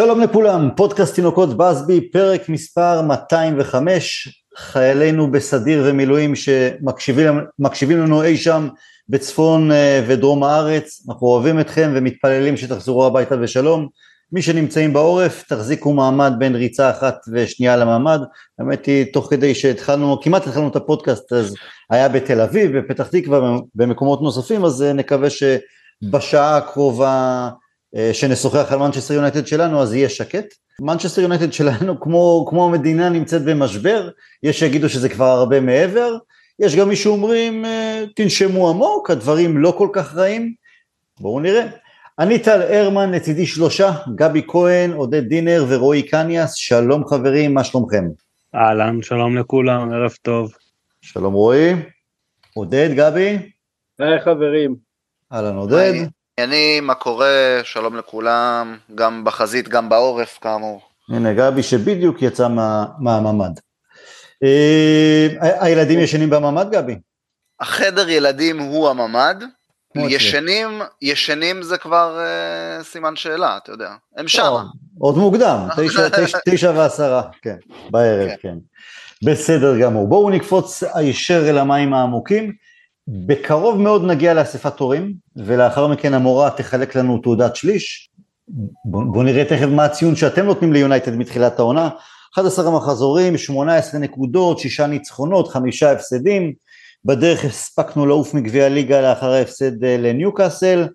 שלום לכולם, פודקאסט תינוקות בסבי, פרק מספר 205, חיילינו בסדיר ומילואים שמקשיבים לנו אי שם בצפון אה, ודרום הארץ, אנחנו אוהבים אתכם ומתפללים שתחזרו הביתה בשלום, מי שנמצאים בעורף תחזיקו מעמד בין ריצה אחת ושנייה למעמד, האמת היא תוך כדי שהתחלנו, כמעט התחלנו את הפודקאסט אז היה בתל אביב, בפתח תקווה, במקומות נוספים, אז אה, נקווה שבשעה הקרובה שנשוחח על מנצ'סטר יונייטד שלנו אז יהיה שקט. מנצ'סטר יונייטד שלנו כמו, כמו המדינה נמצאת במשבר, יש שיגידו שזה כבר הרבה מעבר, יש גם מי שאומרים אה, תנשמו עמוק, הדברים לא כל כך רעים, בואו נראה. אני טל הרמן, לצידי שלושה, גבי כהן, עודד דינר ורועי קניאס, שלום חברים, מה שלומכם? אהלן, שלום לכולם, ערב טוב. שלום רועי. עודד, גבי? היי חברים. אהלן עודד. עניינים, מה קורה, שלום לכולם, גם בחזית, גם בעורף כאמור. הנה גבי שבדיוק יצא מה, מהממ"ד. אה, הילדים ישנים בממ"ד גבי? החדר ילדים הוא הממ"ד, ישנים, ישנים זה כבר uh, סימן שאלה, אתה יודע, הם שם. עוד מוקדם, תשע, תשע, תשע ועשרה, כן, בערב, כן. כן. בסדר גמור. בואו נקפוץ הישר אל המים העמוקים. בקרוב מאוד נגיע לאספת הורים, ולאחר מכן המורה תחלק לנו תעודת שליש. בואו בוא נראה תכף מה הציון שאתם נותנים ליונייטד מתחילת העונה. 11 המחזורים, 18 נקודות, 6 ניצחונות, 5 הפסדים. בדרך הספקנו לעוף מגביע הליגה לאחר ההפסד אה, לניוקאסל,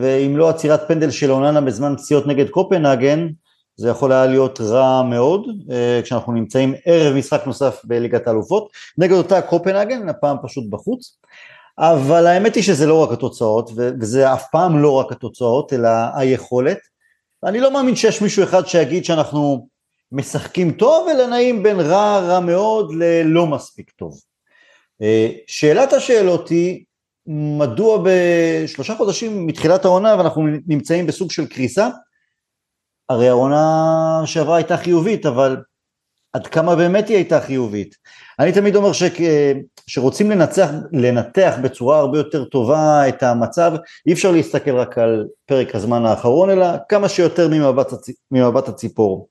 ואם לא עצירת פנדל של אוננה בזמן פציעות נגד קופנהגן, זה יכול היה להיות רע מאוד, אה, כשאנחנו נמצאים ערב משחק נוסף בליגת האלופות, נגד אותה קופנהגן, הפעם פשוט בחוץ, אבל האמת היא שזה לא רק התוצאות, וזה אף פעם לא רק התוצאות, אלא היכולת. אני לא מאמין שיש מישהו אחד שיגיד שאנחנו משחקים טוב, אלא נעים בין רע רע מאוד ללא מספיק טוב. אה, שאלת השאלות היא, מדוע בשלושה חודשים מתחילת העונה ואנחנו נמצאים בסוג של קריסה, הרי העונה שעברה הייתה חיובית, אבל עד כמה באמת היא הייתה חיובית? אני תמיד אומר שכ... שרוצים לנצח, לנתח בצורה הרבה יותר טובה את המצב, אי אפשר להסתכל רק על פרק הזמן האחרון, אלא כמה שיותר ממבט, הצ... ממבט הציפור.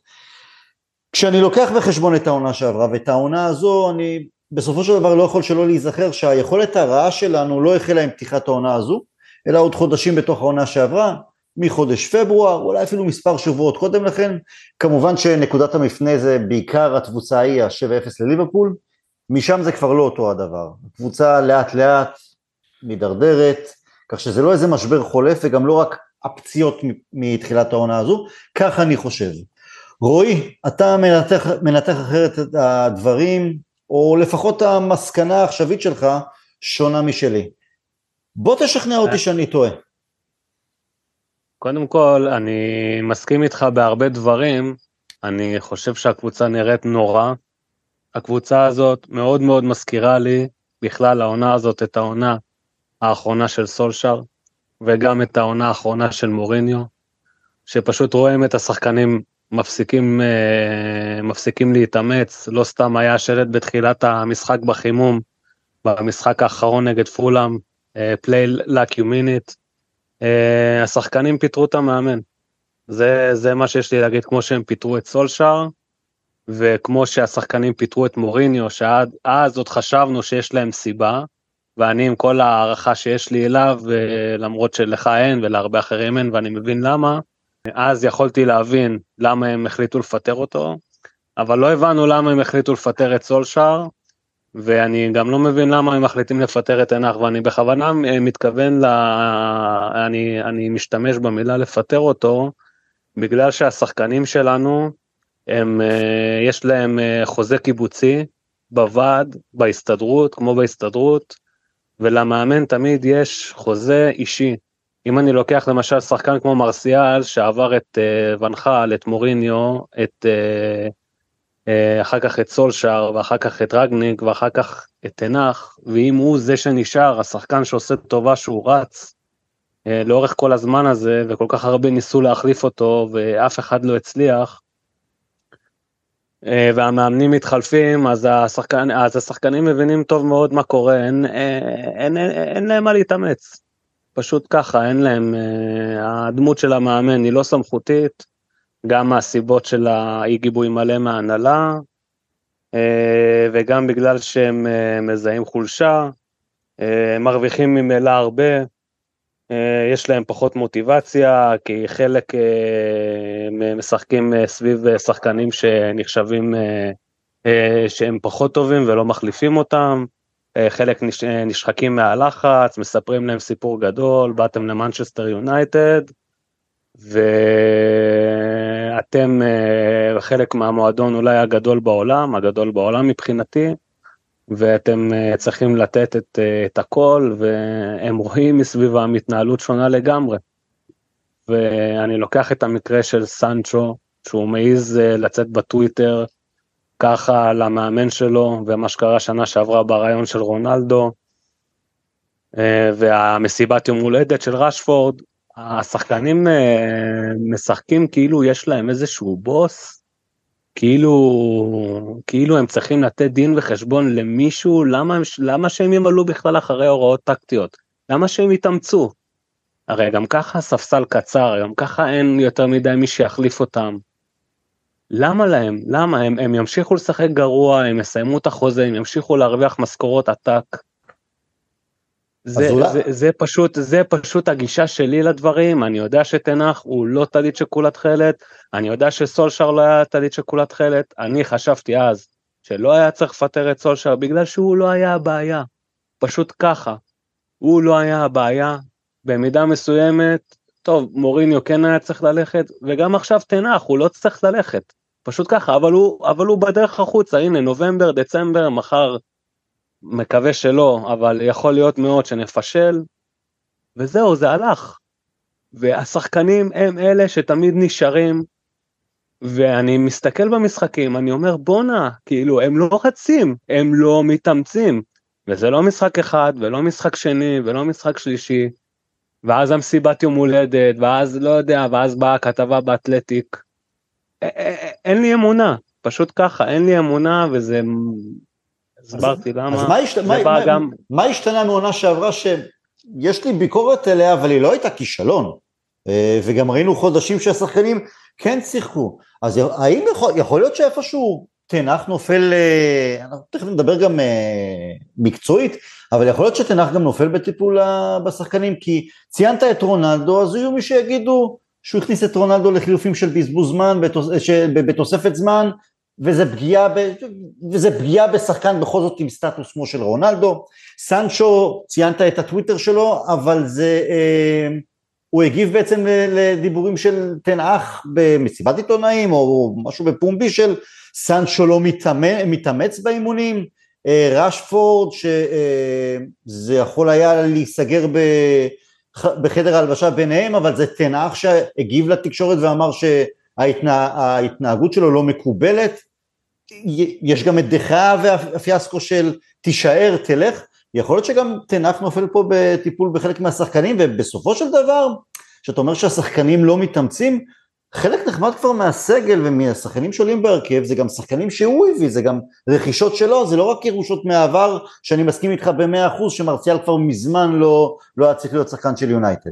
כשאני לוקח בחשבון את העונה שעברה ואת העונה הזו, אני בסופו של דבר לא יכול שלא להיזכר שהיכולת הרעה שלנו לא החלה עם פתיחת העונה הזו, אלא עוד חודשים בתוך העונה שעברה, מחודש פברואר, אולי אפילו מספר שבועות קודם לכן, כמובן שנקודת המפנה זה בעיקר התבוצה ההיא, ה-7-0 לליברפול, משם זה כבר לא אותו הדבר, הקבוצה לאט לאט מידרדרת, כך שזה לא איזה משבר חולף וגם לא רק הפציעות מתחילת העונה הזו, כך אני חושב. רועי, אתה מנתח, מנתח אחרת את הדברים, או לפחות המסקנה העכשווית שלך שונה משלי. בוא תשכנע אותי שאני טועה. קודם כל, אני מסכים איתך בהרבה דברים, אני חושב שהקבוצה נראית נורא. הקבוצה הזאת מאוד מאוד מזכירה לי, בכלל העונה הזאת, את העונה האחרונה של סולשר, וגם את העונה האחרונה של מוריניו, שפשוט רואים את השחקנים מפסיקים, אה, מפסיקים להתאמץ, לא סתם היה שלט בתחילת המשחק בחימום, במשחק האחרון נגד פולאם, אה, play like השחקנים פיטרו את המאמן. זה, זה מה שיש לי להגיד, כמו שהם פיטרו את סולשאר, וכמו שהשחקנים פיטרו את מוריניו, שעד אז עוד חשבנו שיש להם סיבה, ואני עם כל הערכה שיש לי אליו, למרות שלך אין ולהרבה אחרים אין, ואני מבין למה, אז יכולתי להבין למה הם החליטו לפטר אותו, אבל לא הבנו למה הם החליטו לפטר את סולשאר, ואני גם לא מבין למה הם מחליטים לפטר את ענח, ואני בכוונה אה, מתכוון, ל... אני, אני משתמש במילה לפטר אותו, בגלל שהשחקנים שלנו, הם, אה, יש להם אה, חוזה קיבוצי בוועד, בהסתדרות, כמו בהסתדרות, ולמאמן תמיד יש חוזה אישי. אם אני לוקח למשל שחקן כמו מרסיאל שעבר את ונחל, את מוריניו, את אחר כך את סולשאר ואחר כך את רגניק ואחר כך את תנח ואם הוא זה שנשאר השחקן שעושה טובה שהוא רץ אה, לאורך כל הזמן הזה וכל כך הרבה ניסו להחליף אותו ואף אחד לא הצליח. אה, והמאמנים מתחלפים אז, השחקן, אז השחקנים מבינים טוב מאוד מה קורה אין, אין, אין, אין להם מה להתאמץ. פשוט ככה אין להם הדמות של המאמן היא לא סמכותית גם מהסיבות של האי גיבוי מלא מההנהלה, אה, וגם בגלל שהם אה, מזהים חולשה, אה, מרוויחים ממילא הרבה, יש להם פחות מוטיבציה, כי חלק משחקים סביב שחקנים שנחשבים שהם פחות טובים ולא מחליפים אותם, חלק נשחקים מהלחץ, מספרים להם סיפור גדול, באתם למנצ'סטר יונייטד, ואתם אה, חלק מהמועדון אולי הגדול בעולם, הגדול בעולם מבחינתי, ואתם אה, צריכים לתת את, אה, את הכל, והם רואים מסביבם התנהלות שונה לגמרי. ואני לוקח את המקרה של סנצ'ו, שהוא מעז לצאת בטוויטר ככה למאמן שלו, ומה שקרה שנה שעברה ברעיון של רונלדו, והמסיבת יום הולדת של רשפורד, השחקנים אה, משחקים כאילו יש להם איזשהו בוס, כאילו, כאילו הם צריכים לתת דין וחשבון למישהו, למה, למה שהם ימלאו בכלל אחרי הוראות טקטיות? למה שהם יתאמצו? הרי גם ככה ספסל קצר, גם ככה אין יותר מדי מי שיחליף אותם. למה להם? למה? הם, הם ימשיכו לשחק גרוע, הם יסיימו את החוזה, הם ימשיכו להרוויח משכורות עתק. זה, אולי... זה, זה פשוט זה פשוט הגישה שלי לדברים. אני יודע שתנח הוא לא טלית שכולה תכלת. אני יודע שסולשר לא היה טלית שכולה תכלת. אני חשבתי אז שלא היה צריך לפטר את סולשר בגלל שהוא לא היה הבעיה. פשוט ככה. הוא לא היה הבעיה. במידה מסוימת טוב מוריניו כן היה צריך ללכת וגם עכשיו תנח הוא לא צריך ללכת. פשוט ככה אבל הוא אבל הוא בדרך החוצה. הנה נובמבר דצמבר מחר מקווה שלא, אבל יכול להיות מאוד שנפשל, וזהו, זה הלך. והשחקנים הם אלה שתמיד נשארים, ואני מסתכל במשחקים, אני אומר בואנה, כאילו, הם לא רצים, הם לא מתאמצים. וזה לא משחק אחד, ולא משחק שני, ולא משחק שלישי. ואז המסיבת יום הולדת, ואז לא יודע, ואז באה הכתבה באתלטיק. אין לי אמונה, פשוט ככה, אין לי אמונה, וזה הסברתי למה. אז מה, השת... מה, מה, גם... מה השתנה מעונה שעברה שיש לי ביקורת עליה, אבל היא לא הייתה כישלון. אה, וגם ראינו חודשים שהשחקנים כן שיחקו. אז האם יכול, יכול להיות שאיפשהו תנח נופל, אה, אנחנו תכף נדבר גם אה, מקצועית, אבל יכול להיות שתנח גם נופל בטיפול בשחקנים, כי ציינת את רונלדו, אז יהיו מי שיגידו שהוא הכניס את רונלדו לחילופים של בזבוז זמן, בתוספת זמן, וזה פגיעה, ב, וזה פגיעה בשחקן בכל זאת עם סטטוס כמו של רונלדו. סנצ'ו, ציינת את הטוויטר שלו, אבל זה, אה, הוא הגיב בעצם לדיבורים של תן אח במסיבת עיתונאים או משהו בפומבי של סנצ'ו לא מתאמץ, מתאמץ באימונים, אה, ראשפורד שזה אה, יכול היה להיסגר ב, בחדר ההלבשה ביניהם, אבל זה תן אח שהגיב לתקשורת ואמר ש... ההתנהגות שלו לא מקובלת, יש גם את דחה והפיאסקו של תישאר, תלך, יכול להיות שגם תנח נופל פה בטיפול בחלק מהשחקנים, ובסופו של דבר, כשאתה אומר שהשחקנים לא מתאמצים, חלק נחמד כבר מהסגל ומהשחקנים שעולים בהרכב, זה גם שחקנים שהוא הביא, זה גם רכישות שלו, זה לא רק ירושות מהעבר, שאני מסכים איתך במאה אחוז, שמרציאל כבר מזמן לא, לא היה צריך להיות שחקן של יונייטד.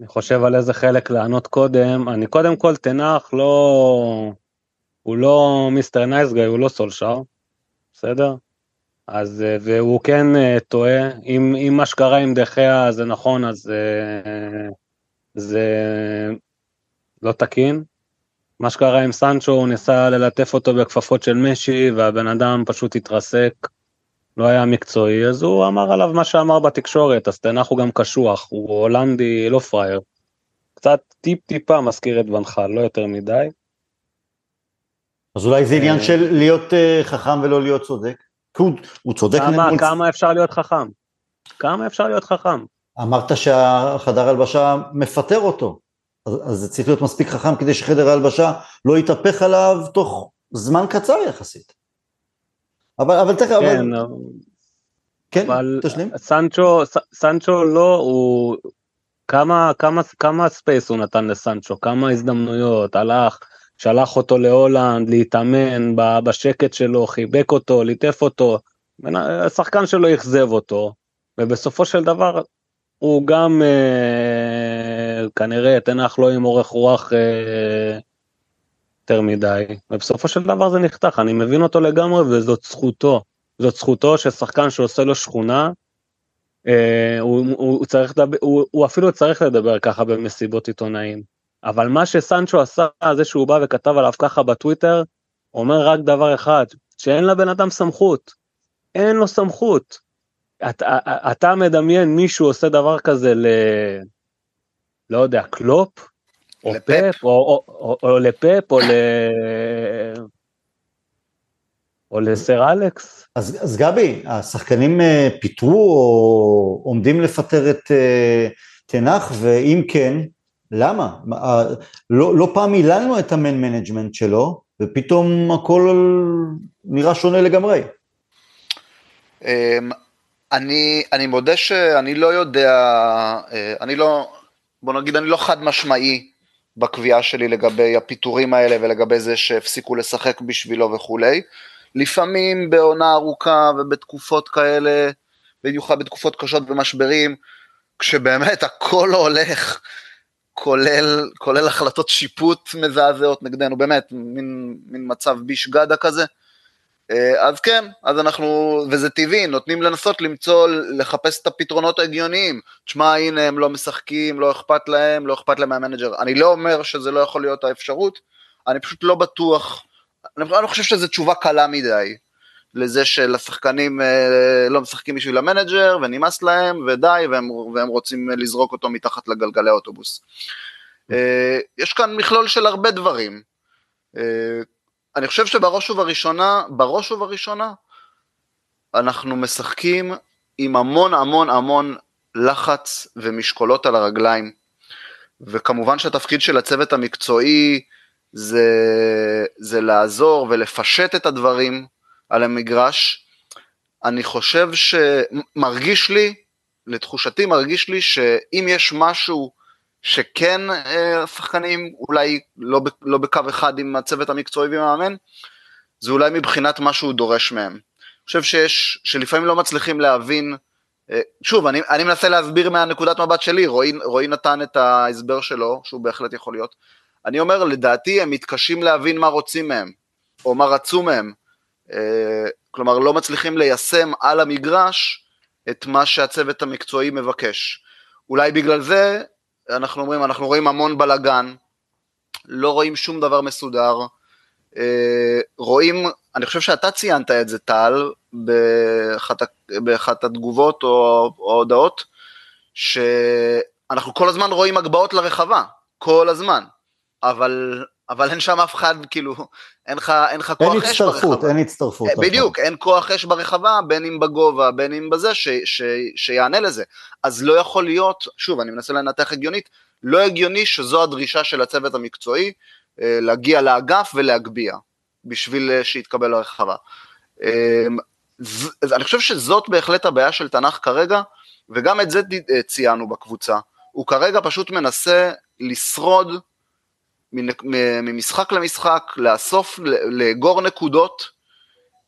אני חושב על איזה חלק לענות קודם, אני קודם כל תנח לא, הוא לא מיסטר נייסגאי, הוא לא סולשר, בסדר? אז, אה, והוא כן אה, טועה, אם, אם מה שקרה עם דחיה זה נכון, אז אה, זה לא תקין. מה שקרה עם סנצ'ו, הוא ניסה ללטף אותו בכפפות של משי, והבן אדם פשוט התרסק. לא היה מקצועי, אז הוא אמר עליו מה שאמר בתקשורת, אז תנח הוא גם קשוח, הוא הולנדי לא פראייר. קצת טיפ טיפה מזכיר את ונחל, לא יותר מדי. אז אולי זה עניין אה, של להיות uh, חכם ולא להיות צודק? הוא, הוא צודק. כמה, מול... כמה אפשר להיות חכם? כמה אפשר להיות חכם? אמרת שהחדר הלבשה מפטר אותו, אז, אז זה צריך להיות מספיק חכם כדי שחדר ההלבשה לא יתהפך עליו תוך זמן קצר יחסית. אבל, אבל תכף, כן, אבל... כן, אבל תשלים. סנצ'ו, סנצ'ו לא, הוא... כמה, כמה, כמה space הוא נתן לסנצ'ו, כמה הזדמנויות, הלך, שלח אותו להולנד, להתאמן בשקט שלו, חיבק אותו, ליטף אותו, השחקן שלו אכזב אותו, ובסופו של דבר הוא גם אה, כנראה תנח לא עם אורך רוח אה, יותר מדי, ובסופו של דבר זה נחתך, אני מבין אותו לגמרי וזאת זכותו, זאת זכותו ששחקן שעושה לו שכונה, אה, הוא, הוא, הוא, צריך לדבר, הוא, הוא אפילו צריך לדבר ככה במסיבות עיתונאים. אבל מה שסנצ'ו עשה, זה שהוא בא וכתב עליו ככה בטוויטר, אומר רק דבר אחד, שאין לבן אדם סמכות. אין לו סמכות. אתה, אתה מדמיין מישהו עושה דבר כזה ל... לא יודע, קלופ? או לפפ, או, או, או, או לפפ, או ל... או לסר אלכס. אז, אז גבי, השחקנים אה, פיטרו או עומדים לפטר את uh, תנח, ואם כן, למה? לא, לא פעם היללנו את ה man management שלו, ופתאום הכל נראה שונה לגמרי. אמ, אני, אני מודה שאני לא יודע, אה, אני לא, בוא נגיד, אני לא חד משמעי בקביעה שלי לגבי הפיטורים האלה ולגבי זה שהפסיקו לשחק בשבילו וכולי. לפעמים בעונה ארוכה ובתקופות כאלה, במיוחד בתקופות קשות ומשברים, כשבאמת הכל הולך, כולל, כולל החלטות שיפוט מזעזעות נגדנו, באמת, מין, מין מצב ביש גדא כזה. אה, אז כן, אז אנחנו, וזה טבעי, נוטים לנסות למצוא, לחפש את הפתרונות ההגיוניים. תשמע, הנה הם לא משחקים, לא אכפת להם, לא אכפת להם מהמנג'ר. אני לא אומר שזה לא יכול להיות האפשרות, אני פשוט לא בטוח, אני לא חושב שזו תשובה קלה מדי. לזה שלשחקנים אה, לא משחקים בשביל המנג'ר ונמאס להם ודי והם, והם רוצים לזרוק אותו מתחת לגלגלי האוטובוס. אה, יש כאן מכלול של הרבה דברים. אני חושב שבראש ובראשונה, בראש ובראשונה, אנחנו משחקים עם המון המון המון לחץ ומשקולות על הרגליים. וכמובן שהתפקיד של הצוות המקצועי זה, זה לעזור ולפשט את הדברים על המגרש. אני חושב שמרגיש לי, לתחושתי מרגיש לי שאם יש משהו שכן אה, השחקנים אולי לא, לא בקו אחד עם הצוות המקצועי ועם המאמן, זה אולי מבחינת מה שהוא דורש מהם. אני חושב שיש, שלפעמים לא מצליחים להבין, אה, שוב, אני, אני מנסה להסביר מהנקודת מבט שלי, רועי, רועי נתן את ההסבר שלו, שהוא בהחלט יכול להיות. אני אומר, לדעתי הם מתקשים להבין מה רוצים מהם, או מה רצו מהם. אה, כלומר, לא מצליחים ליישם על המגרש את מה שהצוות המקצועי מבקש. אולי בגלל זה אנחנו אומרים, אנחנו רואים המון בלאגן, לא רואים שום דבר מסודר, אה, רואים, אני חושב שאתה ציינת את זה טל, באחת, באחת התגובות או, ההודעות, שאנחנו כל הזמן רואים הגבהות לרחבה, כל הזמן, אבל, אבל אין שם אף אחד, כאילו, אין לך, אין לך כוח אש ברחבה. אין הצטרפות. אה, בדיוק, אין כוח אש ברחבה, בין אם בגובה, בין אם בזה, ש, ש, שיענה לזה. אז לא יכול להיות, שוב, אני מנסה לנתח הגיונית, לא הגיוני שזו הדרישה של הצוות המקצועי, אה, להגיע לאגף ולהגביה, בשביל אה, שיתקבל לרחבה. אני חושב שזאת בהחלט הבעיה של תנ"ך כרגע, וגם את זה ציינו בקבוצה. הוא כרגע פשוט מנסה לשרוד ממשחק למשחק, לאסוף, לאגור נקודות,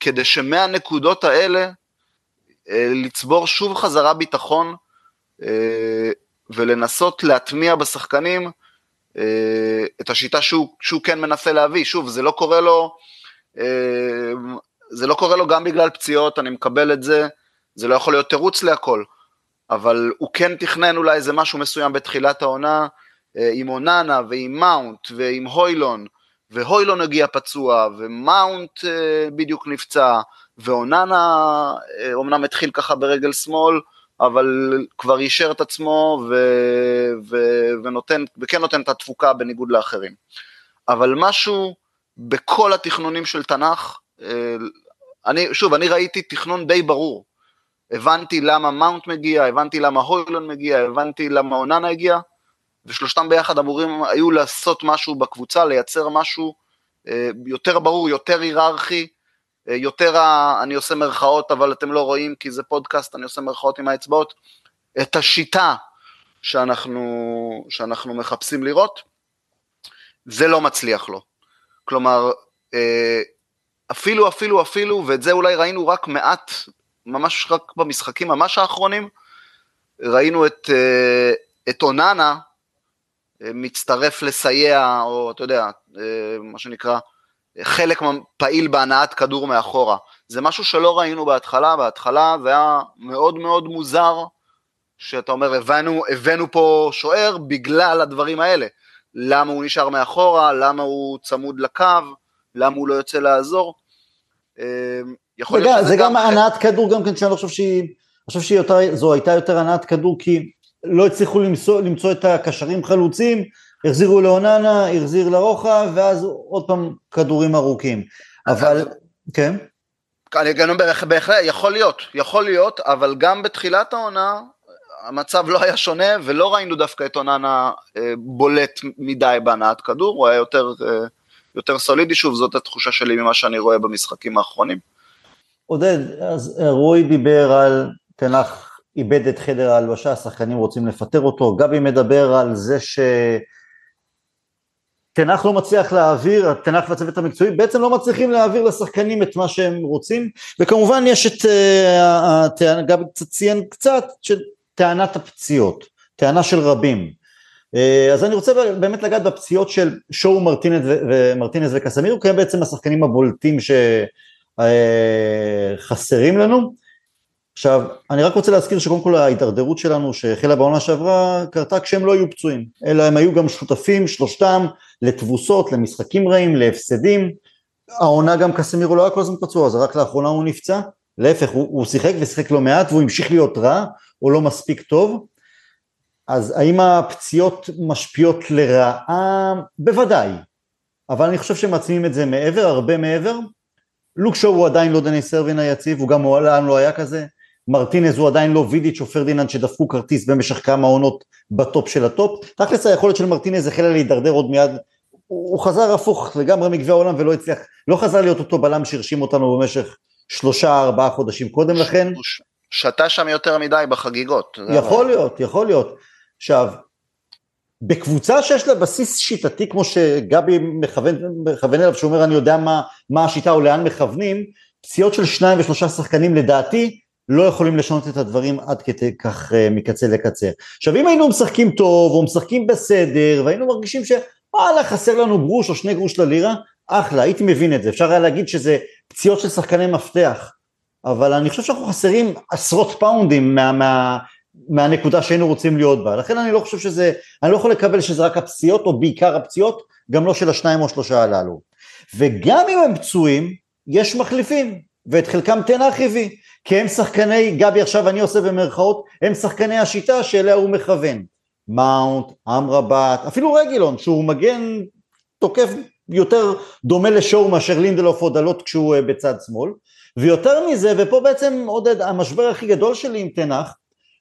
כדי שמהנקודות האלה אה, לצבור שוב חזרה ביטחון אה, ולנסות להטמיע בשחקנים אה, את השיטה שהוא, שהוא כן מנסה להביא. שוב, זה לא קורה לו, זה לא קורה לו גם בגלל פציעות, אני מקבל את זה, זה לא יכול להיות תירוץ להכל, אבל הוא כן תכנן אולי איזה משהו מסוים בתחילת העונה, עם אוננה ועם מאונט ועם הוילונד, והוילונד הגיע פצוע, ומאונט אה, בדיוק נפצע, ואוננה אומנם אה, התחיל ככה ברגל שמאל, אבל כבר אישר את עצמו ו... ו... ונותן, וכן נותן את התפוקה בניגוד לאחרים. אבל משהו בכל התכנונים של תנ"ך, אני, שוב, אני ראיתי תכנון די ברור. הבנתי למה מאונט מגיע, הבנתי למה הוילון מגיע, הבנתי למה אוננה הגיע, ושלושתם ביחד אמורים היו לעשות משהו בקבוצה, לייצר משהו אה, יותר ברור, יותר היררכי, אה, יותר, אני עושה מרכאות אבל אתם לא רואים כי זה פודקאסט, אני עושה מרכאות עם האצבעות, את השיטה שאנחנו, שאנחנו מחפשים לראות, זה לא מצליח לו. כלומר, אה, אפילו, אפילו, אפילו, ואת זה אולי ראינו רק מעט, ממש רק במשחקים ממש האחרונים, ראינו את, את אוננה, מצטרף לסייע, או אתה יודע, מה שנקרא, חלק פעיל בהנעת כדור מאחורה. זה משהו שלא ראינו בהתחלה, בהתחלה זה היה מאוד מאוד מוזר, שאתה אומר, הבאנו, הבאנו פה שוער בגלל הדברים האלה. למה הוא נשאר מאחורה, למה הוא צמוד לקו, למה הוא לא יוצא לעזור. אמ, יכול להיות שזה זה גם... זה גם הנעת כדור גם כן, שאני לא חושב שהיא, אני חושב שזו הייתה יותר הנעת כדור, כי לא הצליחו למצוא, למצוא את הקשרים חלוצים, החזירו לאוננה, החזיר לרוחב, ואז עוד פעם כדורים ארוכים. אבל, כן. אני גם בהחלט, יכול להיות, יכול להיות, אבל גם בתחילת העונה, המצב לא היה שונה, ולא ראינו דווקא את אוננה אה, בולט מדי בהנעת כדור, הוא היה יותר, אה, יותר סולידי, שוב, זאת התחושה שלי ממה שאני רואה במשחקים האחרונים. עודד, אז רועי דיבר על תנח איבד את חדר ההלבשה, השחקנים רוצים לפטר אותו, גבי מדבר על זה ש... תנח לא מצליח להעביר, תנח והצוות המקצועי בעצם לא מצליחים להעביר לשחקנים את מה שהם רוצים, וכמובן יש את, uh, גבי קצת ציין קצת, של טענת הפציעות, טענה של רבים. Uh, אז אני רוצה באמת לגעת בפציעות של שואו מרטינז, ומרטינז וקסמירו, כי הם בעצם השחקנים הבולטים שחסרים uh, לנו. עכשיו, אני רק רוצה להזכיר שקודם כל ההידרדרות שלנו שהחלה בעונה שעברה קרתה כשהם לא היו פצועים, אלא הם היו גם שותפים, שלושתם, לתבוסות, למשחקים רעים, להפסדים. העונה גם קסמירו לא היה כל הזמן פצוע, אז רק לאחרונה הוא נפצע, להפך, הוא, הוא שיחק ושיחק לא מעט והוא המשיך להיות רע או לא מספיק טוב. אז האם הפציעות משפיעות לרעה? בוודאי, אבל אני חושב שמעצמים את זה מעבר, הרבה מעבר. לוק שו הוא עדיין לא דניס ארווין היציב, הוא גם מעולם לא היה כזה. מרטינז הוא עדיין לא וידיץ' או פרדיננד שדפקו כרטיס במשך כמה עונות בטופ של הטופ. תכלס היכולת של מרטינז החלה להידרדר עוד מיד, הוא חזר הפוך לגמרי מגביע העולם ולא הצליח, לא חזר להיות אותו בלם שהרשים אותנו במשך שלושה ארבעה חודשים קודם לכן. שתה שם יותר מדי בחגיגות. יכול להיות, יכול להיות. עכשיו, בקבוצה שיש לה בסיס שיטתי כמו שגבי מכוון, מכוון אליו, שהוא אומר אני יודע מה, מה השיטה או לאן מכוונים, פציעות של שניים ושלושה שחקנים לדעתי לא יכולים לשנות את הדברים עד כדי כך אה, מקצה לקצה. עכשיו אם היינו משחקים טוב או משחקים בסדר והיינו מרגישים שוואלה חסר לנו גרוש או שני גרוש ללירה, אחלה, הייתי מבין את זה, אפשר היה להגיד שזה פציעות של שחקני מפתח, אבל אני חושב שאנחנו חסרים עשרות פאונדים מה, מה, מהנקודה שהיינו רוצים להיות בה, לכן אני לא חושב שזה, אני לא יכול לקבל שזה רק הפציעות או בעיקר הפציעות, גם לא של השניים או שלושה הללו. וגם אם הם פצועים, יש מחליפים, ואת חלקם תנח הביא, כי הם שחקני, גבי עכשיו אני עושה במרכאות, הם שחקני השיטה שאליה הוא מכוון. מאונט, אמרבת, אפילו רגילון, שהוא מגן תוקף יותר דומה לשואו מאשר לינדלוף או דלות כשהוא אה, בצד שמאל, ויותר מזה, ופה בעצם עודד, המשבר הכי גדול שלי עם תנח,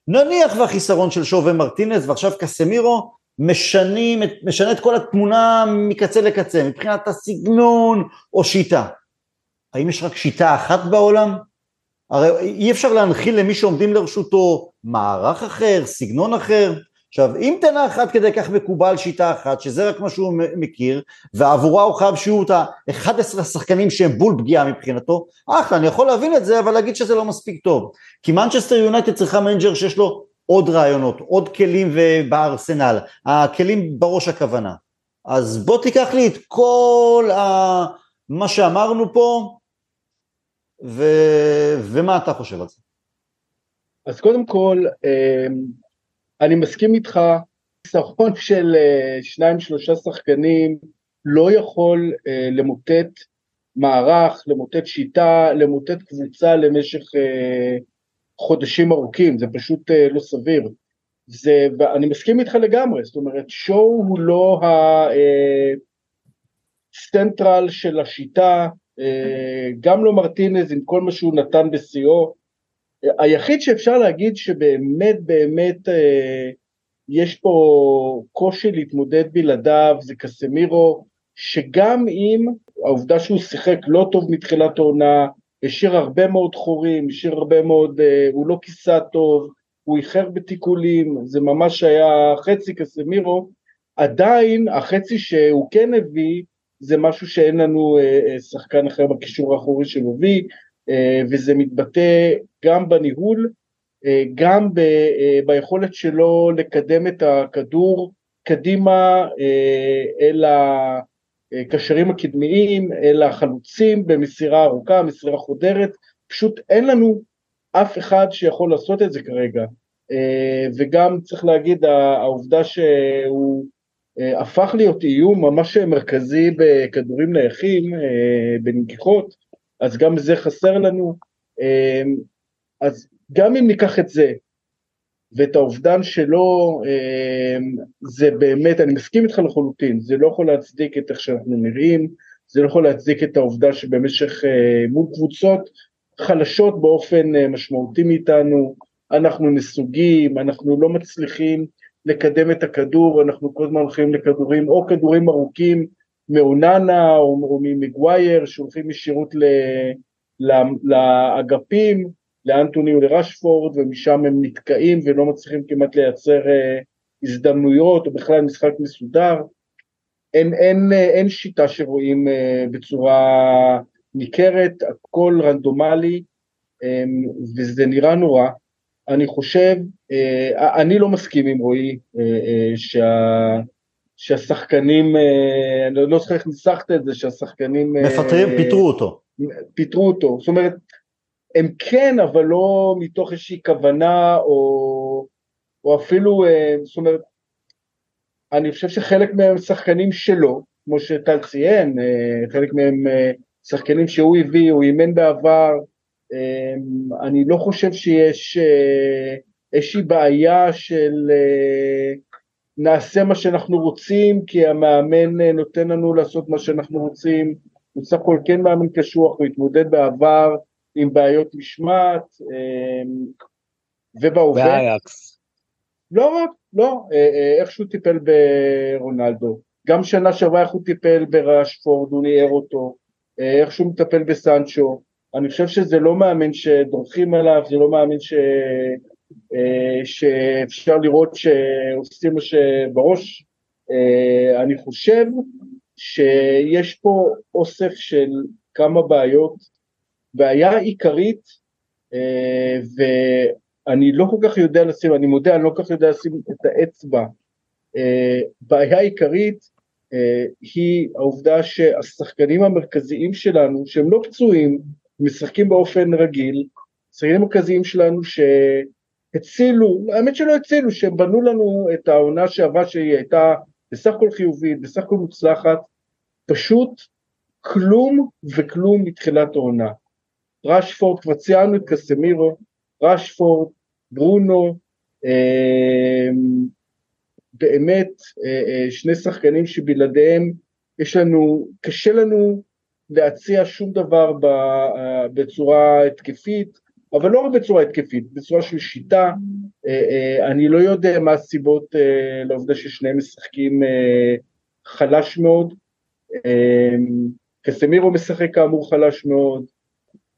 נניח והחיסרון של שואו ומרטינז ועכשיו קסמירו משנים, משנה את כל התמונה מקצה לקצה, מבחינת הסגנון או שיטה. האם יש רק שיטה אחת בעולם? הרי אי אפשר להנחיל למי שעומדים לרשותו מערך אחר, סגנון אחר. עכשיו, אם תנח עד כדי כך מקובל שיטה אחת, שזה רק מה שהוא מכיר, ועבורה הוא חייב שיהיו את ה-11 השחקנים שהם בול פגיעה מבחינתו, אחלה, אני יכול להבין את זה, אבל להגיד שזה לא מספיק טוב. כי מנצ'סטר יונייטד צריכה מנג'ר שיש לו עוד רעיונות, עוד כלים בארסנל, הכלים בראש הכוונה. אז בוא תיקח לי את כל ה... מה שאמרנו פה, ו... ומה אתה חושב על זה? אז קודם כל, אמ, אני מסכים איתך, חיסרון של אה, שניים שלושה שחקנים לא יכול אה, למוטט מערך, למוטט שיטה, למוטט קבוצה למשך אה, חודשים ארוכים, זה פשוט לא סביר. זה, ואני מסכים איתך לגמרי, זאת אומרת, שואו הוא לא הסנטרל של השיטה, גם לא מרטינז עם כל מה שהוא נתן בשיאו, היחיד שאפשר להגיד שבאמת באמת אה, יש פה קושי להתמודד בלעדיו זה קסמירו, שגם אם העובדה שהוא שיחק לא טוב מתחילת העונה, השאיר הרבה מאוד חורים, השאיר הרבה מאוד, אה, הוא לא כיסה טוב, הוא איחר בתיקולים, זה ממש היה חצי קסמירו, עדיין החצי שהוא כן הביא זה משהו שאין לנו אה, אה שחקן אחר בקישור האחורי שמביא, אה, וזה מתבטא גם בניהול, גם ב, ביכולת שלו לקדם את הכדור קדימה אל הקשרים הקדמיים, אל החלוצים במסירה ארוכה, מסירה חודרת, פשוט אין לנו אף אחד שיכול לעשות את זה כרגע. וגם צריך להגיד, העובדה שהוא הפך להיות איום ממש מרכזי בכדורים נייחים, בנגיחות, אז גם זה חסר לנו. אז גם אם ניקח את זה, ואת האובדן שלו, זה באמת, אני מסכים איתך לחלוטין, זה לא יכול להצדיק את איך שאנחנו נראים, זה לא יכול להצדיק את העובדה שבמשך, מול קבוצות חלשות באופן משמעותי מאיתנו, אנחנו נסוגים, אנחנו לא מצליחים לקדם את הכדור, אנחנו כל הזמן הולכים לכדורים, או כדורים ארוכים מאוננה או, או ממגווייר, שהולכים ישירות לאגפים, לאנטוני ולרשפורד, ומשם הם נתקעים ולא מצליחים כמעט לייצר uh, הזדמנויות, או בכלל משחק מסודר. אין, אין, uh, אין שיטה שרואים uh, בצורה ניכרת, הכל רנדומלי, um, וזה נראה נורא. אני חושב, uh, אני לא מסכים עם רועי uh, uh, שה... שהשחקנים, אני לא זוכר איך ניסחת את זה, שהשחקנים... מפטרים, פיטרו אותו. פיטרו אותו, זאת אומרת, הם כן, אבל לא מתוך איזושהי כוונה, או, או אפילו, אה, זאת אומרת, אני חושב שחלק מהם שחקנים שלו, כמו שטל ציין, אה, חלק מהם אה, שחקנים שהוא הביא, הוא אימן בעבר, אני לא חושב שיש איזושהי בעיה של נעשה מה שאנחנו רוצים, כי המאמן נותן לנו לעשות מה שאנחנו רוצים, הוא סך הכל כן מאמן קשוח, הוא התמודד בעבר, עם בעיות משמעת, אמ, ובהווה... באייקס. לא רק, לא, אה, אה, איך שהוא טיפל ברונלדו. גם שנה שעברה איך הוא טיפל בראשפורד, הוא ניער אותו, אה, איך שהוא מטפל בסנצ'ו. אני חושב שזה לא מאמן שדורכים עליו, זה לא מאמן ש... שאפשר לראות שעושים מה שבראש. אני חושב שיש פה אוסף של כמה בעיות בעיה עיקרית, אה, ואני לא כל כך יודע לשים, אני מודה, אני לא כל כך יודע לשים את האצבע, אה, בעיה עיקרית אה, היא העובדה שהשחקנים המרכזיים שלנו, שהם לא פצועים, משחקים באופן רגיל, השחקנים המרכזיים שלנו שהצילו, האמת שלא הצילו, שהם בנו לנו את העונה שעברה שהיא הייתה בסך הכל חיובית, בסך הכל מוצלחת, פשוט כלום וכלום מתחילת העונה. רשפורד, כבר ציינו את קסמירו, רשפורד, ברונו, אה, באמת אה, אה, שני שחקנים שבלעדיהם יש לנו, קשה לנו להציע שום דבר בצורה התקפית, אבל לא רק בצורה התקפית, בצורה של שיטה, אני לא יודע מה הסיבות לעובדה ששניהם משחקים חלש מאוד, קסמירו משחק כאמור חלש מאוד,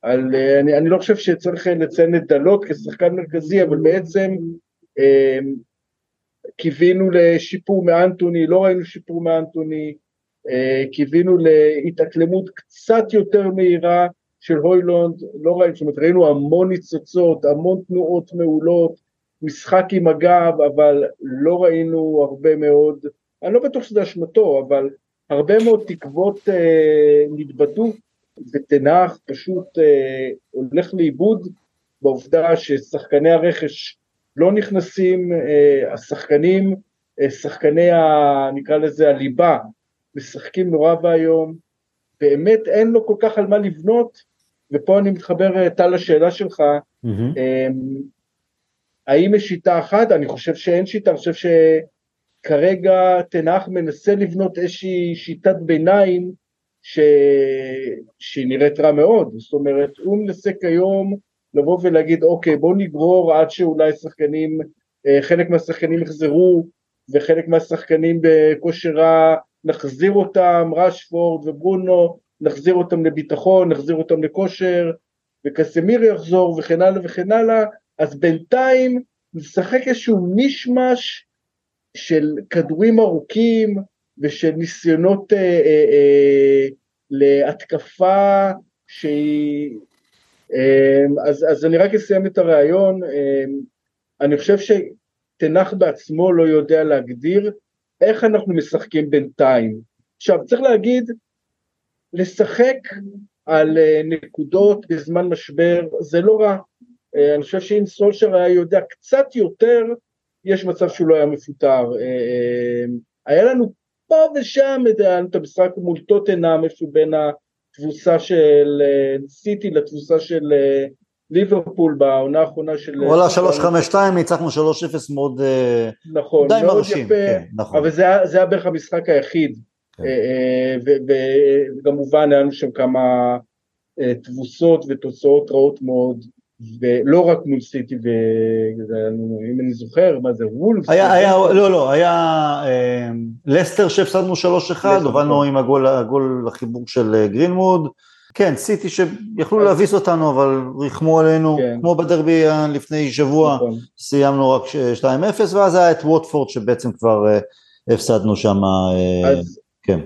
על, אה, אני, אני לא חושב שצריך לציין את דלות כשחקן מרכזי, אבל בעצם אה, קיווינו לשיפור מאנטוני, לא ראינו שיפור מאנטוני, אה, קיווינו להתאקלמות קצת יותר מהירה של הוילונד, לא ראינו, זאת אומרת ראינו המון ניצוצות, המון תנועות מעולות, משחק עם הגב, אבל לא ראינו הרבה מאוד, אני לא בטוח שזה אשמתו, אבל הרבה מאוד תקוות אה, נתבטאו ותנח פשוט אה, הולך לאיבוד בעובדה ששחקני הרכש לא נכנסים, אה, השחקנים, אה, שחקני ה... נקרא לזה הליבה, משחקים נורא ואיום, באמת אין לו כל כך על מה לבנות, ופה אני מתחבר אה, טל לשאלה שלך, mm-hmm. האם יש שיטה אחת? אני חושב שאין שיטה, אני חושב שכרגע תנח מנסה לבנות איזושהי שיטת ביניים ש... שהיא נראית רע מאוד, זאת אומרת הוא מנסה כיום לבוא ולהגיד אוקיי בוא נגרור עד שאולי שחקנים, אה, חלק מהשחקנים יחזרו וחלק מהשחקנים בכושר רע נחזיר אותם, רשפורד וברונו, נחזיר אותם לביטחון, נחזיר אותם לכושר וקסמיר יחזור וכן הלאה וכן הלאה, אז בינתיים נשחק איזשהו מישמש של כדורים ארוכים, ושל ניסיונות אה, אה, אה, להתקפה שהיא... אה, אז, אז אני רק אסיים את הרעיון, אה, אני חושב שתנח בעצמו לא יודע להגדיר איך אנחנו משחקים בינתיים. עכשיו צריך להגיד, לשחק על אה, נקודות בזמן משבר זה לא רע. אה, אני חושב שאם סולשר היה יודע קצת יותר, יש מצב שהוא לא היה מפוטר. אה, היה לנו פה ושם את המשחק מול טוטנאם, איפה בין התבוסה של סיטי לתבוסה של ליברפול בעונה האחרונה של... וואלה 3-5-2 ניצחנו 3-0 מאוד נכון, די מאוד מרשים, יפה, כן, נכון. אבל זה זה היה בערך המשחק היחיד כן. וכמובן היה לנו שם כמה תבוסות ותוצאות רעות מאוד ולא רק מול סיטי, ואם אני זוכר, מה זה, וולף? היה, היה, לא, לא, היה אה, לסטר שהפסדנו 3-1, הובלנו נכון. עם הגול, לחיבור של אה, גרינמוד, כן, סיטי שיכלו אז... להביס אותנו, אבל ריחמו עלינו, כן. כמו בדרבי לפני שבוע, נכון. סיימנו רק 2-0, ואז היה את ווטפורד שבעצם כבר אה, הפסדנו שם, אז... כן.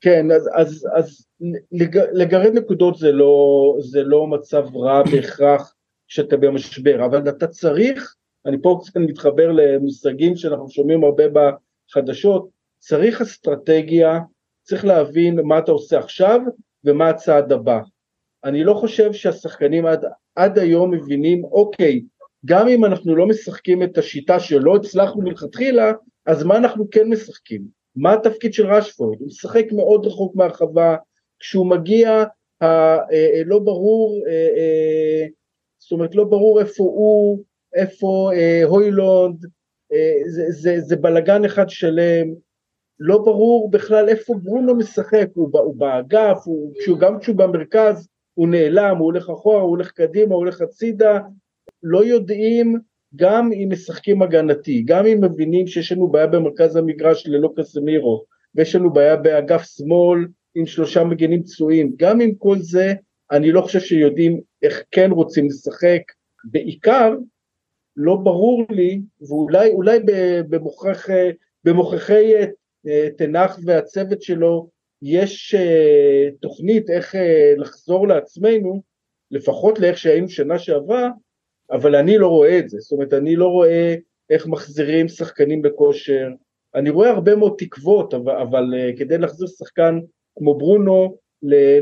כן, אז, אז, אז לג, לגרד נקודות זה לא, זה לא מצב רע בהכרח כשאתה במשבר, אבל אתה צריך, אני פה קצת מתחבר למושגים שאנחנו שומעים הרבה בחדשות, צריך אסטרטגיה, צריך להבין מה אתה עושה עכשיו ומה הצעד הבא. אני לא חושב שהשחקנים עד, עד היום מבינים, אוקיי, גם אם אנחנו לא משחקים את השיטה שלא הצלחנו מלכתחילה, אז מה אנחנו כן משחקים? מה התפקיד של רשפורד? הוא משחק מאוד רחוק מהרחבה, כשהוא מגיע, ה, אה, אה, לא ברור, אה, אה, זאת אומרת לא ברור איפה הוא, איפה אה, הוילונד, אה, זה, זה, זה בלגן אחד שלם, לא ברור בכלל איפה ברונו משחק, הוא, הוא באגף, הוא, כשהוא, גם כשהוא במרכז הוא נעלם, הוא הולך אחורה, הוא הולך קדימה, הוא הולך הצידה, לא יודעים גם אם משחקים הגנתי, גם אם מבינים שיש לנו בעיה במרכז המגרש ללא קסמירו, ויש לנו בעיה באגף שמאל עם שלושה מגנים פצועים, גם עם כל זה אני לא חושב שיודעים איך כן רוצים לשחק, בעיקר לא ברור לי, ואולי אה, תנח והצוות שלו יש אה, תוכנית איך אה, לחזור לעצמנו, לפחות לאיך שהיינו שנה שעברה, אבל אני לא רואה את זה, זאת אומרת אני לא רואה איך מחזירים שחקנים בכושר, אני רואה הרבה מאוד תקוות, אבל, אבל כדי להחזיר שחקן כמו ברונו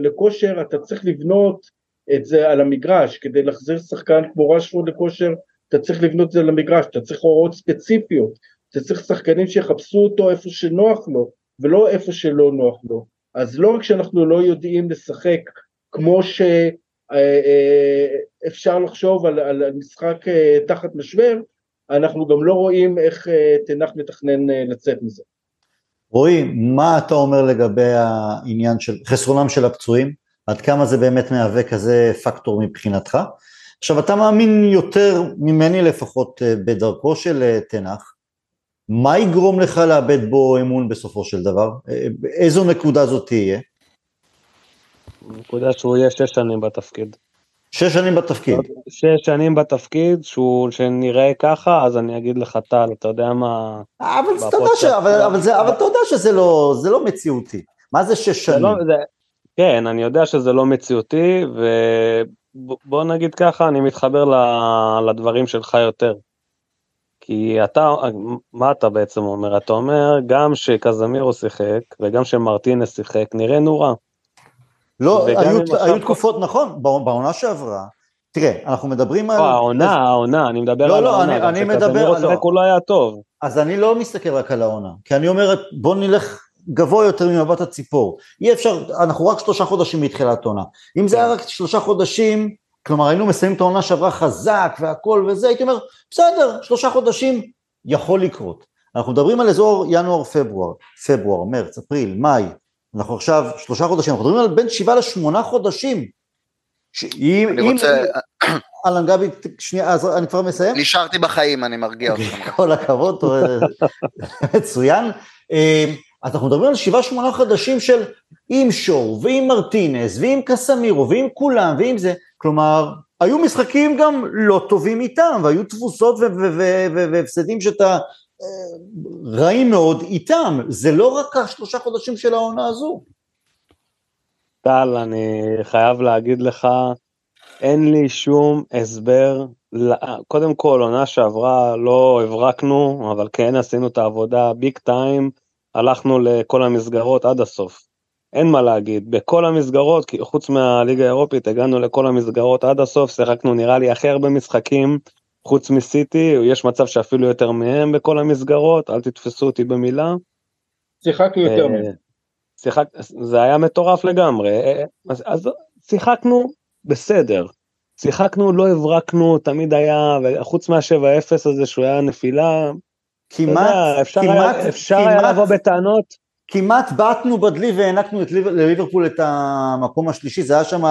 לכושר אתה צריך לבנות את זה על המגרש, כדי להחזיר שחקן כמו רשפורד לכושר אתה צריך לבנות את זה על המגרש, אתה צריך הוראות ספציפיות, אתה צריך שחקנים שיחפשו אותו איפה שנוח לו ולא איפה שלא נוח לו, אז לא רק שאנחנו לא יודעים לשחק כמו שאפשר אה, אה, לחשוב על, על משחק אה, תחת משבר, אנחנו גם לא רואים איך תנח מתכנן לצאת מזה. רועי, מה אתה אומר לגבי העניין של חסרונם של הפצועים? עד כמה זה באמת מהווה כזה פקטור מבחינתך? עכשיו אתה מאמין יותר ממני לפחות בדרכו של תנח, מה יגרום לך לאבד בו אמון בסופו של דבר? איזו נקודה זאת תהיה? נקודה שהוא יהיה שש שנים בתפקיד. שש שנים בתפקיד. שש שנים בתפקיד, שהוא, שנראה ככה, אז אני אגיד לך, טל, אתה יודע מה... אבל אתה יודע, ש... אבל, אבל, זה, אבל אתה יודע שזה לא, זה לא מציאותי. מה זה שש שנים? לא, זה... כן, אני יודע שזה לא מציאותי, ובוא נגיד ככה, אני מתחבר לדברים שלך יותר. כי אתה, מה אתה בעצם אומר? אתה אומר, גם שקזמירו שיחק, וגם שמרטינס שיחק, נראה נורא. לא, היו, היו תקופות, נכון, בעונה שעברה, תראה, אנחנו מדברים על... לא, העונה, העונה, אני מדבר לא, על לא, העונה. לא, אני, אני מדבר... לא, הוא לא היה טוב. אז אני לא מסתכל רק על העונה, כי אני אומר, בוא נלך גבוה יותר ממבט הציפור. אי אפשר, אנחנו רק שלושה חודשים מתחילת עונה. אם זה היה רק שלושה חודשים, כלומר היינו מסיימים את העונה שעברה חזק והכל וזה, הייתי אומר, בסדר, שלושה חודשים יכול לקרות. אנחנו מדברים על אזור ינואר-פברואר, פברואר, מרץ, אפריל, מאי, אנחנו עכשיו שלושה חודשים, אנחנו מדברים על בין שבעה לשמונה חודשים. אם, אני רוצה... אהלן גבי, שנייה, אז אני כבר מסיים? נשארתי בחיים, אני מרגיע אותך. כל הכבוד, מצוין. אה, אז אנחנו מדברים על שבעה שמונה חודשים של עם שור, ועם מרטינס, ועם קסמירו, ועם כולם, ועם זה, כלומר, היו משחקים גם לא טובים איתם, והיו תבוסות והפסדים שאתה רעים מאוד איתם, זה לא רק השלושה חודשים של העונה הזו. טל, אני חייב להגיד לך, אין לי שום הסבר קודם כל, עונה שעברה לא הברקנו, אבל כן עשינו את העבודה ביג טיים, הלכנו לכל המסגרות עד הסוף. אין מה להגיד, בכל המסגרות, חוץ מהליגה האירופית, הגענו לכל המסגרות עד הסוף, שיחקנו נראה לי הכי הרבה משחקים, חוץ מסיטי, יש מצב שאפילו יותר מהם בכל המסגרות, אל תתפסו אותי במילה. שיחקנו יותר אה, מהם. שיחק, זה היה מטורף לגמרי, אה, אז, אז שיחקנו בסדר, שיחקנו, לא הברקנו, תמיד היה, חוץ מה-7-0 הזה שהוא היה נפילה, כמעט, יודע, אפשר כמעט, היה, אפשר כמעט, היה לבוא בטענות. כמעט בעטנו בדלי והענקנו לליברפול את המקום השלישי, זה היה שם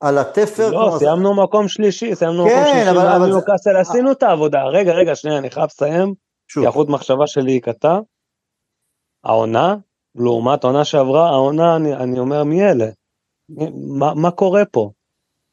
על התפר. לא, סיימנו. מקום שלישי, סיימנו כן, מקום שלישי, אבל, אבל קאסל, זה... עשינו את העבודה. רגע, רגע, שנייה, אני חייב לסיים, כי החוט מחשבה שלי היא קטע. העונה, לעומת העונה שעברה, העונה, אני, אני אומר, מי אלה? מה, מה קורה פה?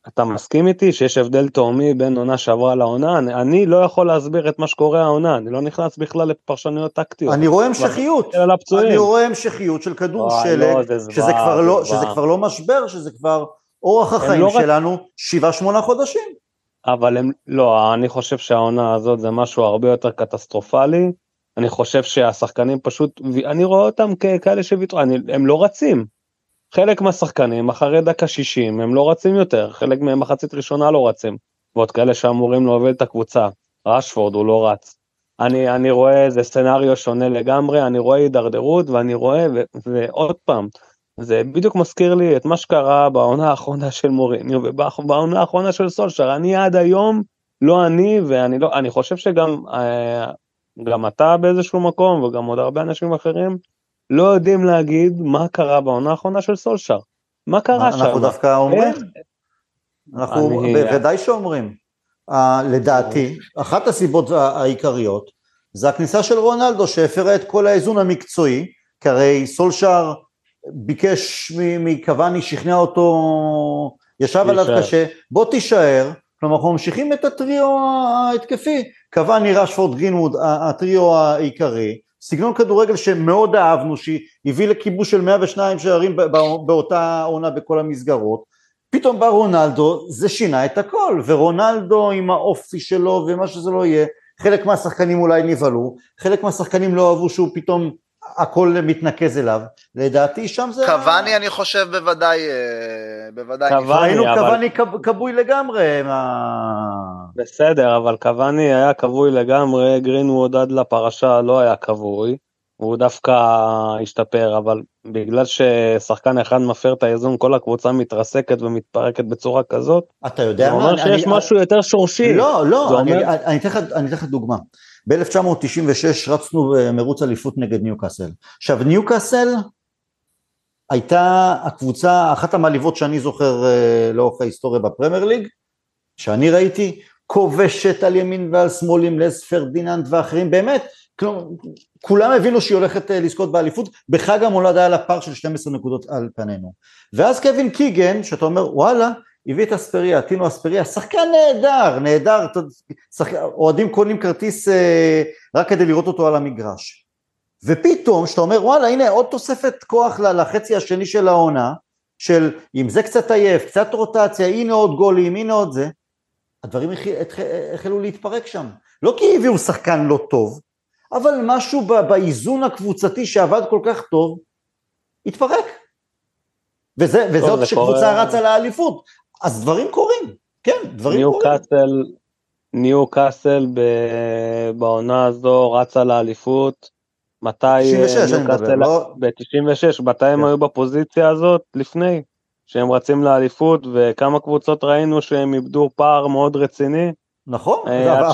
אתה מסכים איתי שיש הבדל תהומי בין עונה שעברה לעונה? אני, אני לא יכול להסביר את מה שקורה העונה, אני לא נכנס בכלל לפרשנויות טקטיות. אני רואה המשכיות, אני רואה המשכיות של כדור שלג, לא, שזה, כבר לא, שזה כבר לא משבר, שזה כבר אורח החיים לא שלנו. שבעה שמונה חודשים. אבל הם, לא, אני חושב שהעונה הזאת זה משהו הרבה יותר קטסטרופלי. אני חושב שהשחקנים פשוט, אני רואה אותם ככאלה שוויתרו, הם לא רצים. חלק מהשחקנים אחרי דקה 60 הם לא רצים יותר, חלק מהם מחצית ראשונה לא רצים, ועוד כאלה שאמורים להוביל את הקבוצה. רשפורד הוא לא רץ. אני, אני רואה איזה סצנריו שונה לגמרי, אני רואה הידרדרות ואני רואה, ו, ועוד פעם, זה בדיוק מזכיר לי את מה שקרה בעונה האחרונה של מוריניו ובעונה האחרונה של סולשר, אני עד היום, לא אני, ואני לא, אני חושב שגם אה, גם אתה באיזשהו מקום וגם עוד הרבה אנשים אחרים, לא יודעים להגיד מה קרה בעונה האחרונה של סולשר. מה קרה שם? אנחנו דווקא אומרים, אנחנו בוודאי שאומרים. לדעתי, אחת הסיבות העיקריות זה הכניסה של רונלדו שהפרה את כל האיזון המקצועי, כי הרי סולשר ביקש מקוואני, שכנע אותו, ישב עליו קשה, בוא תישאר, כלומר אנחנו ממשיכים את הטריו ההתקפי, קוואני, רשפורד, גרינווד, הטריו העיקרי, סגנון כדורגל שמאוד אהבנו, שהביא לכיבוש של 102 שערים באותה עונה בכל המסגרות, פתאום בא רונלדו, זה שינה את הכל, ורונלדו עם האופי שלו ומה שזה לא יהיה, חלק מהשחקנים אולי נבהלו, חלק מהשחקנים לא אהבו שהוא פתאום הכל מתנקז אליו, לדעתי שם זה... קוואני אני חושב בוודאי, אה, בוודאי. קוואני, אבל... קוואני כבוי לגמרי. בסדר, אבל קוואני היה כבוי לגמרי, גרינווד עד לפרשה לא היה כבוי, הוא דווקא השתפר, אבל בגלל ששחקן אחד מפר את האיזון, כל הקבוצה מתרסקת ומתפרקת בצורה כזאת, אתה יודע מה? זה אומר שיש אני, משהו אני, יותר שורשי. לא, לא, אני אתן לך דוגמה. ב-1996 רצנו מרוץ אליפות נגד ניוקאסל. עכשיו ניוקאסל הייתה הקבוצה, אחת המעליבות שאני זוכר אה, לאורך ההיסטוריה בפרמייר ליג, שאני ראיתי, כובשת על ימין ועל שמאל עם לס פרדיננד ואחרים, באמת, כולם הבינו שהיא הולכת אה, לזכות באליפות, בחג המולד היה לה פער של 12 נקודות על פנינו. ואז קווין קיגן, שאתה אומר וואלה, הביא את אספריה, טינו אספריה, שחקן נהדר, נהדר, אוהדים קונים כרטיס אה, רק כדי לראות אותו על המגרש. ופתאום, שאתה אומר וואלה הנה עוד תוספת כוח לחצי השני של העונה, של אם זה קצת עייף, קצת רוטציה, הנה עוד גולים, הנה עוד זה, הדברים החלו להתפרק שם. לא כי הביאו שחקן לא טוב, אבל משהו באיזון הקבוצתי שעבד כל כך טוב, התפרק. וזה, וזאת שקבוצה רצה לאליפות. אז דברים קוראים, כן, דברים ניו קורים. קאסל, ניו קאסל בעונה הזו רצה לאליפות, מתי 96 אני מדבר, לא... ב-96, מתי הם כן. היו בפוזיציה הזאת לפני, שהם רצים לאליפות, וכמה קבוצות ראינו שהם איבדו פער מאוד רציני. נכון, אה,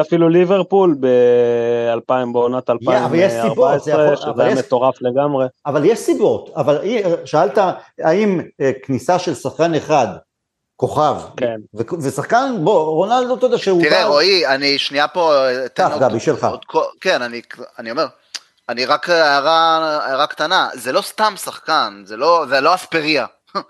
אפילו, ליברפול ב-2000 בעונת 2014, שזה היה מטורף לגמרי. אבל יש סיבות, אבל שאלת האם אה, כניסה של שחקן אחד, כוכב, כן. ושחקן, בוא, רונלדו, אתה יודע שהוא... תראה, רועי, אני שנייה פה... קח, גבי, שלך. כן, אני, אני אומר, אני רק הערה, הערה קטנה, זה לא סתם שחקן, זה לא, זה לא אספריה.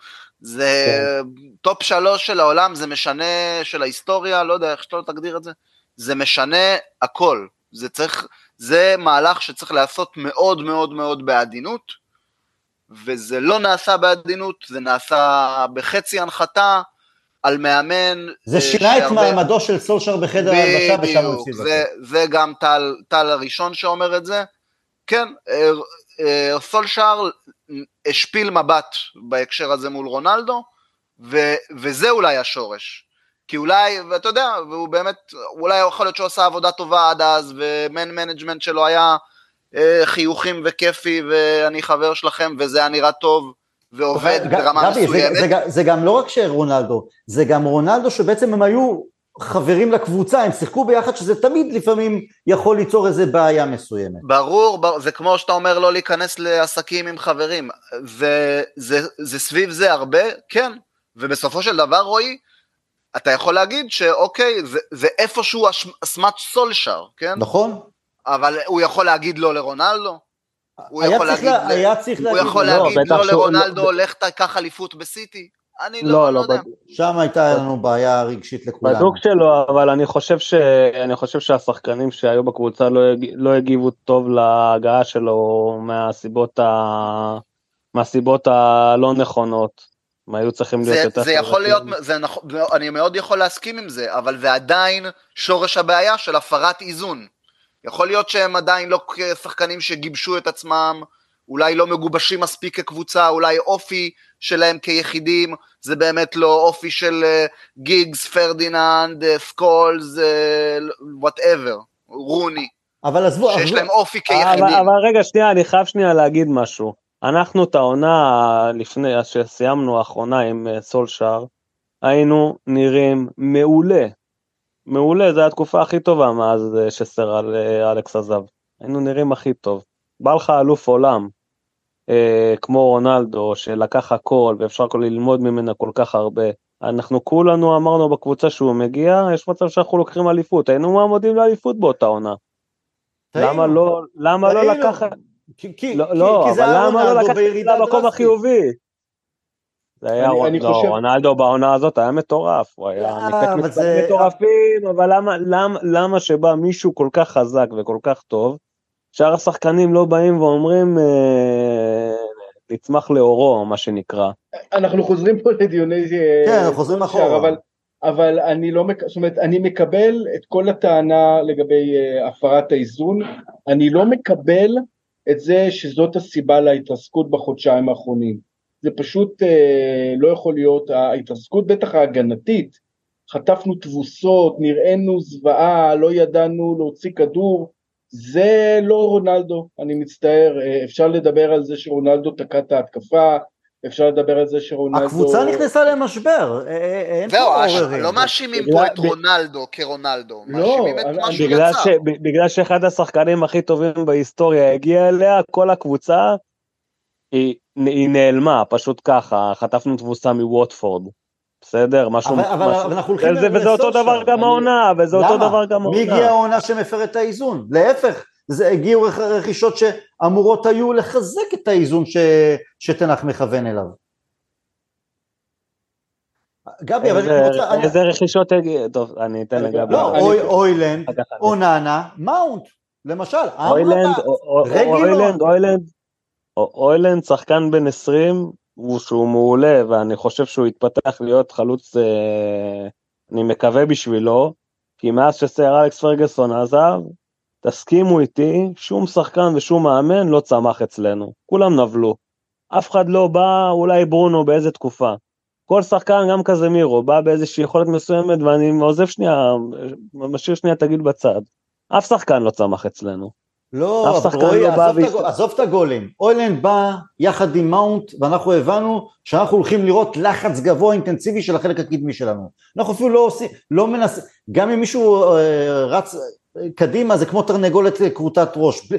זה כן. טופ שלוש של העולם, זה משנה של ההיסטוריה, לא יודע איך שאתה לא תגדיר את זה, זה משנה הכל, זה צריך, זה מהלך שצריך לעשות מאוד מאוד מאוד בעדינות, וזה לא נעשה בעדינות, זה נעשה בחצי הנחתה, על מאמן... זה שינה את מעמדו של סולשר בחדר ההלבשה ושם הוא הפסיד. זה, זה גם טל, טל הראשון שאומר את זה. כן, סולשר השפיל מבט בהקשר הזה מול רונלדו, ו, וזה אולי השורש. כי אולי, ואתה יודע, והוא באמת, אולי יכול להיות שהוא עשה עבודה טובה עד אז, ו man management שלו היה אה, חיוכים וכיפי, ואני חבר שלכם, וזה היה נראה טוב, ועובד ברמה גבי, מסוימת. זה, זה, זה גם לא רק שרונלדו, זה גם רונלדו שבעצם הם היו חברים לקבוצה, הם שיחקו ביחד, שזה תמיד לפעמים יכול ליצור איזה בעיה מסוימת. ברור, בר, זה כמו שאתה אומר לא להיכנס לעסקים עם חברים, זה, זה, סביב זה הרבה, כן, ובסופו של דבר רועי, אתה יכול להגיד שאוקיי, זה, זה איפשהו אשמת סולשר, כן? נכון. אבל הוא יכול להגיד לא לרונלדו? הוא יכול להגיד, לה, היה צריך הוא להגיד, יכול לא, להגיד לא, לא לרונלדו, לא, לך תיקח אליפות בסיטי? אני לא, לא, לא יודע. שם הייתה לנו בעיה רגשית לכולנו. בדוק שלו, אבל אני חושב, ש... אני חושב שהשחקנים שהיו בקבוצה לא, הג... לא הגיבו טוב להגעה שלו מהסיבות, ה... מהסיבות הלא נכונות. הם היו צריכים להיות יותר... זה יכול להיות, זה נכון, אני מאוד יכול להסכים עם זה, אבל זה עדיין שורש הבעיה של הפרת איזון. יכול להיות שהם עדיין לא שחקנים שגיבשו את עצמם, אולי לא מגובשים מספיק כקבוצה, אולי אופי שלהם כיחידים, זה באמת לא אופי של אה, גיגס, פרדיננד, אה, סקולס, whatever, אה, רוני. אבל עזבו, שיש עזבו. להם אופי כיחידים. אבל, אבל רגע, שנייה, אני חייב שנייה להגיד משהו. אנחנו את העונה לפני, שסיימנו האחרונה עם סולשאר, היינו נראים מעולה. מעולה, זו הייתה התקופה הכי טובה מאז שסר אלכס עזב. היינו נראים הכי טוב. בא לך אלוף עולם, אה, כמו רונלדו, שלקח הכל ואפשר ללמוד ממנה כל כך הרבה. אנחנו כולנו אמרנו בקבוצה שהוא מגיע, יש מצב שאנחנו לוקחים אליפות, היינו מעמודים לאליפות באותה עונה. למה לא, למה לא לקחת... כי, כי, לא, לא, כי זה היה רונלדו בירידה דרסטית. למקום החיובי. זה היה אני, אני לא, חושב... רונלדו בעונה הזאת היה מטורף, הוא היה אה, ניתק זה... מטורפים, אבל למה, למה, למה שבא מישהו כל כך חזק וכל כך טוב, שאר השחקנים לא באים ואומרים אה, נצמח לאורו, מה שנקרא. אנחנו חוזרים פה לדיוני... אה, כן, אנחנו חוזרים אחורה. אבל, אבל אני לא, זאת אומרת, אני מקבל את כל הטענה לגבי uh, הפרת האיזון, אני לא מקבל את זה שזאת הסיבה להתרסקות בחודשיים האחרונים. זה פשוט uh, לא יכול להיות, ההתרסקות בטח ההגנתית, חטפנו תבוסות, נראינו זוועה, לא ידענו להוציא כדור, זה לא רונלדו, אני מצטער, אה, אפשר לדבר על זה שרונלדו תקע את ההתקפה, אפשר לדבר על זה שרונלדו... הקבוצה נכנסה למשבר, אה, אה, אין פה עוררים. לא מאשימים פה את רונלדו כרונלדו, לא, מאשימים את מה שהוא יצר. בגלל שאחד השחקנים הכי טובים בהיסטוריה הגיע אליה, כל הקבוצה היא נעלמה, פשוט ככה, חטפנו תבוסה מווטפורד. בסדר? משהו... אבל, אבל, אבל אנחנו הולכים לסוף וזה אותו דבר גם העונה, וזה אותו דבר גם העונה. מי הגיע העונה שמפר את האיזון? להפך, זה הגיעו רכישות שאמורות היו לחזק את האיזון ש, שתנח מכוון אליו. גבי, אבל אני רוצה... איזה רכישות הגיעו? טוב, אני אתן לגבי... לא, אוילנד, אוננה, מאונט, למשל, אוילנד, אוילנד, אוילנד, אוילנד, שחקן בן 20, הוא שהוא מעולה ואני חושב שהוא יתפתח להיות חלוץ, אה, אני מקווה בשבילו, כי מאז שסייר אלכס פרגסון עזב, תסכימו איתי, שום שחקן ושום מאמן לא צמח אצלנו, כולם נבלו. אף אחד לא בא, אולי ברונו באיזה תקופה. כל שחקן, גם כזה מירו, בא באיזושהי יכולת מסוימת ואני עוזב שנייה, משאיר שנייה תגיד בצד. אף שחקן לא צמח אצלנו. לא, רועי, לא עזוב, את הגול, עזוב את הגולים. אוילנד בא יחד עם מאונט, ואנחנו הבנו שאנחנו הולכים לראות לחץ גבוה אינטנסיבי של החלק הקדמי שלנו. אנחנו אפילו לא עושים, לא מנסים, גם אם מישהו אה, רץ קדימה זה כמו תרנגולת כרותת ראש,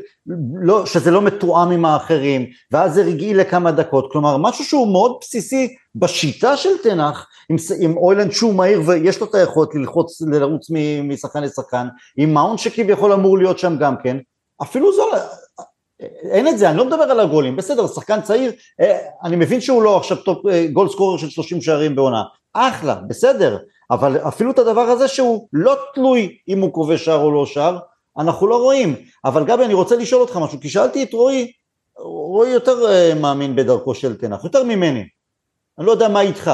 לא, שזה לא מתואם עם האחרים, ואז זה רגעי לכמה דקות, כלומר משהו שהוא מאוד בסיסי בשיטה של תנח, עם, עם אוילנד שהוא מהיר ויש לו את היכולת ללחוץ, לרוץ משחקן לשחקן, עם מאונט שכביכול אמור להיות שם גם כן, אפילו זו, אין את זה, אני לא מדבר על הגולים, בסדר, שחקן צעיר, אה, אני מבין שהוא לא עכשיו top אה, goal scorer של 30 שערים בעונה, אחלה, בסדר, אבל אפילו את הדבר הזה שהוא לא תלוי אם הוא כובש שער או לא שער, אנחנו לא רואים. אבל גבי, אני רוצה לשאול אותך משהו, כי שאלתי את רועי, רועי יותר uh, מאמין בדרכו של תנח, יותר ממני. אני לא יודע מה איתך,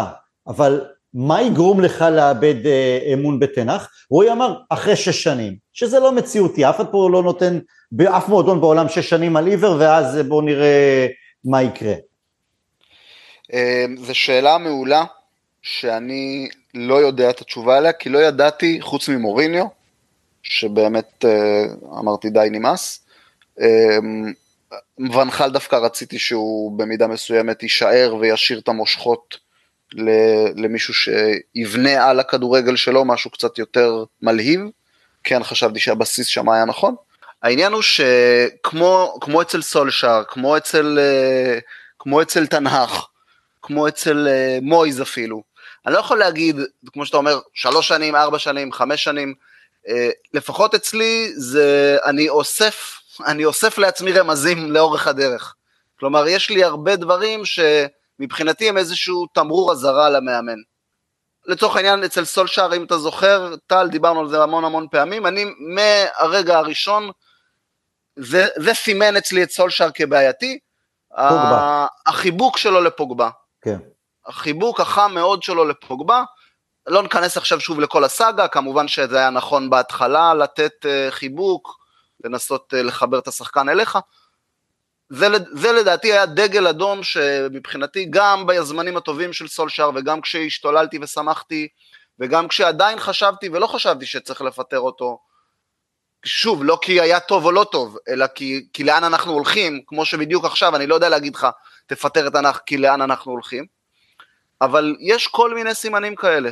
אבל מה יגרום לך לאבד אה, אמון בתנח? רועי אמר, אחרי שש שנים, שזה לא מציאותי, אף אחד פה לא נותן, באף מועדון בעולם שש שנים על עיוור, ואז בואו נראה מה יקרה. אה, זו שאלה מעולה, שאני לא יודע את התשובה עליה, כי לא ידעתי, חוץ ממוריניו, שבאמת אה, אמרתי די נמאס. ונחל דווקא רציתי שהוא במידה מסוימת יישאר וישאיר את המושכות למישהו שיבנה על הכדורגל שלו משהו קצת יותר מלהיב. כן חשבתי שהבסיס שם היה נכון. העניין הוא שכמו אצל סולשאר, כמו אצל, אה, כמו אצל תנהך, כמו אצל אה, מויז אפילו, אני לא יכול להגיד, כמו שאתה אומר, שלוש שנים, ארבע שנים, חמש שנים, אה, לפחות אצלי זה, אני אוסף, אני אוסף לעצמי רמזים לאורך הדרך. כלומר, יש לי הרבה דברים שמבחינתי הם איזשהו תמרור אזהרה למאמן. לצורך העניין, אצל סולשאר, אם אתה זוכר, טל, דיברנו על זה המון המון פעמים, אני מהרגע הראשון, זה, זה סימן אצלי את סולשאר כבעייתי. פוגבה. החיבוק שלו לפוגבה. כן. החיבוק החם מאוד שלו לפוגבה, לא ניכנס עכשיו שוב לכל הסאגה, כמובן שזה היה נכון בהתחלה לתת uh, חיבוק, לנסות uh, לחבר את השחקן אליך. זה, זה לדעתי היה דגל אדום שמבחינתי גם בזמנים הטובים של סולשאר וגם כשהשתוללתי ושמחתי וגם כשעדיין חשבתי ולא חשבתי שצריך לפטר אותו, שוב, לא כי היה טוב או לא טוב, אלא כי, כי לאן אנחנו הולכים, כמו שבדיוק עכשיו, אני לא יודע להגיד לך, תפטר את הנח כי לאן אנחנו הולכים, אבל יש כל מיני סימנים כאלה.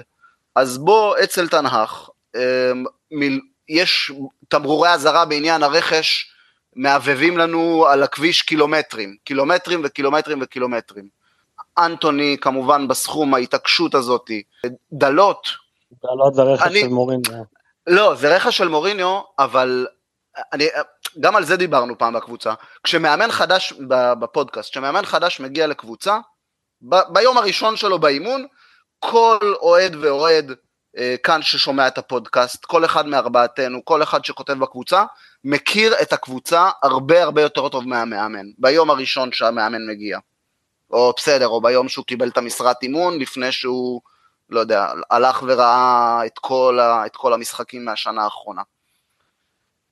אז בוא אצל תנהך, אמ, יש תמרורי אזהרה בעניין הרכש, מהבהבים לנו על הכביש קילומטרים, קילומטרים וקילומטרים וקילומטרים. אנטוני כמובן בסכום ההתעקשות הזאתי, דלות. דלות זה רכש אני, של מוריניו. לא, זה רכש של מוריניו, אבל אני, גם על זה דיברנו פעם בקבוצה. כשמאמן חדש, בפודקאסט, כשמאמן חדש מגיע לקבוצה, ב, ביום הראשון שלו באימון, כל אוהד ואוהד אה, כאן ששומע את הפודקאסט, כל אחד מארבעתנו, כל אחד שכותב בקבוצה, מכיר את הקבוצה הרבה הרבה יותר טוב מהמאמן, ביום הראשון שהמאמן מגיע. או בסדר, או ביום שהוא קיבל את המשרת אימון, לפני שהוא, לא יודע, הלך וראה את כל, ה, את כל המשחקים מהשנה האחרונה.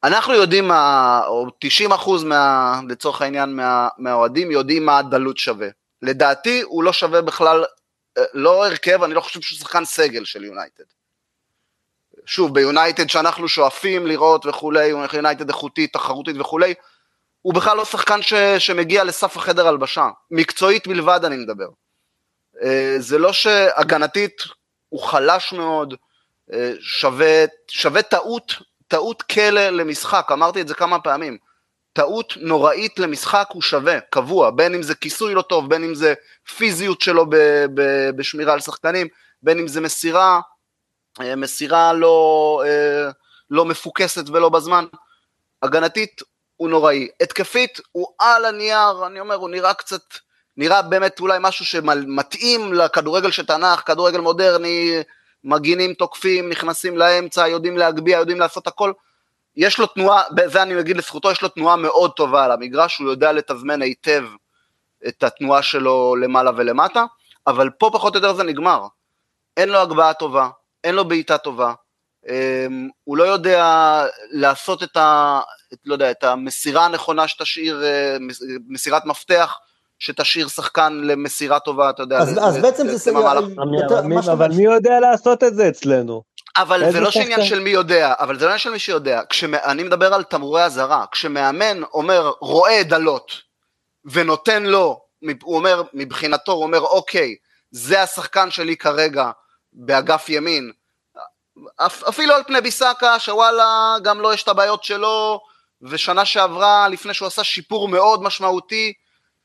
אנחנו יודעים, מה, או 90 אחוז מה, לצורך העניין מה, מהאוהדים יודעים מה הדלות שווה. לדעתי הוא לא שווה בכלל, אה, לא הרכב, אני לא חושב שהוא שחקן סגל של יונייטד. שוב, ביונייטד שאנחנו שואפים לראות וכולי, יונייטד איכותית, תחרותית וכולי, הוא בכלל לא שחקן ש, שמגיע לסף החדר הלבשה, מקצועית בלבד אני מדבר. אה, זה לא שהגנתית הוא חלש מאוד, אה, שווה, שווה טעות, טעות כלא למשחק, אמרתי את זה כמה פעמים. טעות נוראית למשחק הוא שווה, קבוע, בין אם זה כיסוי לא טוב, בין אם זה פיזיות שלו ב, ב, בשמירה על שחקנים, בין אם זה מסירה, מסירה לא, אה, לא מפוקסת ולא בזמן. הגנתית הוא נוראי. התקפית הוא על הנייר, אני אומר, הוא נראה קצת, נראה באמת אולי משהו שמתאים לכדורגל של תנ"ך, כדורגל מודרני, מגינים תוקפים, נכנסים לאמצע, יודעים להגביה, יודעים לעשות הכל. יש לו תנועה, זה אני אגיד לזכותו, יש לו תנועה מאוד טובה על המגרש, הוא יודע לתזמן היטב את התנועה שלו למעלה ולמטה, אבל פה פחות או יותר זה נגמר. אין לו הגבהה טובה, אין לו בעיטה טובה, אמ, הוא לא יודע לעשות את, ה, את, לא יודע, את המסירה הנכונה שתשאיר, אה, מסירת מפתח, שתשאיר שחקן למסירה טובה, אתה יודע. אז, אז בעצם זה סגר... אבל מי יודע לעשות את זה אצלנו? אבל זה לא שעניין של מי יודע, אבל זה לא עניין של מי שיודע. כשאני מדבר על תמרורי אזהרה, כשמאמן אומר רואה דלות ונותן לו, הוא אומר מבחינתו, הוא אומר אוקיי, זה השחקן שלי כרגע באגף ימין, אפילו על פני ביסאקה, שוואלה, גם לו יש את הבעיות שלו, ושנה שעברה, לפני שהוא עשה שיפור מאוד משמעותי,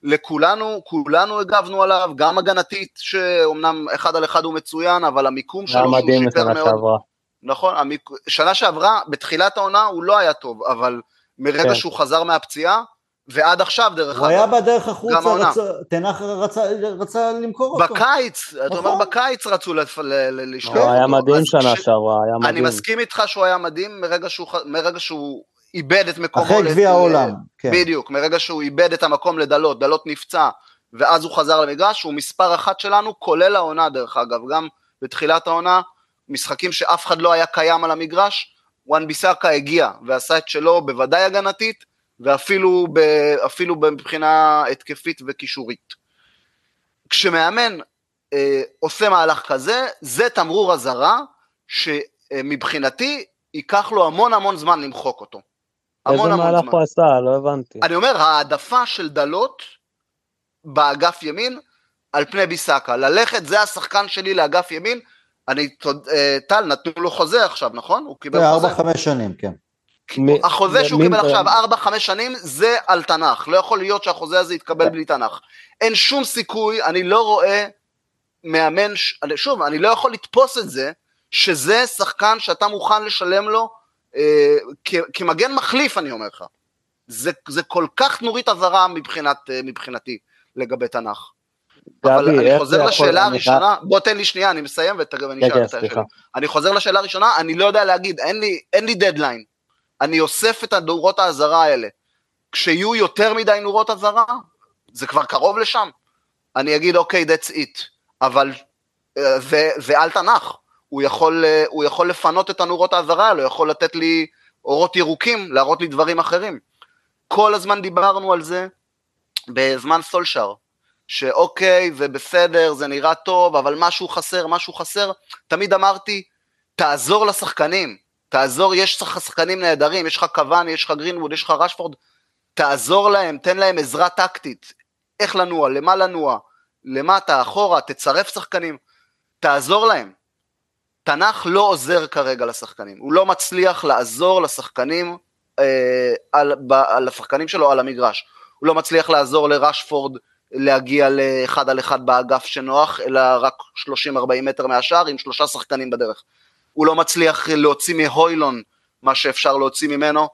לכולנו, כולנו הגבנו עליו, גם הגנתית, שאומנם אחד על אחד הוא מצוין, אבל המיקום שלו שהוא שיפר מאוד. שעברה. נכון, המיק... שנה שעברה, בתחילת העונה הוא לא היה טוב, אבל מרגע כן. שהוא חזר מהפציעה, ועד עכשיו דרך אגב. הוא היה בדרך החוצה, תנח רצה, רצה למכור אותו. בקיץ, אתה אומר נכון. בקיץ רצו לשלוח אותו. הוא היה מדהים שנה שעברה, היה מדהים. אני מסכים איתך שהוא היה מדהים מרגע שהוא, מרגע שהוא איבד את מקומו. אחרי גביע העולם. כן. בדיוק, מרגע שהוא איבד את המקום לדלות, דלות נפצע, ואז הוא חזר למגרש, הוא מספר אחת שלנו, כולל העונה דרך אגב, גם בתחילת העונה, משחקים שאף אחד לא היה קיים על המגרש, וואן ביסאקה הגיע ועשה את שלו בוודאי הגנתית, ואפילו ב, אפילו מבחינה התקפית וקישורית. כשמאמן אה, עושה מהלך כזה, זה תמרור אזהרה שמבחינתי ייקח לו המון המון זמן למחוק אותו. המון איזה מהלך הוא עשה? לא הבנתי. אני אומר, העדפה של דלות באגף ימין על פני ביסאקה. ללכת, זה השחקן שלי לאגף ימין. אני, אה, טל, נתנו לו חוזה עכשיו, נכון? הוא קיבל חוזה. ארבע, חמש שנים, כן. החוזה שהוא קיבל עכשיו, ארבע, חמש שנים, זה על תנ"ך. לא יכול להיות שהחוזה הזה יתקבל בלי תנ"ך. אין שום סיכוי, אני לא רואה מאמן, שוב, אני לא יכול לתפוס את זה, שזה שחקן שאתה מוכן לשלם לו אה, כמגן מחליף, אני אומר לך. זה, זה כל כך נורית אזהרה מבחינת, אה, מבחינתי לגבי תנ"ך. אבל אני חוזר לשאלה הראשונה, בוא תן לי שנייה, אני מסיים ואני אשאל את השאלה. אני חוזר לשאלה הראשונה, אני לא יודע להגיד, אין לי דדליין. אני אוסף את נורות האזהרה האלה. כשיהיו יותר מדי נורות אזהרה, זה כבר קרוב לשם, אני אגיד אוקיי, okay, that's it. אבל אה, זה על תנ"ך. הוא יכול, אה, הוא יכול לפנות את הנורות האזהרה האלו, הוא יכול לתת לי אורות ירוקים, להראות לי דברים אחרים. כל הזמן דיברנו על זה בזמן סולשר, שאוקיי, זה בסדר, זה נראה טוב, אבל משהו חסר, משהו חסר. תמיד אמרתי, תעזור לשחקנים, תעזור, יש שחקנים נהדרים, יש לך קוואני, יש לך גרינווד, יש לך רשפורד, תעזור להם, תן להם עזרה טקטית, איך לנוע, למה לנוע, למטה, אחורה, תצרף שחקנים, תעזור להם. תנ"ך לא עוזר כרגע לשחקנים, הוא לא מצליח לעזור לשחקנים, אה, על, ב, על השחקנים שלו על המגרש, הוא לא מצליח לעזור לרשפורד להגיע לאחד על אחד באגף שנוח, אלא רק 30-40 מטר מהשאר עם שלושה שחקנים בדרך. הוא לא מצליח להוציא מהוילון מה שאפשר להוציא ממנו,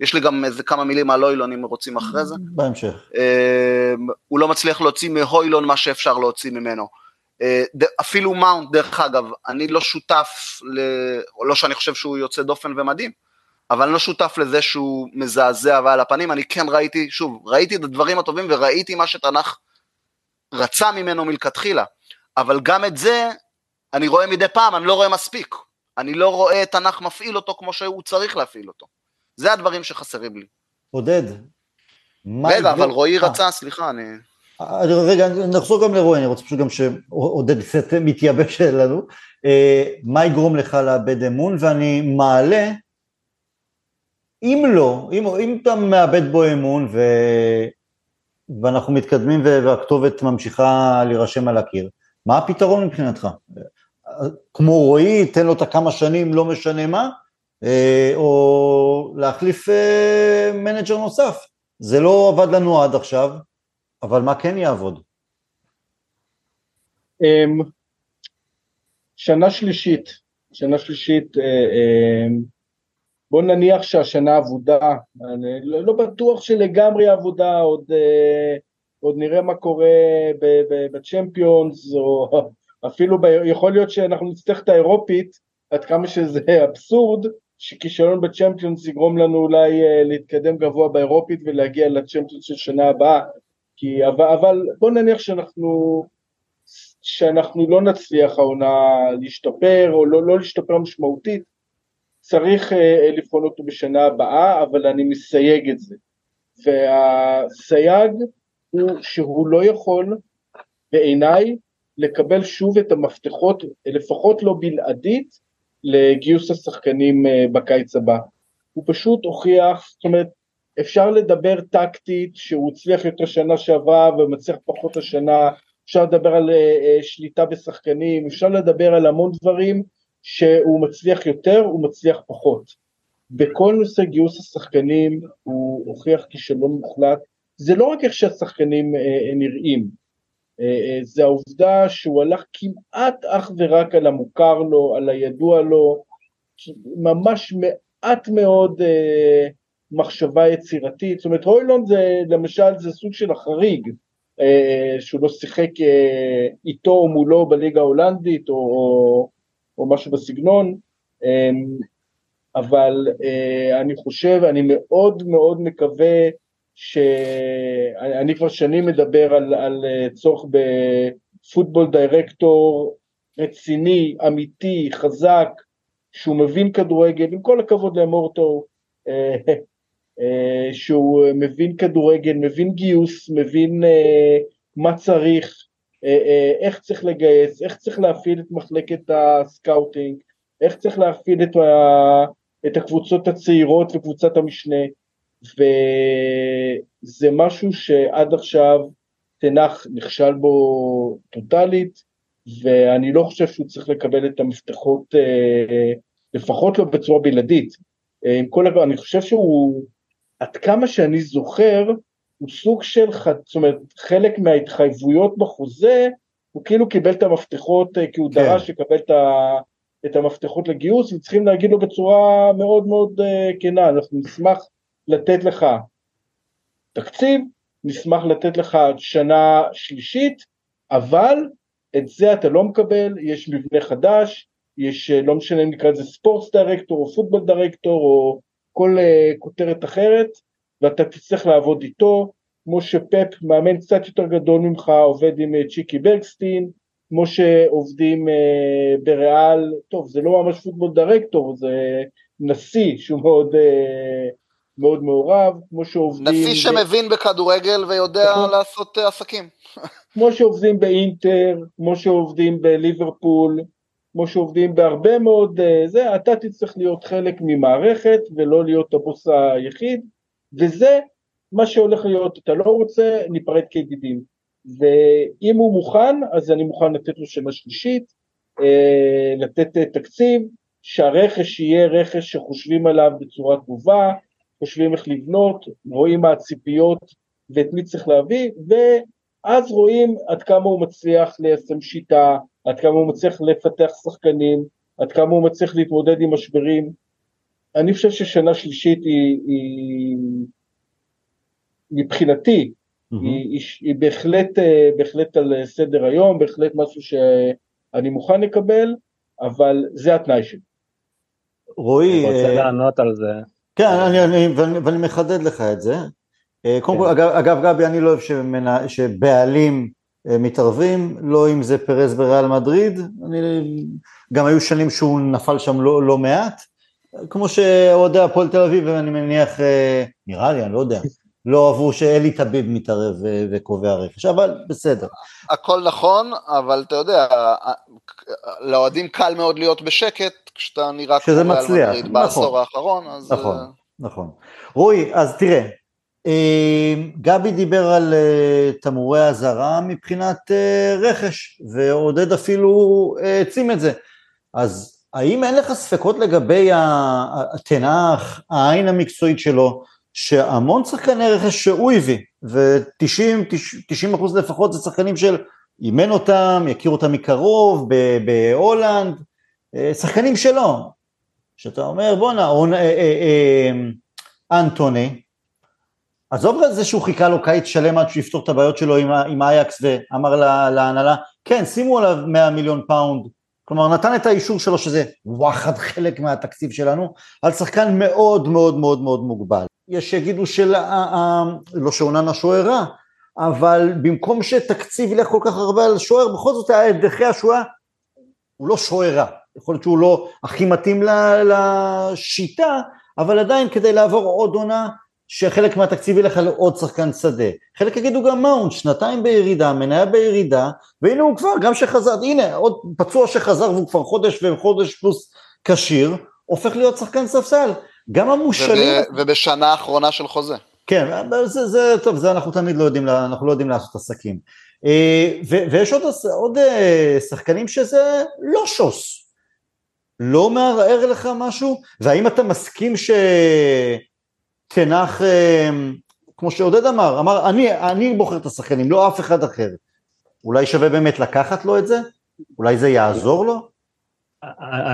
יש לי גם איזה כמה מילים על הוילון אם רוצים אחרי זה. בהמשך. אה, הוא לא מצליח להוציא מהוילון מה שאפשר להוציא ממנו. אה, אפילו מאונט, דרך אגב, אני לא שותף, ל... לא שאני חושב שהוא יוצא דופן ומדהים, אבל אני לא שותף לזה שהוא מזעזע ועל הפנים, אני כן ראיתי, שוב, ראיתי את הדברים הטובים וראיתי מה שתנ"ך רצה ממנו מלכתחילה, אבל גם את זה אני רואה מדי פעם, אני לא רואה מספיק. אני לא רואה את תנ"ך מפעיל אותו כמו שהוא צריך להפעיל אותו. זה הדברים שחסרים לי. עודד. רגע, אבל רועי אה. רצה, סליחה, אני... רגע, נחזור גם לרועי, אני רוצה פשוט גם שעודד קצת מתייבש לנו. אה, מה יגרום לך לאבד אמון? ואני מעלה, אם לא, אם, אם אתה מאבד בו אמון ו... ואנחנו מתקדמים והכתובת ממשיכה להירשם על הקיר, מה הפתרון מבחינתך? כמו רועי, תן לו את הכמה שנים, לא משנה מה, אה, או להחליף אה, מנג'ר נוסף. זה לא עבד לנו עד עכשיו, אבל מה כן יעבוד? אמ, שנה שלישית, שנה שלישית, אה, בוא נניח שהשנה אבודה, אני לא בטוח שלגמרי אבודה, עוד, עוד נראה מה קורה בצ'מפיונס, או אפילו ב, יכול להיות שאנחנו נצטרך את האירופית, עד כמה שזה אבסורד, שכישלון בצ'מפיונס יגרום לנו אולי uh, להתקדם גבוה באירופית ולהגיע לצ'מפיונס של שנה הבאה, כי, אבל, אבל בוא נניח שאנחנו, שאנחנו לא נצליח העונה להשתפר או לא, לא להשתפר משמעותית, צריך uh, לבחון אותו בשנה הבאה, אבל אני מסייג את זה. והסייג הוא שהוא לא יכול בעיניי לקבל שוב את המפתחות, לפחות לא בלעדית, לגיוס השחקנים אה, בקיץ הבא. הוא פשוט הוכיח, זאת אומרת, אפשר לדבר טקטית שהוא הצליח יותר שנה שעברה ומצליח פחות השנה, אפשר לדבר על אה, אה, שליטה בשחקנים, אפשר לדבר על המון דברים שהוא מצליח יותר, הוא מצליח פחות. בכל נושא גיוס השחקנים הוא הוכיח כישלון מוחלט, זה לא רק איך שהשחקנים נראים, זה העובדה שהוא הלך כמעט אך ורק על המוכר לו, על הידוע לו, ממש מעט מאוד אה, מחשבה יצירתית, זאת אומרת הוילון זה למשל זה סוג של החריג, אה, שהוא לא שיחק אה, איתו או מולו בליגה ההולנדית או, או, משהו בסגנון, אה, אבל אה, אני חושב, אני מאוד מאוד מקווה שאני כבר שנים מדבר על, על אה, צורך בפוטבול דירקטור רציני, אמיתי, חזק, שהוא מבין כדורגל, עם כל הכבוד למורטו, אה, אה, שהוא מבין כדורגל, מבין גיוס, מבין מה צריך, איך צריך לגייס, איך צריך להפעיל את מחלקת ה scouting, איך צריך להפעיל את, ה, את הקבוצות הצעירות וקבוצת המשנה, וזה משהו שעד עכשיו תנח נכשל בו טוטאלית, ואני לא חושב שהוא צריך לקבל את המפתחות, אה, לפחות לא בצורה בלעדית. אה, עם כל הכבוד, אני חושב שהוא, עד כמה שאני זוכר, הוא סוג של, זאת אומרת, חלק מההתחייבויות בחוזה, הוא כאילו קיבל את המפתחות, אה, כי הוא כן. דרש לקבל את, ה, את המפתחות לגיוס, וצריכים להגיד לו בצורה מאוד מאוד כנה, אנחנו נשמח לתת לך תקציב, נשמח לתת לך שנה שלישית, אבל את זה אתה לא מקבל, יש מבנה חדש, יש, אה, לא משנה אם נקרא לזה ספורטס דירקטור או פוטבול דירקטור או כל uh, כותרת אחרת, ואתה תצטרך לעבוד איתו, כמו שפפ, מאמן קצת יותר גדול ממך, עובד עם uh, צ'יקי ברגסטין, כמו שעובדים uh, בריאל, טוב, זה לא ממש פוטבול דירקטור, זה נשיא שהוא מאוד, uh, מאוד מעורב, כמו שעובדים... נשיא שמבין ב... בכדורגל ויודע נכון. לעשות uh, עסקים. כמו שעובדים באינטר, כמו שעובדים בליברפול, כמו שעובדים בהרבה מאוד אה, זה, אתה תצטרך להיות חלק ממערכת ולא להיות הבוס היחיד, וזה מה שהולך להיות, אתה לא רוצה, ניפרד כידידים. ואם הוא מוכן, אז אני מוכן לתת לו שנה שלישית, אה, לתת אה, תקציב, שהרכש יהיה רכש שחושבים עליו בצורה טובה, חושבים איך לבנות, רואים מה הציפיות ואת מי צריך להביא, ו... אז רואים עד כמה הוא מצליח ליישם שיטה, עד כמה הוא מצליח לפתח שחקנים, עד כמה הוא מצליח להתמודד עם משברים. אני חושב ששנה שלישית היא, היא מבחינתי, mm-hmm. היא, היא, היא בהחלט, אה, בהחלט על סדר היום, בהחלט משהו שאני מוכן לקבל, אבל זה התנאי שלי. רועי... אני רוצה אה, לענות על זה. כן, אני, אני, ואני, ואני מחדד לך את זה. אה, קודם כל, כן. אגב, גבי, אני לא אוהב שמנה, שבעלים אה, מתערבים, לא אם זה פרז בריאל מדריד, אני, גם היו שנים שהוא נפל שם לא, לא מעט, כמו שאוהדי הפועל תל אביב, אני מניח, אה, נראה לי, אני לא יודע, לא אהבו שאלי טביב מתערב וקובע רכש, אבל בסדר. הכל נכון, אבל אתה יודע, לאוהדים קל מאוד להיות בשקט, כשאתה נראה כמו ריאל מדריד נכון, בעשור האחרון, אז... נכון, נכון. רועי, אז תראה, אה, גבי דיבר על אה, תמרורי אזהרה מבחינת אה, רכש, ועודד אפילו העצים את זה. אז האם אין לך ספקות לגבי התנח, העין המקצועית שלו, שהמון שחקני רכש שהוא הביא, ו-90 אחוז לפחות זה שחקנים של אימן אותם, יכיר אותם מקרוב, בהולנד, שחקנים שלו, שאתה אומר בואנה, אנטוני, עזוב את זה שהוא חיכה לו קיץ שלם עד שהוא יפתור את הבעיות שלו עם, עם אייקס ואמר להנהלה, כן, שימו עליו 100 מיליון פאונד, כלומר נתן את האישור שלו שזה וואחד חלק מהתקציב שלנו, על שחקן מאוד מאוד מאוד מאוד מוגבל. יש שיגידו של, לא שאוננה שוער רע, אבל במקום שתקציב ילך כל כך הרבה על שוער, בכל זאת היה דחי השוער, הוא לא שוער רע, יכול להיות שהוא לא הכי מתאים לשיטה, אבל עדיין כדי לעבור עוד עונה שחלק מהתקציב ילך על עוד שחקן שדה. חלק יגידו גם מאונט, שנתיים בירידה, מניה בירידה, והנה הוא כבר, גם שחזר, הנה, עוד פצוע שחזר והוא כבר חודש וחודש פלוס כשיר, הופך להיות שחקן ספסל. גם המושאלים... וב, ובשנה האחרונה של חוזה. כן, זה, זה טוב, זה אנחנו תמיד לא יודעים, אנחנו לא יודעים לעשות עסקים. אה, ו, ויש עוד, עוד אה, שחקנים שזה לא שוס. לא מערער לך משהו? והאם אתה מסכים ש... תנח, אמ, כמו שעודד אמר, אמר אני, אני בוחר את השחקנים, לא אף אחד אחר. אולי שווה באמת לקחת לו את זה? אולי זה יעזור לו?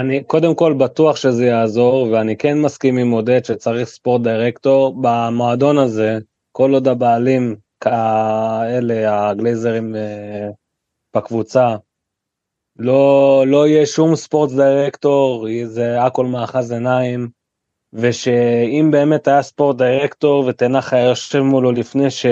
אני קודם כל בטוח שזה יעזור, ואני כן מסכים עם עודד שצריך ספורט דירקטור. במועדון הזה, כל עוד הבעלים כאלה, הגלייזרים אה, בקבוצה, לא, לא יהיה שום ספורט דירקטור, זה הכל מאחז עיניים. ושאם באמת היה ספורט דירקטור ותנח היה יושב מולו לפני ש...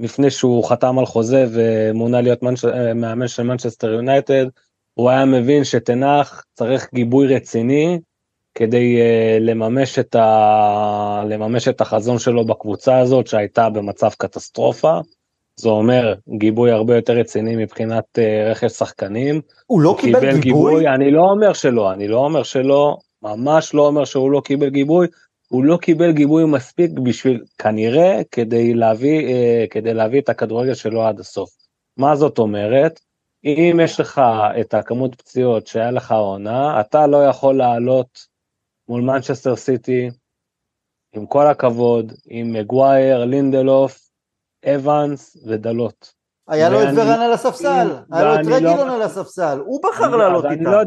לפני שהוא חתם על חוזה ומונה להיות מנש... מאמן של מנצ'סטר יונייטד, הוא היה מבין שתנח צריך גיבוי רציני כדי uh, לממש, את ה... לממש את החזון שלו בקבוצה הזאת שהייתה במצב קטסטרופה. זה אומר גיבוי הרבה יותר רציני מבחינת uh, רכש שחקנים. הוא לא קיבל, קיבל גיבוי? גיבוי? אני לא אומר שלא, אני לא אומר שלא, ממש לא אומר שהוא לא קיבל גיבוי, הוא לא קיבל גיבוי מספיק בשביל, כנראה, כדי להביא, uh, כדי להביא את הכדורגל שלו עד הסוף. מה זאת אומרת? אם יש לך את הכמות פציעות שהיה לך עונה, אתה לא יכול לעלות מול מנצ'סטר סיטי, עם כל הכבוד, עם מגווייר, לינדלוף, אבנס ודלות. היה לו את ורן על הספסל, היה לו את לא- רגילון על הספסל, הוא בחר לעלות איתם. לא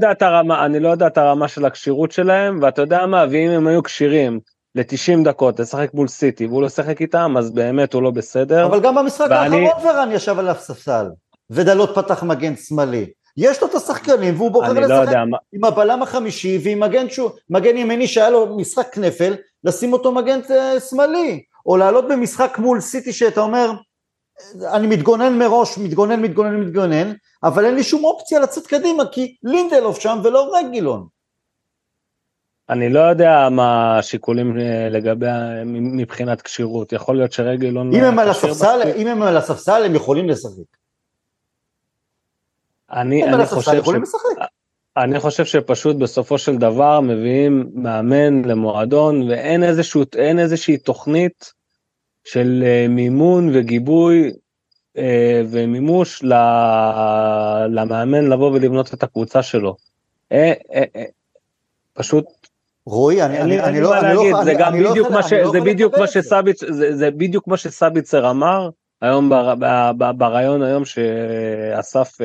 אני לא יודע את הרמה של הכשירות שלהם, ואתה יודע מה, ואם הם היו כשירים ל-90 דקות לשחק מול סיטי והוא לא שחק איתם, אז באמת הוא לא בסדר. אבל גם במשחק האחרון ורן ישב על הספסל. ודלות פתח מגן שמאלי. יש לו את השחקנים והוא בוחר לא לשחק לא עם הבלם החמישי ועם מגן, שהוא, מגן ימני שהיה לו משחק כנפל, לשים אותו מגן אה, שמאלי, או לעלות במשחק מול סיטי שאתה אומר, אני מתגונן מראש, מתגונן, מתגונן, מתגונן, אבל אין לי שום אופציה לצאת קדימה כי לינדלוף שם ולא רגילון. אני לא יודע מה השיקולים אה, לגבי, מבחינת כשירות, יכול להיות שרגילון... אם הם על הספסל, אם הם על הספסל הם יכולים לשחק. אני, אני חושב ש... אני חושב שפשוט בסופו של דבר מביאים מאמן למועדון ואין איזשהו, איזושהי תוכנית של אה, מימון וגיבוי אה, ומימוש למאמן לבוא ולבנות את הקבוצה שלו. אה, פשוט רועי, אני, אני, אני, לא, אני לא, זה גם בדיוק מה ש... זה בדיוק מה שסביץ, זה בדיוק מה שסביצר אמר היום בריאיון היום שאסף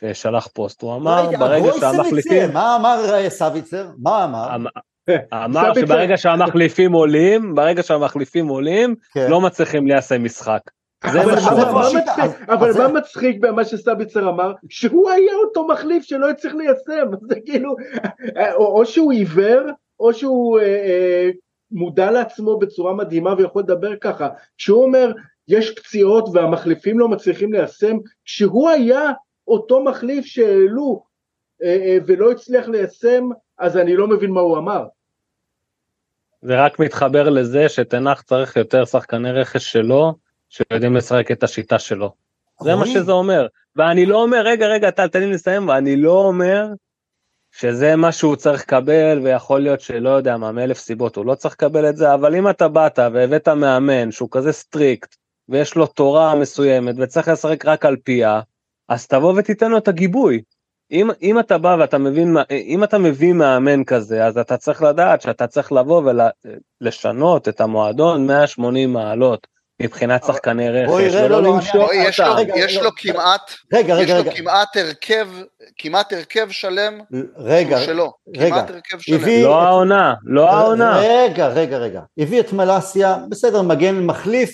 ששלח פוסט, הוא אמר ברגע שהמחליפים... מה אמר אה, סביצר? מה אמר? אמ- אמר שברגע שהמחליפים עולים, ברגע שהמחליפים עולים, כן. לא מצליחים ליישם משחק. אבל מה מצחיק במה שסביצר אמר? שהוא היה אותו מחליף שלא הצליח ליישם, זה כאילו, או שהוא עיוור, או שהוא אה, אה, מודע לעצמו בצורה מדהימה ויכול לדבר ככה. כשהוא אומר, יש פציעות והמחליפים לא מצליחים ליישם, כשהוא היה אותו מחליף שהעלו אה, אה, ולא הצליח ליישם, אז אני לא מבין מה הוא אמר. זה רק מתחבר לזה שתנח צריך יותר שחקני רכש שלו, שיודעים לשחק את השיטה שלו. זה מה שזה אומר. ואני לא אומר, רגע, רגע, טל, תן לי לסיים, ואני לא אומר שזה מה שהוא צריך לקבל, ויכול להיות שלא יודע מה, מאלף סיבות הוא לא צריך לקבל את זה, אבל אם אתה באת והבאת מאמן שהוא כזה strict, ויש לו תורה מסוימת, וצריך לשחק רק על פיה, אז תבוא ותיתן לו את הגיבוי. אם, אם אתה בא ואתה מבין, אם אתה מביא מאמן כזה, אז אתה צריך לדעת שאתה צריך לבוא ולשנות את המועדון 180 מעלות. מבחינת שחקני רכש, ולא לא, לא, למשוך אותם. יש לו כמעט, רגע, רגע, יש לו כמעט הרכב, כמעט הרכב שלם רגע, שלו, רגע, כמעט הרכב שלם. לא העונה, לא העונה. רגע, רגע, רגע, הביא את מלאסיה, בסדר, מגן מחליף,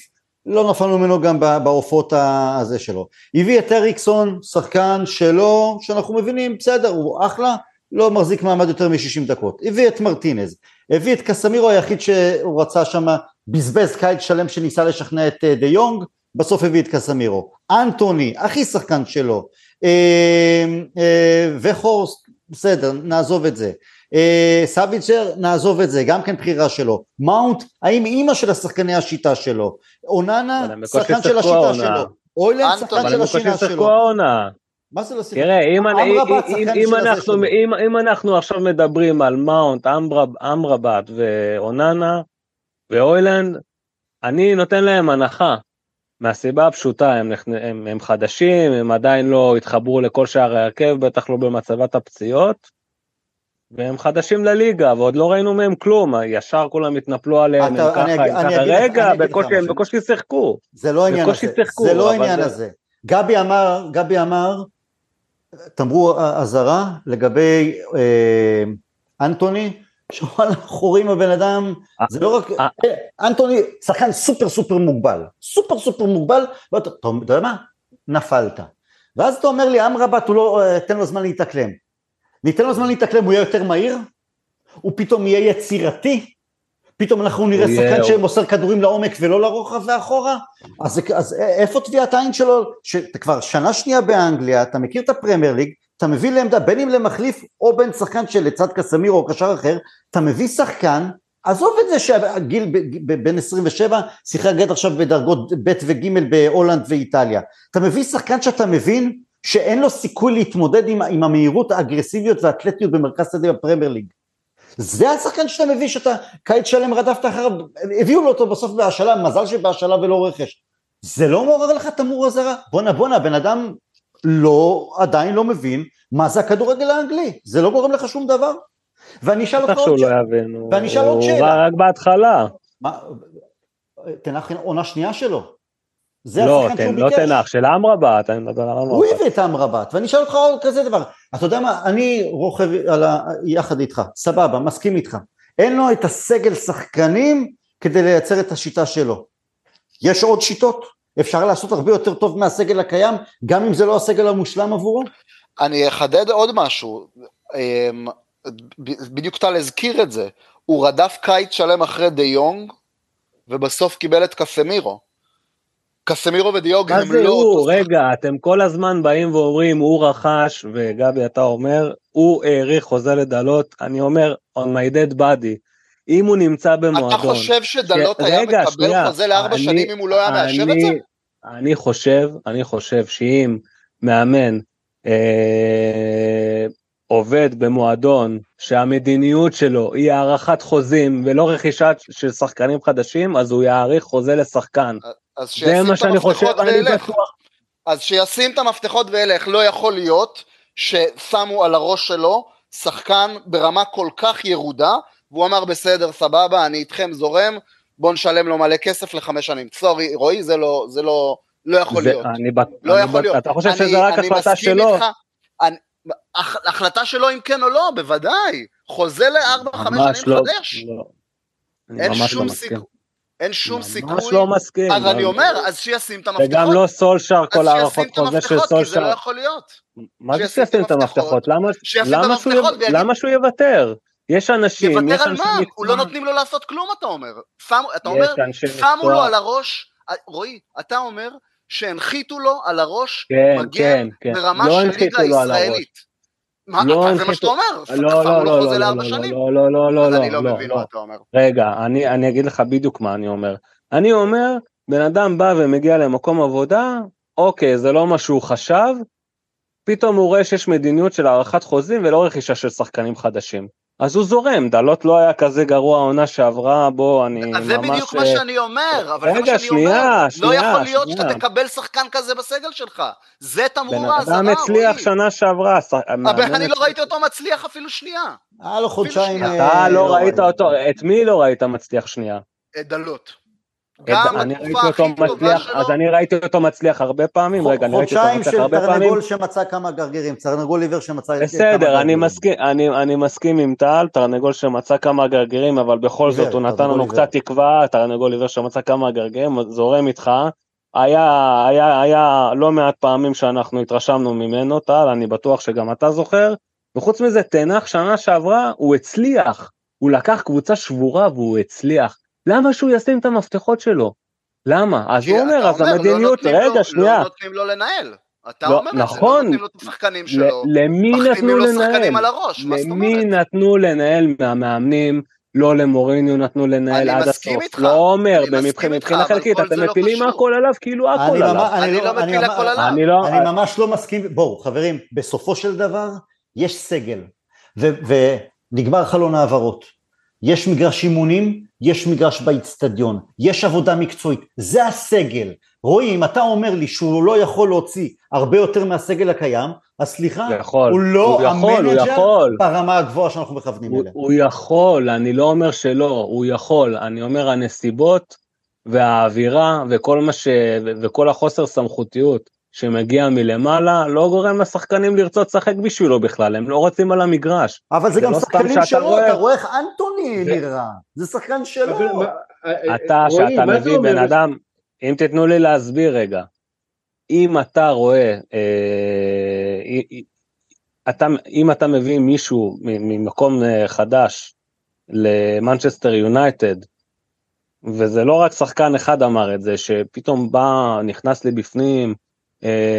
לא נפלנו ממנו גם בעופות הזה שלו. הביא את אריקסון, שחקן שלו, שאנחנו מבינים, בסדר, הוא אחלה, לא מחזיק מעמד יותר מ-60 דקות. הביא את מרטינז, הביא את קסמירו היחיד שהוא רצה שם, בזבז קיץ שלם שניסה לשכנע את אה, דה יונג, בסוף הביא את קסמירו. אנטוני, הכי שחקן שלו, אה, אה, וחורסט, בסדר, נעזוב את זה. אה, סביצ'ר, נעזוב את זה, גם כן בחירה שלו. מאונט, האם אימא של השחקני השיטה שלו? אוננה, שחקן של השיטה שלו. אוילנד, שחקן של השיטה שלו. מה זה לא? תראה, אם, אני, אם, אם, אנחנו, אם, אם אנחנו עכשיו מדברים על מאונט, אמרבת ואוננה ואוילנד, אני נותן להם הנחה. מהסיבה הפשוטה, הם, הם, הם חדשים, הם עדיין לא התחברו לכל שער ההרכב, בטח לא במצבת הפציעות. והם חדשים לליגה ועוד לא ראינו מהם כלום, ישר כולם התנפלו עליהם, אתה, הם ככה, אני, הם ככה, רגע, בקושי, הם בקושי שיחקו. זה לא העניין הזה, שיחקו, זה לא העניין זה... הזה. גבי אמר, גבי אמר, תמרו אזהרה לגבי אה, אנטוני, שוואלה חורים הבן אדם, זה לא רק, אה. אנטוני שחקן סופר סופר מוגבל, סופר סופר מוגבל, ואתה יודע מה? נפלת. ואז אתה אומר לי, אמרבת, הוא לא, אה, תן לו זמן להתאקלם. ניתן לו זמן להתאקלם, הוא יהיה יותר מהיר, הוא פתאום יהיה יצירתי, פתאום אנחנו נראה שחקן שמוסר כדורים לעומק ולא לרוחב ואחורה, אז, אז איפה טביעת העין שלו, שאתה כבר שנה שנייה באנגליה, אתה מכיר את הפרמייר ליג, אתה מביא לעמדה, בין אם למחליף או בין שחקן שלצד קסמירו או קשר אחר, אתה מביא שחקן, עזוב את זה שהגיל בן 27 שיחק עד עכשיו בדרגות ב' וג' בהולנד ואיטליה, אתה מביא שחקן שאתה מבין שאין לו סיכוי להתמודד עם, עם המהירות, האגרסיביות והאתלטיות במרכז שדה בפרמייר ליג. זה השחקן שאתה מביא, שאתה קיץ שלם רדפת אחריו, הביאו לו אותו בסוף בהשאלה, מזל שבהשאלה ולא רכש. זה לא מעורר לך תמור אזהרה? בואנה בואנה, בן אדם לא, עדיין לא מבין מה זה הכדורגל האנגלי, זה לא גורם לך שום דבר. ואני אשאל אותך עוד שאלה, ואני אשאל עוד שאלה. הוא רק בהתחלה. תנח עונה שנייה שלו. זה לא, השחקן שהוא לא ביקש. לא תנח, של אמרבת, אני מדבר על אמרבת. הוא הביא את אמרבת, ואני אשאל אותך עוד כזה דבר. אתה יודע מה, אני רוכב ה... יחד איתך, סבבה, מסכים איתך. אין לו את הסגל שחקנים כדי לייצר את השיטה שלו. יש עוד שיטות? אפשר לעשות הרבה יותר טוב מהסגל הקיים, גם אם זה לא הסגל המושלם עבורו? אני אחדד עוד משהו, אמ, בדיוק טל הזכיר את זה, הוא רדף קיץ שלם אחרי דה יונג, ובסוף קיבל את קסמירו. קסמירו ודיוג הם לא... הוא? רגע, אתם כל הזמן באים ואומרים, הוא רכש, וגבי אתה אומר, הוא העריך חוזה לדלות, אני אומר, on my dead body. אם הוא נמצא במועדון... אתה חושב שדלות ש... היה רגע, מקבל שנייה, חוזה לארבע שנים אם הוא לא היה מאשר את זה? אני חושב, אני חושב שאם מאמן אה, עובד במועדון שהמדיניות שלו היא הארכת חוזים ולא רכישה של שחקנים חדשים, אז הוא יאריך חוזה לשחקן. אז זה מה שאני חושב, אני בטוח. אז שישים את המפתחות וילך, לא יכול להיות ששמו על הראש שלו שחקן ברמה כל כך ירודה, והוא אמר בסדר סבבה אני איתכם זורם, בוא נשלם לו מלא כסף לחמש שנים. סורי רועי זה לא, זה לא, לא יכול זה, להיות. אני, לא אני יכול להיות. אתה חושב אני, שזה רק החלטה שלו? איתך, אני, החלטה שלו אם כן או לא, בוודאי. חוזה לארבע חמש שנים לא, חדש. לא. אין שום לא סיכוי. אין שום סיכוי. ממש לא מסכים. אז אני אומר, אז שישים את המפתחות. וגם לא סולשר כל הערכות חוזה של סולשר. כי זה לא יכול להיות. מה זה שישים את המפתחות? למה שהוא יוותר? יש אנשים, יש אנשים יוותר על מה? הוא לא נותנים לו לעשות כלום אתה אומר. אתה אומר, שמו לו על הראש, רועי, אתה אומר שהנחיתו לו על הראש כן, מגן כן, כן. ברמה לא של ליגה ישראלית. מה, לא זה מה שאתה אומר, לא, לא, לא, לא, לא, לא, לא, לא, לא, אני לא מבין מה אתה אומר. רגע, אני אגיד לך בדיוק מה אני אומר. אני אומר, בן אדם בא ומגיע למקום עבודה, אוקיי, זה לא מה שהוא חשב, פתאום הוא רואה שיש מדיניות של הארכת חוזים ולא רכישה של שחקנים חדשים. אז הוא זורם, דלות לא היה כזה גרוע העונה שעברה, בוא, אני ממש... אז זה בדיוק מה שאני אומר, אבל רגע, זה מה שאני שנייה, אומר. שנייה, לא יכול להיות שנייה. שאתה תקבל שחקן כזה בסגל שלך. זה תמרור האזהרה, בן אדם הצליח שנה שעברה. אבל אני לא ראיתי אותו מצליח אפילו שנייה. היה לו חודשיים... אתה לא ראית אותו, את מי לא ראית מצליח שנייה? את דלות. גם התקופה הכי טובה שלו. אז אני ראיתי אותו מצליח הרבה פעמים, רגע, אני ראיתי אותו מצליח הרבה פעמים. חודשיים של תרנגול שמצא כמה גרגירים, תרנגול עיוור שמצא כמה גרגירים. בסדר, אני מסכים, אני, אני מסכים עם טל, תרנגול שמצא כמה גרגירים, אבל בכל זאת הוא נתן לנו קצת תקווה, תרנגול עיוור שמצא כמה גרגירים, זורם איתך. היה, היה, היה לא מעט פעמים שאנחנו התרשמנו ממנו, טל, אני בטוח שגם אתה זוכר. וחוץ מזה, תנח שנה שעברה, הוא הצליח. הוא לקח קבוצה שבורה והוא הצליח. למה שהוא ישים את המפתחות שלו? למה? אז הוא אומר, אז המדיניות, לא רגע, שנייה. לא נותנים לו לנהל. אתה לא, אומר נכון, את זה, לא נותנים לו את השחקנים שלו, למי נתנו לנהל? הראש, למי נתנו לנהל מהמאמנים? לא למוריניו נתנו לנהל עד הסוף, איתך, לא אומר, מבחינה חלקית, אתם לא מפילים הכל עליו כאילו הכל עליו. אני לא מפיל הכל עליו. אני ממש לא מסכים, בואו חברים, בסופו של דבר יש סגל, ונגמר חלון העברות, יש מגרש אימונים, יש מגרש באיצטדיון, יש עבודה מקצועית, זה הסגל. רועי, אם אתה אומר לי שהוא לא יכול להוציא הרבה יותר מהסגל הקיים, אז סליחה, יכול, הוא לא הוא יכול, המנג'ר הוא יכול. ברמה הגבוהה שאנחנו מכוונים הוא, אליה. הוא יכול, אני לא אומר שלא, הוא יכול, אני אומר הנסיבות והאווירה וכל מה ש... וכל החוסר סמכותיות שמגיע מלמעלה לא גורם לשחקנים לרצות לשחק בשבילו בכלל, הם לא רוצים על המגרש. אבל זה, זה גם לא שחקנים שלו, רואה... אתה רואה איך אנטוני זה... נראה, זה שחקן שלו. אבל, מה, אתה, שאתה מביא בן אדם, אם תיתנו לי להסביר רגע, אם אתה רואה, אה, אתה, אם אתה מביא מישהו ממקום אה, חדש למנצ'סטר יונייטד, וזה לא רק שחקן אחד אמר את זה, שפתאום בא, נכנס לי בפנים, אה,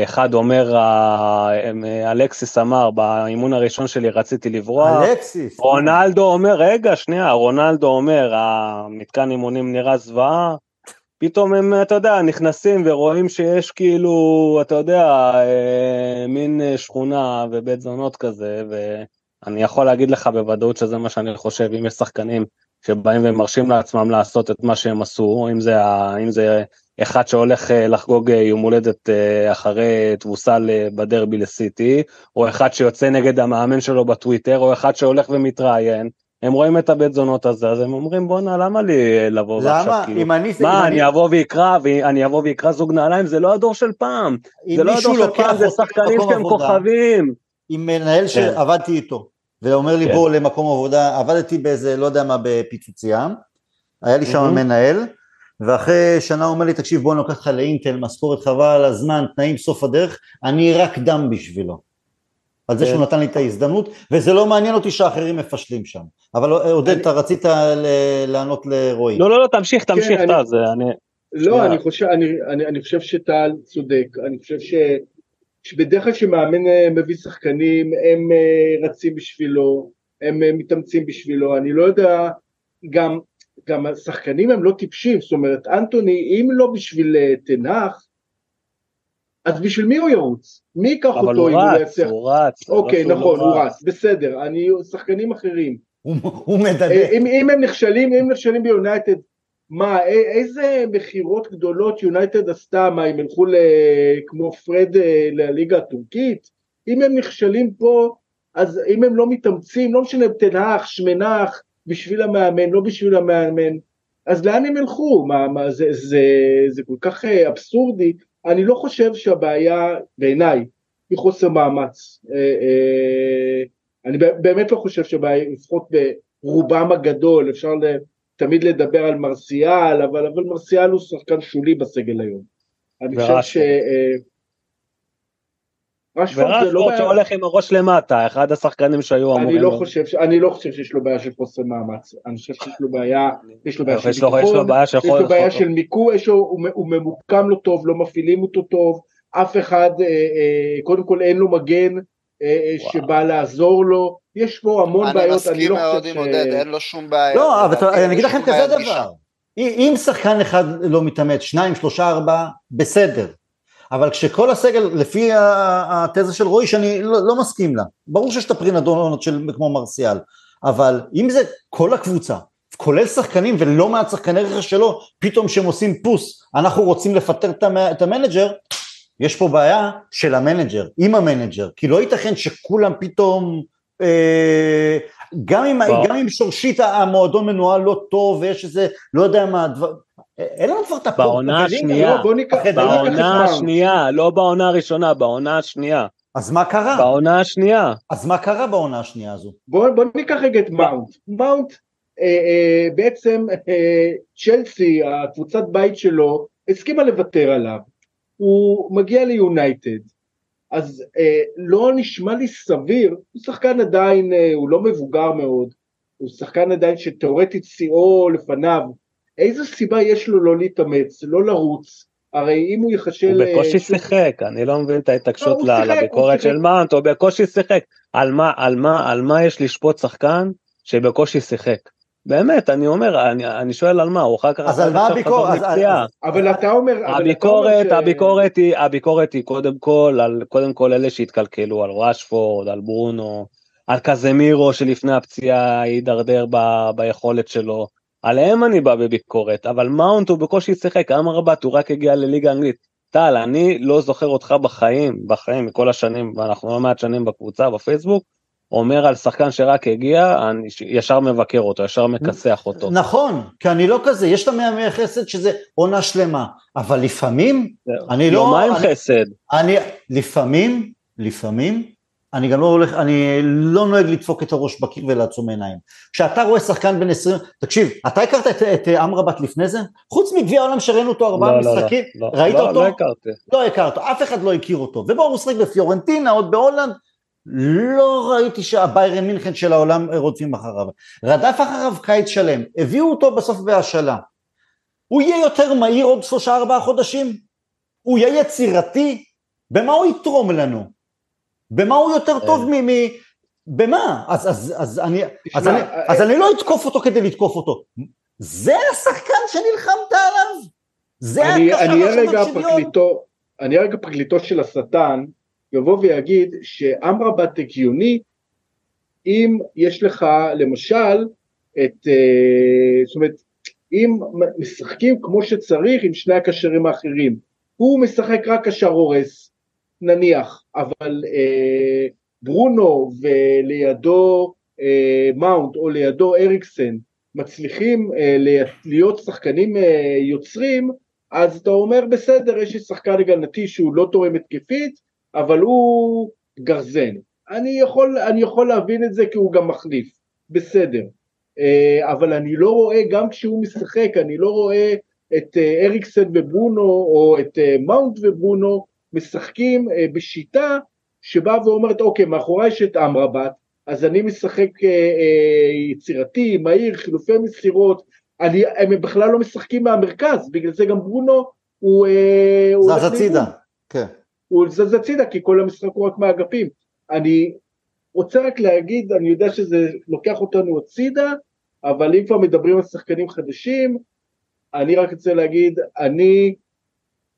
אחד אומר, אה, אלקסיס אמר, באימון הראשון שלי רציתי לברוח. אלקסיס. רונלדו אומר, רגע, שנייה, רונלדו אומר, המתקן אימונים נראה זוועה. פתאום הם, אתה יודע, נכנסים ורואים שיש כאילו, אתה יודע, אה, מין שכונה ובית זונות כזה, ואני יכול להגיד לך בוודאות שזה מה שאני חושב, אם יש שחקנים שבאים ומרשים לעצמם לעשות את מה שהם עשו, אם זה, אם זה אחד שהולך אה, לחגוג אה, יום הולדת אה, אחרי תבוסה בדרבי לסיטי, או אחד שיוצא נגד המאמן שלו בטוויטר, או אחד שהולך ומתראיין, הם רואים את הבית זונות הזה, אז הם אומרים בואנה למה לי לבוא למה? ועכשיו כאילו, אם אני, מה אם אני אני... אבוא ואקרא, ואני אבוא ואקרא זוג נעליים, זה לא הדור של פעם, זה לא הדור של פעם, זה שחקנים שהם כוכבים. עם מנהל כן. שעבדתי איתו, ואומר לי כן. בוא למקום עבודה, עבדתי באיזה לא יודע מה בפיצוצייה, היה לי שם mm-hmm. מנהל, ואחרי שנה הוא אומר לי, תקשיב בוא ניקח לך לאינטל, משכורת חבל על הזמן, תנאים סוף הדרך, אני רק דם בשבילו. על זה שהוא כן. נתן לי את ההזדמנות, וזה לא מעניין אותי שאחרים מפשלים שם. אבל עודד, אתה רצית לענות לרועי. לא, לא, לא, תמשיך, כן, תמשיך, טל, זה אני... לא, אני חושב, אני, אני, אני חושב שטל צודק, אני חושב ש, שבדרך כלל כשמאמן אה, מביא שחקנים, הם אה, רצים בשבילו, הם אה, מתאמצים בשבילו, אני לא יודע, גם גם השחקנים הם לא טיפשים, זאת אומרת, אנטוני, אם לא בשביל אה, תנח, אז בשביל מי הוא ירוץ? מי ייקח אותו אם הוא לא יצליח? אבל הוא רץ, הוא רץ. אוקיי, נכון, הוא רץ, בסדר, אני, שחקנים אחרים. הוא מדבר. אה, אם, אם הם נכשלים, אם נכשלים ביונייטד, מה, איזה מכירות גדולות יונייטד עשתה, מה, הם ילכו כמו פרד אה, לליגה הטורקית? אם הם נכשלים פה, אז אם הם לא מתאמצים, לא משנה, תנח, שמנח, בשביל המאמן, לא בשביל המאמן, אז לאן הם ילכו? מה, מה, זה, זה, זה כל כך אה, אבסורדי, אני לא חושב שהבעיה, בעיניי, היא חוסר מאמץ. אה, אה, אני באמת לא חושב שהבעיה, לפחות ברובם הגדול, אפשר תמיד לדבר על מרסיאל, אבל, אבל מרסיאל הוא שחקן שולי בסגל היום. אני חושב ש... רשפורד זה לא בעיה... שהולך עם הראש למטה, אחד השחקנים שהיו אמורים... אני לא חושב, אני לא חושב שיש לו בעיה של חוסר מאמץ, אני חושב שיש לו בעיה, יש לו בעיה של ביטחון, יש לו בעיה של מיקום, הוא ממוקם לו טוב, לא מפעילים אותו טוב, אף אחד, אה, אה, קודם כל אין לו מגן אה, שבא לעזור לו, יש פה המון בעיות, אני לא חושב ש... אני מסכים מאוד עם עודד, אין לו שום בעיה. לא, אבל אני אגיד לכם כזה דבר, אם שחקן אחד לא מתאמץ, שניים, שלושה, ארבעה, בסדר. אבל כשכל הסגל, לפי התזה של רועי, שאני לא, לא מסכים לה, ברור שיש את הפרינדונות של כמו מרסיאל, אבל אם זה כל הקבוצה, כולל שחקנים ולא מעט שחקני רכש שלו, פתאום שהם עושים פוס, אנחנו רוצים לפטר את המנג'ר, יש פה בעיה של המנג'ר, עם המנג'ר, כי לא ייתכן שכולם פתאום, אה, גם, אם, גם אם שורשית המועדון מנוהל לא טוב ויש איזה, לא יודע מה, דבר, אין לנו כבר את הפורט. בעונה השנייה, בעונה השנייה, לא בעונה הראשונה, בעונה השנייה. אז מה קרה? בעונה השנייה. אז מה קרה בעונה השנייה הזו? בוא, בוא ניקח רגע את מאונט. מאונט, אה, אה, בעצם אה, צ'לסי, הקבוצת בית שלו, הסכימה לוותר עליו. הוא מגיע ליונייטד. אז אה, לא נשמע לי סביר, הוא שחקן עדיין, אה, הוא לא מבוגר מאוד, הוא שחקן עדיין שתאורטית שיאו לפניו, איזו סיבה יש לו לא להתאמץ, לא לרוץ? הרי אם הוא יחשל... הוא בקושי שיחק, אני לא מבין את ההתעקשות לא, לביקורת של מאונט, הוא בקושי שיחק. על מה, על מה, על מה יש לשפוט שחקן שבקושי שיחק? באמת, אני אומר, אני, אני שואל על מה, הוא אחר כך... אז על מה הביקורת? אבל אתה אומר... הביקורת, הביקורת היא, הביקורת היא קודם כל, על, קודם כל אלה שהתקלקלו, על רשפורד, על ברונו, על קזמירו שלפני הפציעה הידרדר ב, ביכולת שלו. עליהם אני בא בביקורת, אבל מאונט הוא בקושי שיחק, אמרבט הוא רק הגיע לליגה אנגלית. טל, אני לא זוכר אותך בחיים, בחיים, מכל השנים, ואנחנו לא מעט שנים בקבוצה, בפייסבוק, אומר על שחקן שרק הגיע, אני ישר מבקר אותו, ישר מכסח אותו. נכון, כי אני לא כזה, יש את המאה חסד שזה עונה שלמה, אבל לפעמים, אני לא... יומיים חסד. אני, לפעמים, לפעמים, אני גם לא הולך, אני לא נוהג לדפוק את הראש בקיר ולעצום עיניים. כשאתה רואה שחקן בן 20, תקשיב, אתה הכרת את, את אמרבת לפני זה? חוץ מגביע העולם שראינו אותו ארבעה לא, לא משחקים, לא, ראית לא, אותו? לא הכרתי. לא הכרת, אף אחד לא הכיר אותו. ובואו הוא שחק בפיורנטינה, עוד בהולנד, לא ראיתי שהביירן מינכן של העולם רודפים אחריו. רדף אחריו קיץ שלם, הביאו אותו בסוף בהשאלה. הוא יהיה יותר מהיר עוד שלושה ארבעה חודשים? הוא יהיה יצירתי? במה הוא יתרום לנו? במה הוא יותר טוב מ... במה? אז, אז, אז, אני, אז, אני, אז אני לא אתקוף אותו כדי לתקוף אותו. זה השחקן שנלחמת עליו? זה הקשר של השוויון? אני רגע פרקליטו של השטן, יבוא ויגיד שאמרבת הגיוני אם יש לך למשל את, אה, זאת אומרת, אם משחקים כמו שצריך עם שני הקשרים האחרים, הוא משחק רק קשר הורס, נניח, אבל אה, ברונו ולידו אה, מאונט או לידו אריקסן מצליחים אה, להיות שחקנים אה, יוצרים, אז אתה אומר בסדר, יש לי שחקן הגנתי שהוא לא תורם התקפית, אבל הוא גרזן. אני יכול, אני יכול להבין את זה כי הוא גם מחליף, בסדר. אה, אבל אני לא רואה, גם כשהוא משחק, אני לא רואה את אה, אריקסן וברונו או את אה, מאונט וברונו משחקים בשיטה שבאה ואומרת אוקיי מאחורי יש את אמרבת אז אני משחק יצירתי, מהיר, חילופי מסירות, אני, הם בכלל לא משחקים מהמרכז, בגלל זה גם ברונו הוא... זז הצידה, כן. הוא זז הצידה כי כל המשחק הוא רק מהאגפים. אני רוצה רק להגיד, אני יודע שזה לוקח אותנו הצידה, אבל אם כבר מדברים על שחקנים חדשים, אני רק רוצה להגיד, אני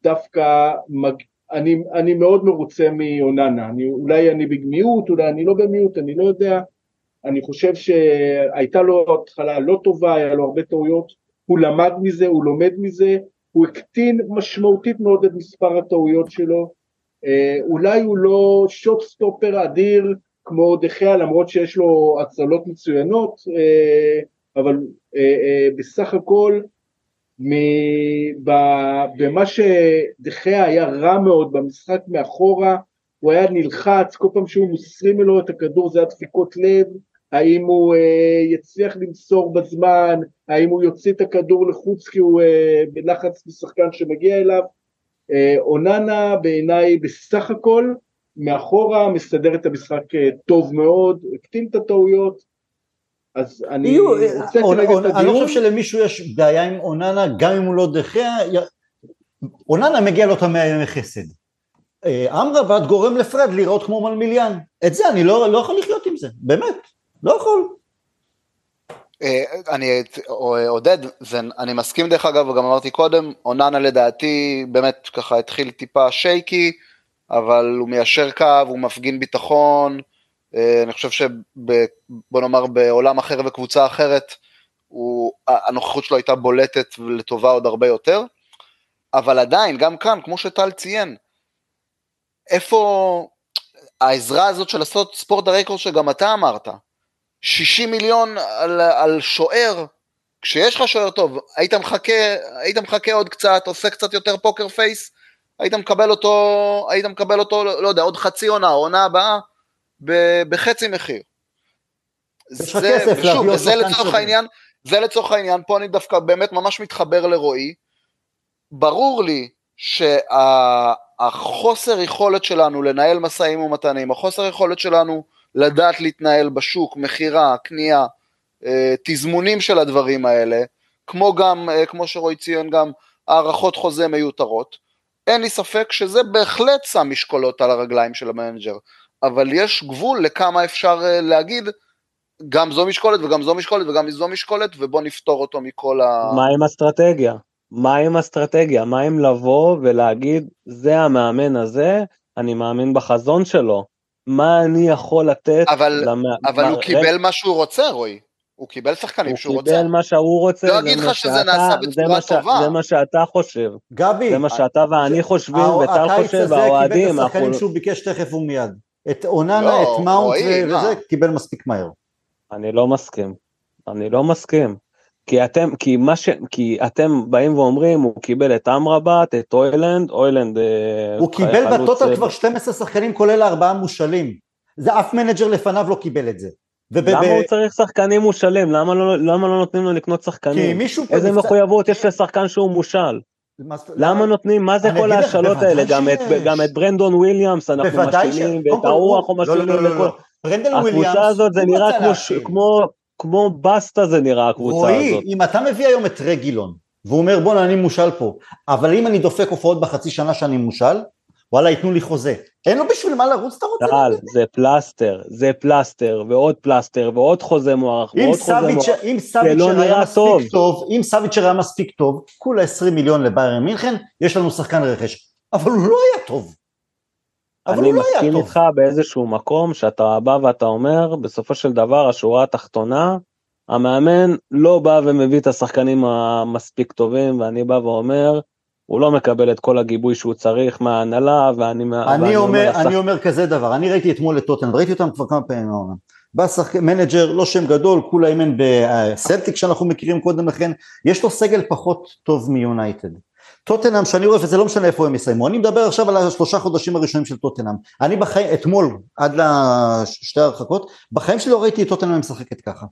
דווקא, מג... אני, אני מאוד מרוצה מאוננה, אני, אולי אני במיעוט, אולי אני לא במיעוט, אני לא יודע, אני חושב שהייתה לו התחלה לא טובה, היה לו הרבה טעויות, הוא למד מזה, הוא לומד מזה, הוא הקטין משמעותית מאוד את מספר הטעויות שלו, אה, אולי הוא לא שוט סטופר אדיר כמו דחיה למרות שיש לו הצלות מצוינות, אה, אבל אה, בסך הכל במה שדחיה היה רע מאוד במשחק מאחורה, הוא היה נלחץ, כל פעם שהוא מוסרים לו את הכדור זה היה דפיקות לב, האם הוא יצליח למסור בזמן, האם הוא יוציא את הכדור לחוץ כי הוא בלחץ משחקן שמגיע אליו, אה, אוננה בעיניי בסך הכל מאחורה מסדר את המשחק אה, טוב מאוד, הקטין את הטעויות, אז אני רוצה כרגע את הדיון. אני לא חושב שלמישהו יש בעיה עם אוננה, גם אם הוא לא דחיה, אוננה מגיע לו את המאה ימי חסד. אה, אמרבת גורם לפרד לראות כמו מלמיליאן. את זה אני לא, לא יכול לחיות עם זה, באמת, לא יכול. אה, אני, עודד, זה, אני מסכים דרך אגב, וגם אמרתי קודם, אוננה לדעתי באמת ככה התחיל טיפה שייקי, אבל הוא מיישר קו, הוא מפגין ביטחון, אה, אני חושב שבוא נאמר בעולם אחר וקבוצה אחרת, הוא, הנוכחות שלו הייתה בולטת לטובה עוד הרבה יותר, אבל עדיין, גם כאן, כמו שטל ציין, איפה העזרה הזאת של לעשות ספורט הרקורד שגם אתה אמרת, 60 מיליון על, על שוער, כשיש לך שוער טוב, היית מחכה, היית מחכה עוד קצת, עושה קצת יותר פוקר פייס, היית מקבל אותו, היית מקבל אותו, לא יודע, עוד חצי עונה, עונה הבאה, בחצי מחיר. זה, ושוב, וזה לצורך העניין, זה לצורך העניין, פה אני דווקא באמת ממש מתחבר לרועי, ברור לי שהחוסר יכולת שלנו לנהל משאים ומתנים, החוסר יכולת שלנו לדעת להתנהל בשוק, מכירה, קנייה, אה, תזמונים של הדברים האלה, כמו גם, אה, כמו שרועי ציין גם, הערכות חוזה מיותרות. אין לי ספק שזה בהחלט שם משקולות על הרגליים של המנג'ר, אבל יש גבול לכמה אפשר אה, להגיד, גם זו משקולת וגם זו משקולת וגם זו משקולת, ובוא נפתור אותו מכל ה... מה עם אסטרטגיה? מה עם אסטרטגיה? מה עם לבוא ולהגיד, זה המאמן הזה, אני מאמין בחזון שלו, מה אני יכול לתת. אבל, למ... אבל הוא קיבל מה שהוא רוצה, רועי. הוא קיבל שחקנים שהוא רוצה. הוא קיבל מה שהוא רוצה. לא אגיד לך שזה נעשה בצורה טובה. זה מה שאתה חושב. גבי. זה מה שאתה ואני חושבים, וטל חושב, והאוהדים. הקיץ הזה קיבל את השחקנים שהוא ביקש תכף ומיד. את אוננה, לא, את מאונט וזה, קיבל מספיק מהר. אני לא מסכים. אני לא מסכים. כי אתם, כי מה ש... כי אתם באים ואומרים, הוא קיבל את אמרבת, את אוילנד, אוילנד... אה, הוא קיבל בטוטל כבר 12 שחקנים כולל ארבעה מושאלים. זה אף מנג'ר לפניו לא קיבל את זה. וב- למה הוא צריך שחקנים מושאלים? למה לא, למה לא נותנים לו לקנות שחקנים? כי מישהו... איזה נפצע... מחויבות יש לשחקן שהוא מושאל? למה נותנים? מה זה כל ההשאלות האלה? גם את, גם את ברנדון וויליאמס אנחנו משאילים, ואת ההוא אנחנו משאילים. לא, לא, לא, ברנדון וויליאמס, הקבוצה הזאת זה נראה כמו, כמו בסטה זה נראה הקבוצה הזאת. אם אתה מביא היום את רגילון, והוא אומר בואנה אני מושאל פה, אבל אם אני דופק הופעות בחצי שנה שאני מושאל, וואלה ייתנו לי חוזה. אין לו בשביל מה לרוץ, אתה רוצה? טל, זה פלסטר, זה פלסטר, ועוד פלסטר, ועוד חוזה מוערך, ועוד חוזה מוערך. סביצ'ר אם לא סביצ'ר היה נראה טוב. מספיק טוב, אם סביצ'ר היה מספיק טוב, כולה 20 מיליון לביירן מינכן, יש לנו שחקן רכש. אבל הוא לא היה טוב. אבל אני הוא לא היה מסכים טוב. איתך באיזשהו מקום שאתה בא ואתה אומר, בסופו של דבר השורה התחתונה, המאמן לא בא ומביא את השחקנים המספיק טובים, ואני בא ואומר, הוא לא מקבל את כל הגיבוי שהוא צריך מההנהלה, ואני, אני ואני אומר, השח- אני אומר כזה דבר, אני ראיתי אתמול את טוטנאם, ראיתי אותם כבר כמה פעמים העונה. בא שחקן, מנג'ר, לא שם גדול, כולה אימן בסלטיק שאנחנו מכירים קודם לכן, יש לו סגל פחות טוב מיונייטד. טוטנאם שאני רואה, וזה לא משנה איפה הם יסיימו, אני מדבר עכשיו על השלושה חודשים הראשונים של טוטנאם. אני בחיים, אתמול, עד לשתי הרחקות, בחיים שלי לא ראיתי את טוטנאם משחקת ככה.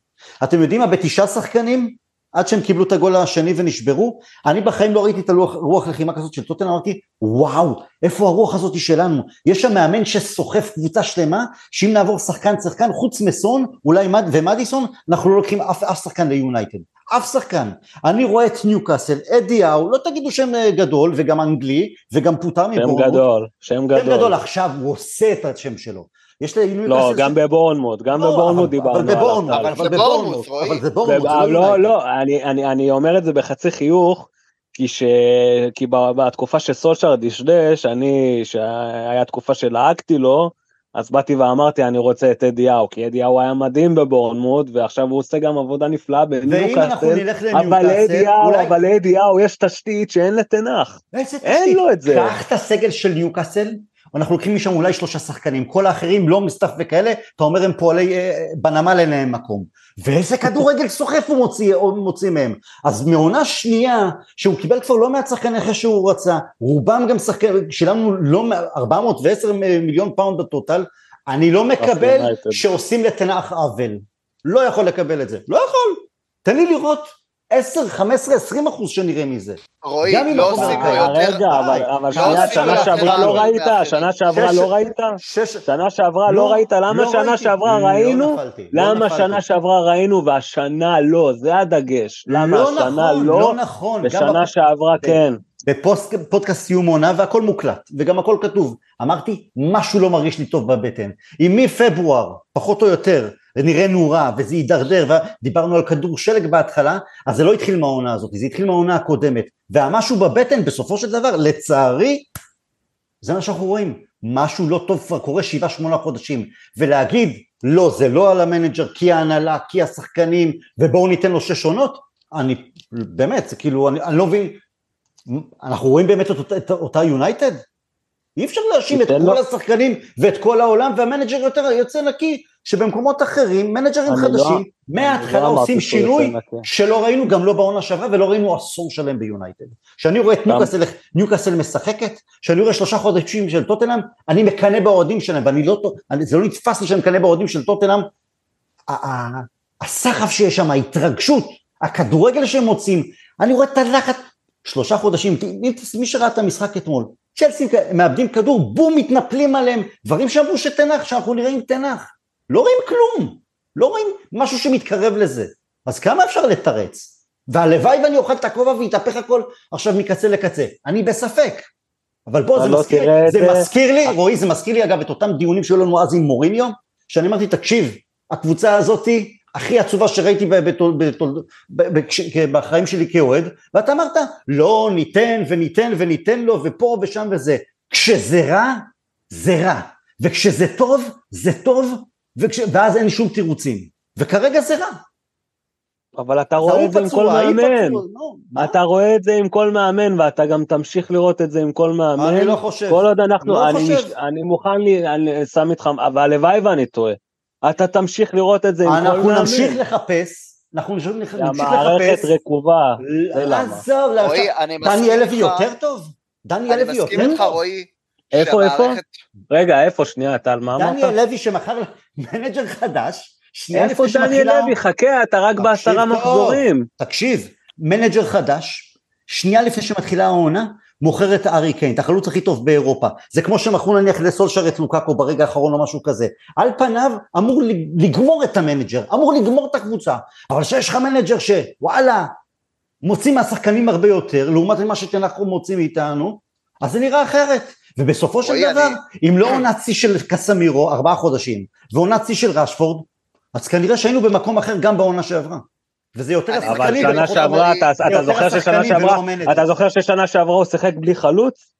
אתם יודעים מה, בתשעה שחקנים, עד שהם קיבלו את הגול השני ונשברו, אני בחיים לא ראיתי את הרוח רוח לחימה כזאת של טוטנאם, אמרתי, וואו, איפה הרוח הזאת שלנו? יש שם מאמן שסוחף קבוצה שלמה, שאם נעבור שחקן שחקן, חוץ מסון, אולי מד, ומדיסון, אנחנו לא לוקחים אף, אף שחקן ליונייטד. אף שחקן. אני רואה את ניוקאסל, אדי האו, לא תגידו שם אה, גדול, וגם אנגלי, וגם פוטר שם מבורנמוט. גדול, שם שם גדול, גדול. עכשיו הוא עושה את השם שלו. יש לניוקאסל... לא, שם- גם בבורנמוט, גם לא, בבורנמוט דיברנו אבל עליו. בבורנמוט. אבל בבורנמוט, בורנמוט. אבל זה בורנמוט, זה וב- לא, יונייטד. לא, אני, אני, אני אומר את זה בחצי חיוך, כי, ש... כי ב- בתקופה שסולשר דשדש, אני, שהיה תקופה שלעגתי לו, אז באתי ואמרתי אני רוצה את אדיהו, כי אדיהו היה מדהים בבורנמוט, ועכשיו הוא עושה גם עבודה נפלאה בניוקאסל, אבל אולי... אבל לאדיהו יש תשתית שאין לתנח. אין? לו את זה. קח את הסגל של ניוקאסל, אנחנו לוקחים משם אולי שלושה שחקנים, כל האחרים לא מסטאפ וכאלה, אתה אומר הם פועלי, אה, בנמל אין להם מקום. ואיזה כדורגל סוחף הוא מוציא, הוא מוציא מהם. אז מעונה שנייה, שהוא קיבל כבר לא מעט שחקנים אחרי שהוא רצה, רובם גם שחקנים, שילמנו לא מע- 410 מיליון פאונד ב total, אני לא מקבל. שעושים לטן האח עוול. לא יכול לקבל את זה. לא יכול. תן לי לראות 10, 15, 20 אחוז שנראה מזה. רועי, לא עושים לו יותר... רגע, אבל. אבל לא שנייה, שנה שעברה לא ראית? שנה שעברה לא ראית? שנה שעברה לא לא, ראית? למה לא שנה ראיתי. שעברה לא ראינו? נפלתי, למה. שנה שעברה ראינו והשנה לא? זה הדגש. למה לא השנה נכון, לא? לא נכון. ושנה שעברה כן. בפודקאסט סיום עונה והכל מוקלט וגם הכל כתוב. אמרתי, משהו לא מרגיש לי טוב בבטן. אם מפברואר, פחות או יותר, נראינו רע וזה יידרדר, ודיברנו על כדור שלג בהתחלה, אז זה לא התחיל מהעונה הזאת, זה התחיל מהעונה הקודמת. והמשהו בבטן, בסופו של דבר, לצערי, זה מה שאנחנו רואים. משהו לא טוב כבר קורה שבעה שמונה חודשים. ולהגיד, לא, זה לא על המנג'ר, כי ההנהלה, כי השחקנים, ובואו ניתן לו שש עונות, אני, באמת, זה כאילו, אני, אני לא מבין, אנחנו רואים באמת את, אותה- את אותה יונייטד? אי אפשר להאשים את כל לו- השחקנים ואת כל העולם, והמנג'ר יותר יוצא נקי, שבמקומות אחרים, מנג'רים לא- חדשים, אני מההתחלה לא עושים שינוי. שלא ראינו גם לא בעונה שעברה ולא ראינו עשור שלם ביונייטד. כשאני רואה את ניוקאסל, ניוקאסל משחקת, כשאני רואה שלושה חודשים של טוטנאם, אני מקנא באוהדים שלהם, ואני לא, אני, זה לא נתפס לי שאני מקנא באוהדים של טוטנאם, הסחף שיש שם, ההתרגשות, הכדורגל שהם מוצאים, אני רואה את הלחץ, שלושה חודשים, מי, שראה את המשחק אתמול, צ'לסי מאבדים כדור, בום, מתנפלים עליהם, דברים שאמרו שתנח, שאנחנו נראים תנח, לא רואים כלום, לא רואים משהו שמתקרב לזה, אז כמה אפשר לתרץ? והלוואי ואני אוכל את הכובע ויתהפך הכל עכשיו מקצה לקצה, אני בספק. אבל אתה זה לא מזכיר, את זה זה. מזכיר לי, רועי, זה מזכיר לי אגב את אותם דיונים שהיו לנו אז עם מוריניו, שאני אמרתי, תקשיב, הקבוצה הזאתי הכי עצובה שראיתי בתול- בתול- בחיים שלי כאוהד, ואתה אמרת, לא, ניתן וניתן וניתן לו ופה ושם וזה. כשזה רע, זה רע, וכשזה טוב, זה טוב, וכש... ואז אין שום תירוצים. וכרגע זה רע. אבל אתה רואה את זה עם כל מאמן. אתה רואה את זה עם כל מאמן ואתה גם תמשיך לראות את זה עם כל מאמן. אני לא חושב. כל עוד אנחנו, לא אני, חושב. מש, אני מוכן, לי, אני שם איתך, אבל הלוואי ואני טועה. אתה תמשיך לראות את זה עם כל מאמן. אנחנו נמשיך לחפש, אנחנו נמשיך נמשיך המערכת לחפש. רקובה, זה למה. עזוב, אני דניאל לוי. יותר טוב? דני אני אלוי יותר מסכים איתך, טוב? רועי. איפה, איפה? רגע, איפה? שנייה, טל, מה אמרת? דניאל לוי שמכר מנג'ר חדש, שנייה איפה לפני דניאל שמתחילה... לוי? חכה, אתה רק בעשרה. מחזורים. תקשיב, מנג'ר חדש, שנייה לפני שמתחילה העונה, מוכר את הארי קיין, את החלוץ הכי טוב באירופה. זה כמו שמכרו נניח לסולשר את לוקאקו ברגע האחרון או משהו כזה. על פניו אמור לגמור את המנג'ר, אמור לגמור את הקבוצה. אבל כשיש לך מנג'ר שוואלה, מוציא מהשחקנים הרבה יותר, לעומת מה שטן האח מוציא מאיתנו, אז זה נראה אחרת. ובסופו של דבר, אני- אם לא עונת שיא של קסמירו, ארבעה חודשים, ועונת שיא של רשפורד, אז כנראה שהיינו במקום אחר גם בעונה שעברה. וזה יותר אני- אבל השחקנים, שנה שעברה, אתה אתה יותר זוכר ששנה השחקנים שעברה. אתה זוכר ששנה שעברה הוא שיחק בלי חלוץ?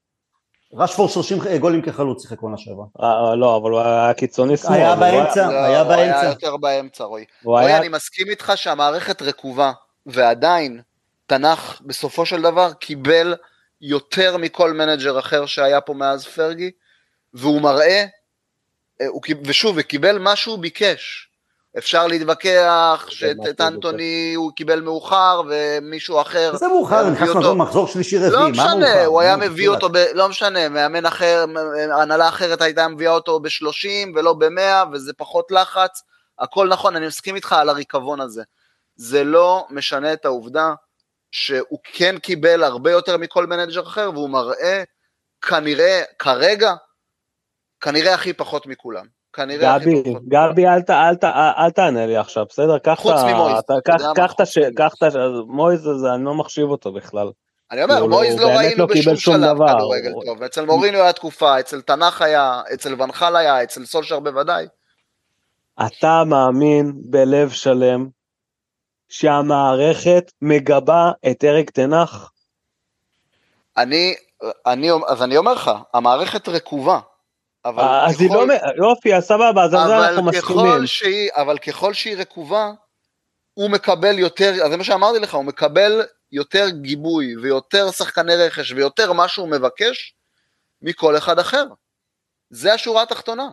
רשפורד 30 גולים כחלוץ שיחק עונה שעברה. אה, לא, אבל הוא היה קיצוני שמאל. היה לא באמצע. לא, היה הוא היה באמצע. יותר באמצע, רועי. רועי, היה... אני מסכים איתך שהמערכת רקובה, ועדיין תנח בסופו של דבר קיבל יותר מכל מנג'ר אחר שהיה פה מאז פרגי, והוא מראה, אה, הוא ושוב, וקיבל מה שהוא ביקש. אפשר להתווכח שאת אנטוני הוא קיבל מאוחר ומישהו אחר, זה מאוחר, נכנסנו אותו. למחזור שלישי רביעי, לא משנה? הוא היה מביא אותו. לא משנה, מאמן אחר, הנהלה אחרת הייתה מביאה אותו ב-30 ולא ב-100 וזה פחות לחץ, הכל נכון, אני מסכים איתך על הריקבון הזה. זה לא משנה את העובדה שהוא כן קיבל הרבה יותר מכל מנג'ר אחר והוא מראה כנראה, כרגע, כנראה הכי פחות מכולם. כנראה הכי גבי, פחות. גבי, אל ת- אל ת- אל תענה לי עכשיו, בסדר? קח חוץ ממויז, קח- את הש... קח את ה... מויז, אני לא מחשיב אותו בכלל. אני אומר, הוא מויז לא- לא ראינו לא בשום שום שלב. כדורגל טוב, אצל מוריניו היה תקופה, אצל תנח היה, אצל ונחל היה, אצל סולשר בוודאי. אתה מאמין בלב שלם שהמערכת מגבה את אריק תנח? אני, אני, אז אני אומר לך, המערכת רקובה, אבל אז היא ככל, לא... מ- יופי, אז סבבה, אז על זה אנחנו מסכימים. שהיא, אבל ככל שהיא רקובה, הוא מקבל יותר, אז זה מה שאמרתי לך, הוא מקבל יותר גיבוי ויותר שחקני רכש ויותר מה שהוא מבקש מכל אחד אחר. זה השורה התחתונה.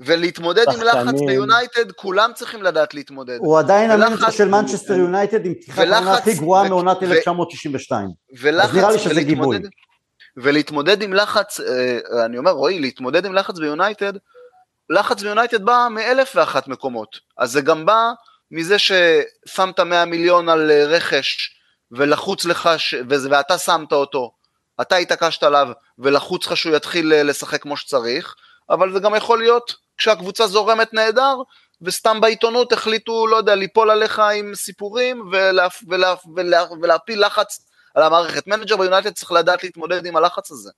ולהתמודד עם לחץ. ביונייטד, כולם צריכים לדעת להתמודד. הוא עדיין המנג'ר של מנצ'סטר יונייטד עם פתיחת העונה הכי גרועה ו- מעונת ו- 1992. ולחץ, אז נראה לי שזה ולהתמודד- גיבוי. ולהתמודד עם לחץ, אה, אני אומר רועי, להתמודד עם לחץ ביונייטד, לחץ ביונייטד בא מאלף ואחת מקומות, אז זה גם בא מזה ששמת 100 מיליון על אה, רכש ולחוץ לך, ש... ואתה שמת אותו, אתה התעקשת עליו ולחוץ לך שהוא יתחיל אה, לשחק כמו שצריך, אבל זה גם יכול להיות כשהקבוצה זורמת נהדר, וסתם בעיתונות החליטו, לא יודע, ליפול עליך עם סיפורים ולה, ולה, ולה, ולהפיל לחץ על המערכת. מנג'ר ביונייטד צריך לדעת להתמודד עם הלחץ הזה.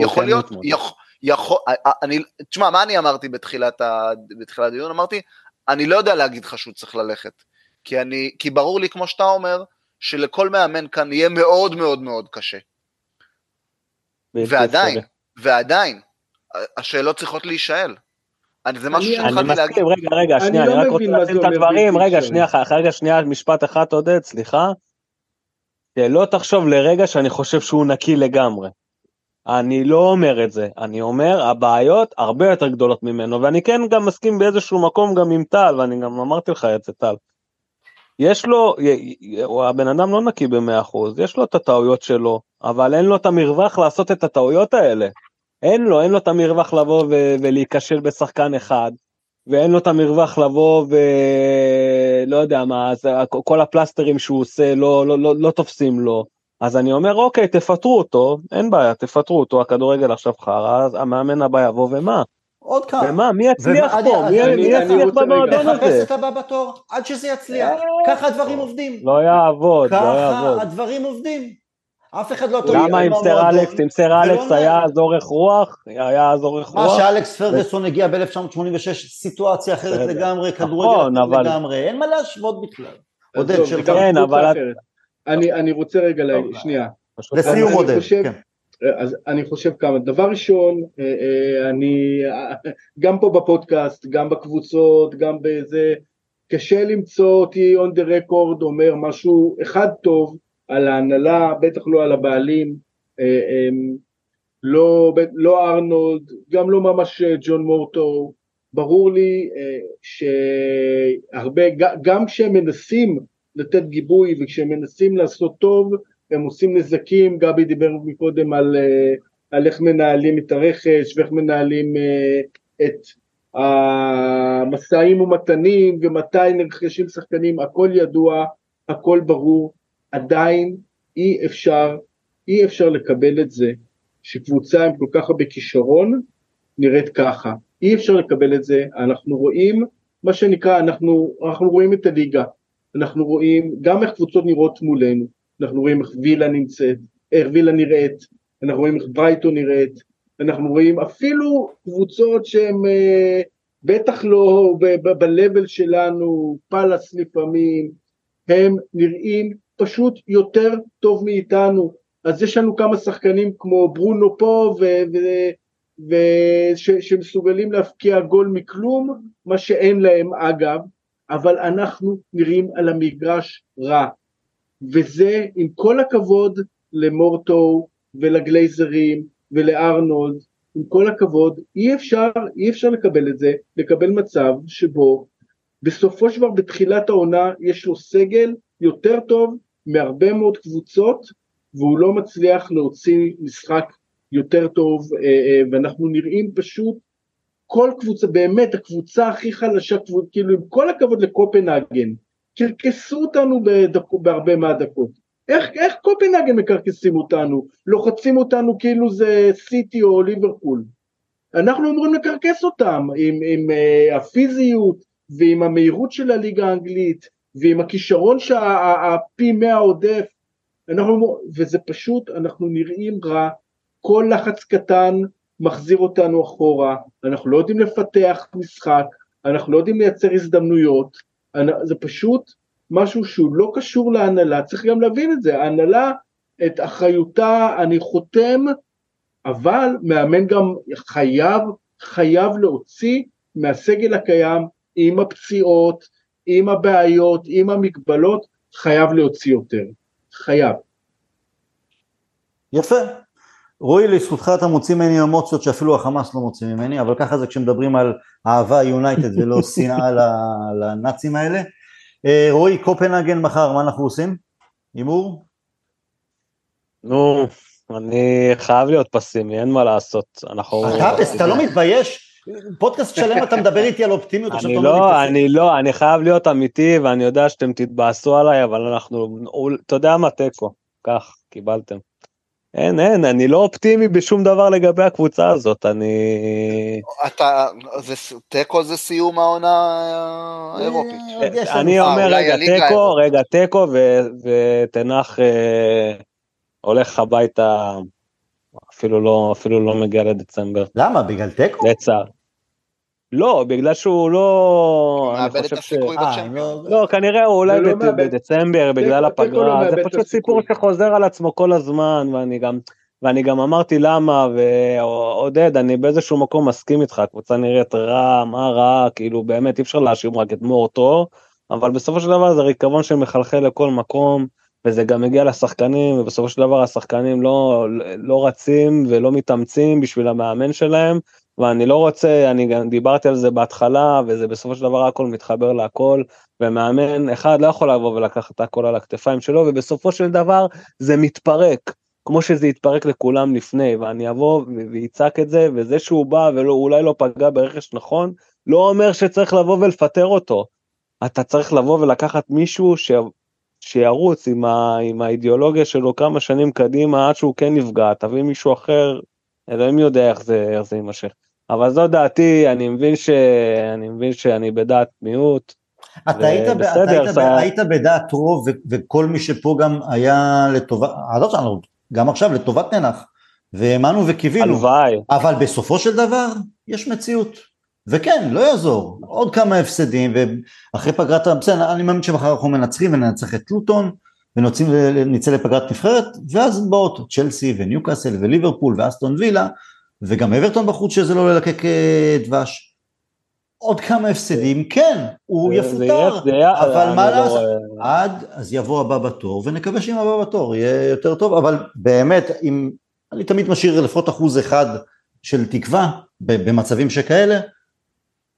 יכול כן להיות. יכול, יכול, אני, תשמע, מה אני אמרתי בתחילת, ה, בתחילת הדיון? אמרתי, אני לא יודע להגיד לך שהוא צריך ללכת. כי, אני, כי ברור לי, כמו שאתה אומר, שלכל מאמן כאן יהיה מאוד מאוד מאוד קשה. ועדיין. ועדיין, השאלות צריכות להישאל. אני, זה משהו אני- שהתחלתי אני להגיד. מסכים, רגע, רגע, שנייה, לא אני רק רוצה זה את הדברים, רגע. שנייה, רגע, שנייה, משפט אחד עודד, סליחה. שלא תחשוב לרגע שאני חושב שהוא נקי לגמרי. אני לא אומר את זה, אני אומר, הבעיות הרבה יותר גדולות ממנו, ואני כן גם מסכים באיזשהו מקום גם עם טל, ואני גם אמרתי לך את זה, טל. יש לו, י- י- הוא- הבן אדם לא נקי במאה אחוז, יש לו את הטעויות שלו, אבל אין לו את המרווח לעשות את הטעויות האלה. אין לו, אין לו את המרווח לבוא ו- ולהיכשל בשחקן אחד, ואין לו את המרווח לבוא ולא יודע מה, אז כל הפלסטרים שהוא עושה לא, לא, לא, לא תופסים לו. אז אני אומר, אוקיי, תפטרו אותו, אין בעיה, תפטרו אותו, הכדורגל עכשיו חרא, אז המאמן הבא יבוא, ומה? עוד כמה. ומה? מי יצליח ועד- פה? מי אני- מי אני יצליח במועדון הזה? את הבא בתור עד שזה יצליח. ככה הדברים עובדים. לא יעבוד, לא ככה יעבוד. הדברים עובדים. אף אחד לא למה עם סר במועדון. אלכס, עם סר ולא אלכס היה אז אורך רוח? היה אז אורך מה רוח? שאלכס פרגוסון הגיע ב-1986, סיטואציה אחרת. לגמרי, נכון, כדורגל לגמרי, אין מה להשוות בכלל. עודד, עזוב, של כן, אבל. אני אני רוצה רגע להגיד, טוב, שנייה. לסיום עודד, כן. אז אני חושב כמה, דבר ראשון, אה, אה, אני, אה, גם פה בפודקאסט, גם בקבוצות, גם בזה, קשה למצוא אותי on the record אומר משהו אחד טוב על ההנהלה, בטח לא על הבעלים, אה, אה, לא, לא ארנולד, גם לא ממש אה, ג'ון מורטו, ברור לי שהרבה, גם כשהם מנסים לתת גיבוי וכשהם מנסים לעשות טוב, הם עושים נזקים, גבי דיבר מקודם על, על איך מנהלים את הרכש ואיך מנהלים את המשאים ומתנים ומתי נרכשים שחקנים, הכל ידוע, הכל ברור, עדיין אי אפשר, אי אפשר לקבל את זה שקבוצה עם כל כך הרבה כישרון נראית ככה, אי אפשר לקבל את זה, אנחנו רואים מה שנקרא, אנחנו, אנחנו רואים את הליגה, אנחנו רואים גם איך קבוצות נראות מולנו, אנחנו רואים איך וילה נמצאת, איך וילה נראית, אנחנו רואים איך ברייטון נראית, אנחנו רואים אפילו קבוצות שהן אה, בטח לא ב-level שלנו, פאלאס לפעמים, הם נראים פשוט יותר טוב מאיתנו. אז יש לנו כמה שחקנים כמו ברונו פה, ושמסוגלים להפקיע גול מכלום, מה שאין להם אגב, אבל אנחנו נראים על המגרש רע. וזה עם כל הכבוד למורטו ולגלייזרים ולארנולד, עם כל הכבוד, אי אפשר, אי אפשר לקבל את זה, לקבל מצב שבו בסופו של דבר בתחילת העונה יש לו סגל יותר טוב מהרבה מאוד קבוצות והוא לא מצליח להוציא משחק יותר טוב אה, אה, ואנחנו נראים פשוט כל קבוצה, באמת הקבוצה הכי חלשה, כאילו עם כל הכבוד לקופנהגן, קרקסו אותנו בדק, בהרבה מהדקות. איך, איך קופנהגן מקרקסים אותנו? לוחצים אותנו כאילו זה סיטי או ליברפול. אנחנו אמורים לקרקס אותם עם, עם uh, הפיזיות ועם המהירות של הליגה האנגלית ועם הכישרון שהפי מאה עודף. אנחנו, וזה פשוט, אנחנו נראים רע, כל לחץ קטן מחזיר אותנו אחורה, אנחנו לא יודעים לפתח משחק, אנחנו לא יודעים לייצר הזדמנויות, זה פשוט משהו שהוא לא קשור להנהלה, צריך גם להבין את זה, ההנהלה את אחריותה אני חותם, אבל מאמן גם חייב, חייב להוציא מהסגל הקיים עם הפציעות, עם הבעיות, עם המגבלות, חייב להוציא יותר, חייב. יפה, רועי, לזכותך אתה מוציא ממני אמוציות שאפילו החמאס לא מוציא ממני, אבל ככה זה כשמדברים על אהבה יונייטד ולא שנאה לנאצים האלה. אה, רועי, קופנהגן מחר, מה אנחנו עושים? הימור? נו, אני חייב להיות פסימי, אין מה לעשות. אנחנו... אתה לא מתבייש? פודקאסט שלם אתה מדבר איתי על אופטימיות, אומר לי אני לא, אני חייב להיות אמיתי ואני יודע שאתם תתבאסו עליי, אבל אנחנו, אתה יודע מה, תיקו, כך, קיבלתם. אין, אין, אני לא אופטימי בשום דבר לגבי הקבוצה הזאת, אני... אתה, תיקו זה סיום העונה האירופית. אה, אני אומר, רגע, תיקו, רגע, תיקו, ותנח אה, הולך הביתה, אפילו לא, אפילו לא מגיע לדצמבר. למה? בגלל תיקו? לצער. לא, בגלל שהוא לא... מאבד את הסיכוי אה, בצ'מפיון. לא, כנראה הוא אולי לא בדצמבר בגלל הפגרה, זה פשוט סיפור שחוזר על עצמו כל הזמן, ואני גם... ואני גם אמרתי למה, ועודד, אני באיזשהו מקום מסכים איתך, הקבוצה נראית רע, מה רע, כאילו באמת אי אפשר להשאיר רק את מורטו, אבל בסופו של דבר זה ריקבון שמחלחל לכל מקום, וזה גם מגיע לשחקנים, ובסופו של דבר השחקנים לא, לא רצים ולא מתאמצים בשביל המאמן שלהם, ואני לא רוצה, אני גם דיברתי על זה בהתחלה, וזה בסופו של דבר הכל מתחבר להכל, ומאמן אחד לא יכול לבוא ולקחת את הכל על הכתפיים שלו, ובסופו של דבר זה מתפרק, כמו שזה התפרק לכולם לפני, ואני אבוא ויצעק את זה, וזה שהוא בא ואולי לא פגע ברכש נכון, לא אומר שצריך לבוא ולפטר אותו. אתה צריך לבוא ולקחת מישהו ש... שירוץ עם, ה... עם האידיאולוגיה שלו כמה שנים קדימה עד שהוא כן נפגע, תביא מישהו אחר, אלוהים יודע איך זה, איך זה יימשך. אבל זו דעתי, אני מבין, ש... אני מבין שאני בדעת מיעוט. אתה היית, בסדר, אתה היית, ב... היית בדעת רוב, ו... וכל מי שפה גם היה לטובת, גם עכשיו לטובת ננח, והאמנו וקיווינו. הלוואי. אבל בסופו של דבר, יש מציאות. וכן, לא יעזור, עוד כמה הפסדים, ואחרי פגרת, בסדר, אני מאמין שמחר אנחנו מנצחים וננצח את לוטון, ונצא לפגרת נבחרת, ואז באות צ'לסי וניוקאסל וליברפול ואסטון וילה, וגם אברטון בחוץ שזה לא ללקק אה, דבש. עוד כמה הפסדים, כן, הוא יפוטר, אבל מה לא לעשות, עד אז יבוא הבא בתור, ונקווה שאם הבא בתור יהיה יותר טוב, אבל באמת, אם, אני תמיד משאיר לפחות אחוז אחד של תקווה במצבים שכאלה,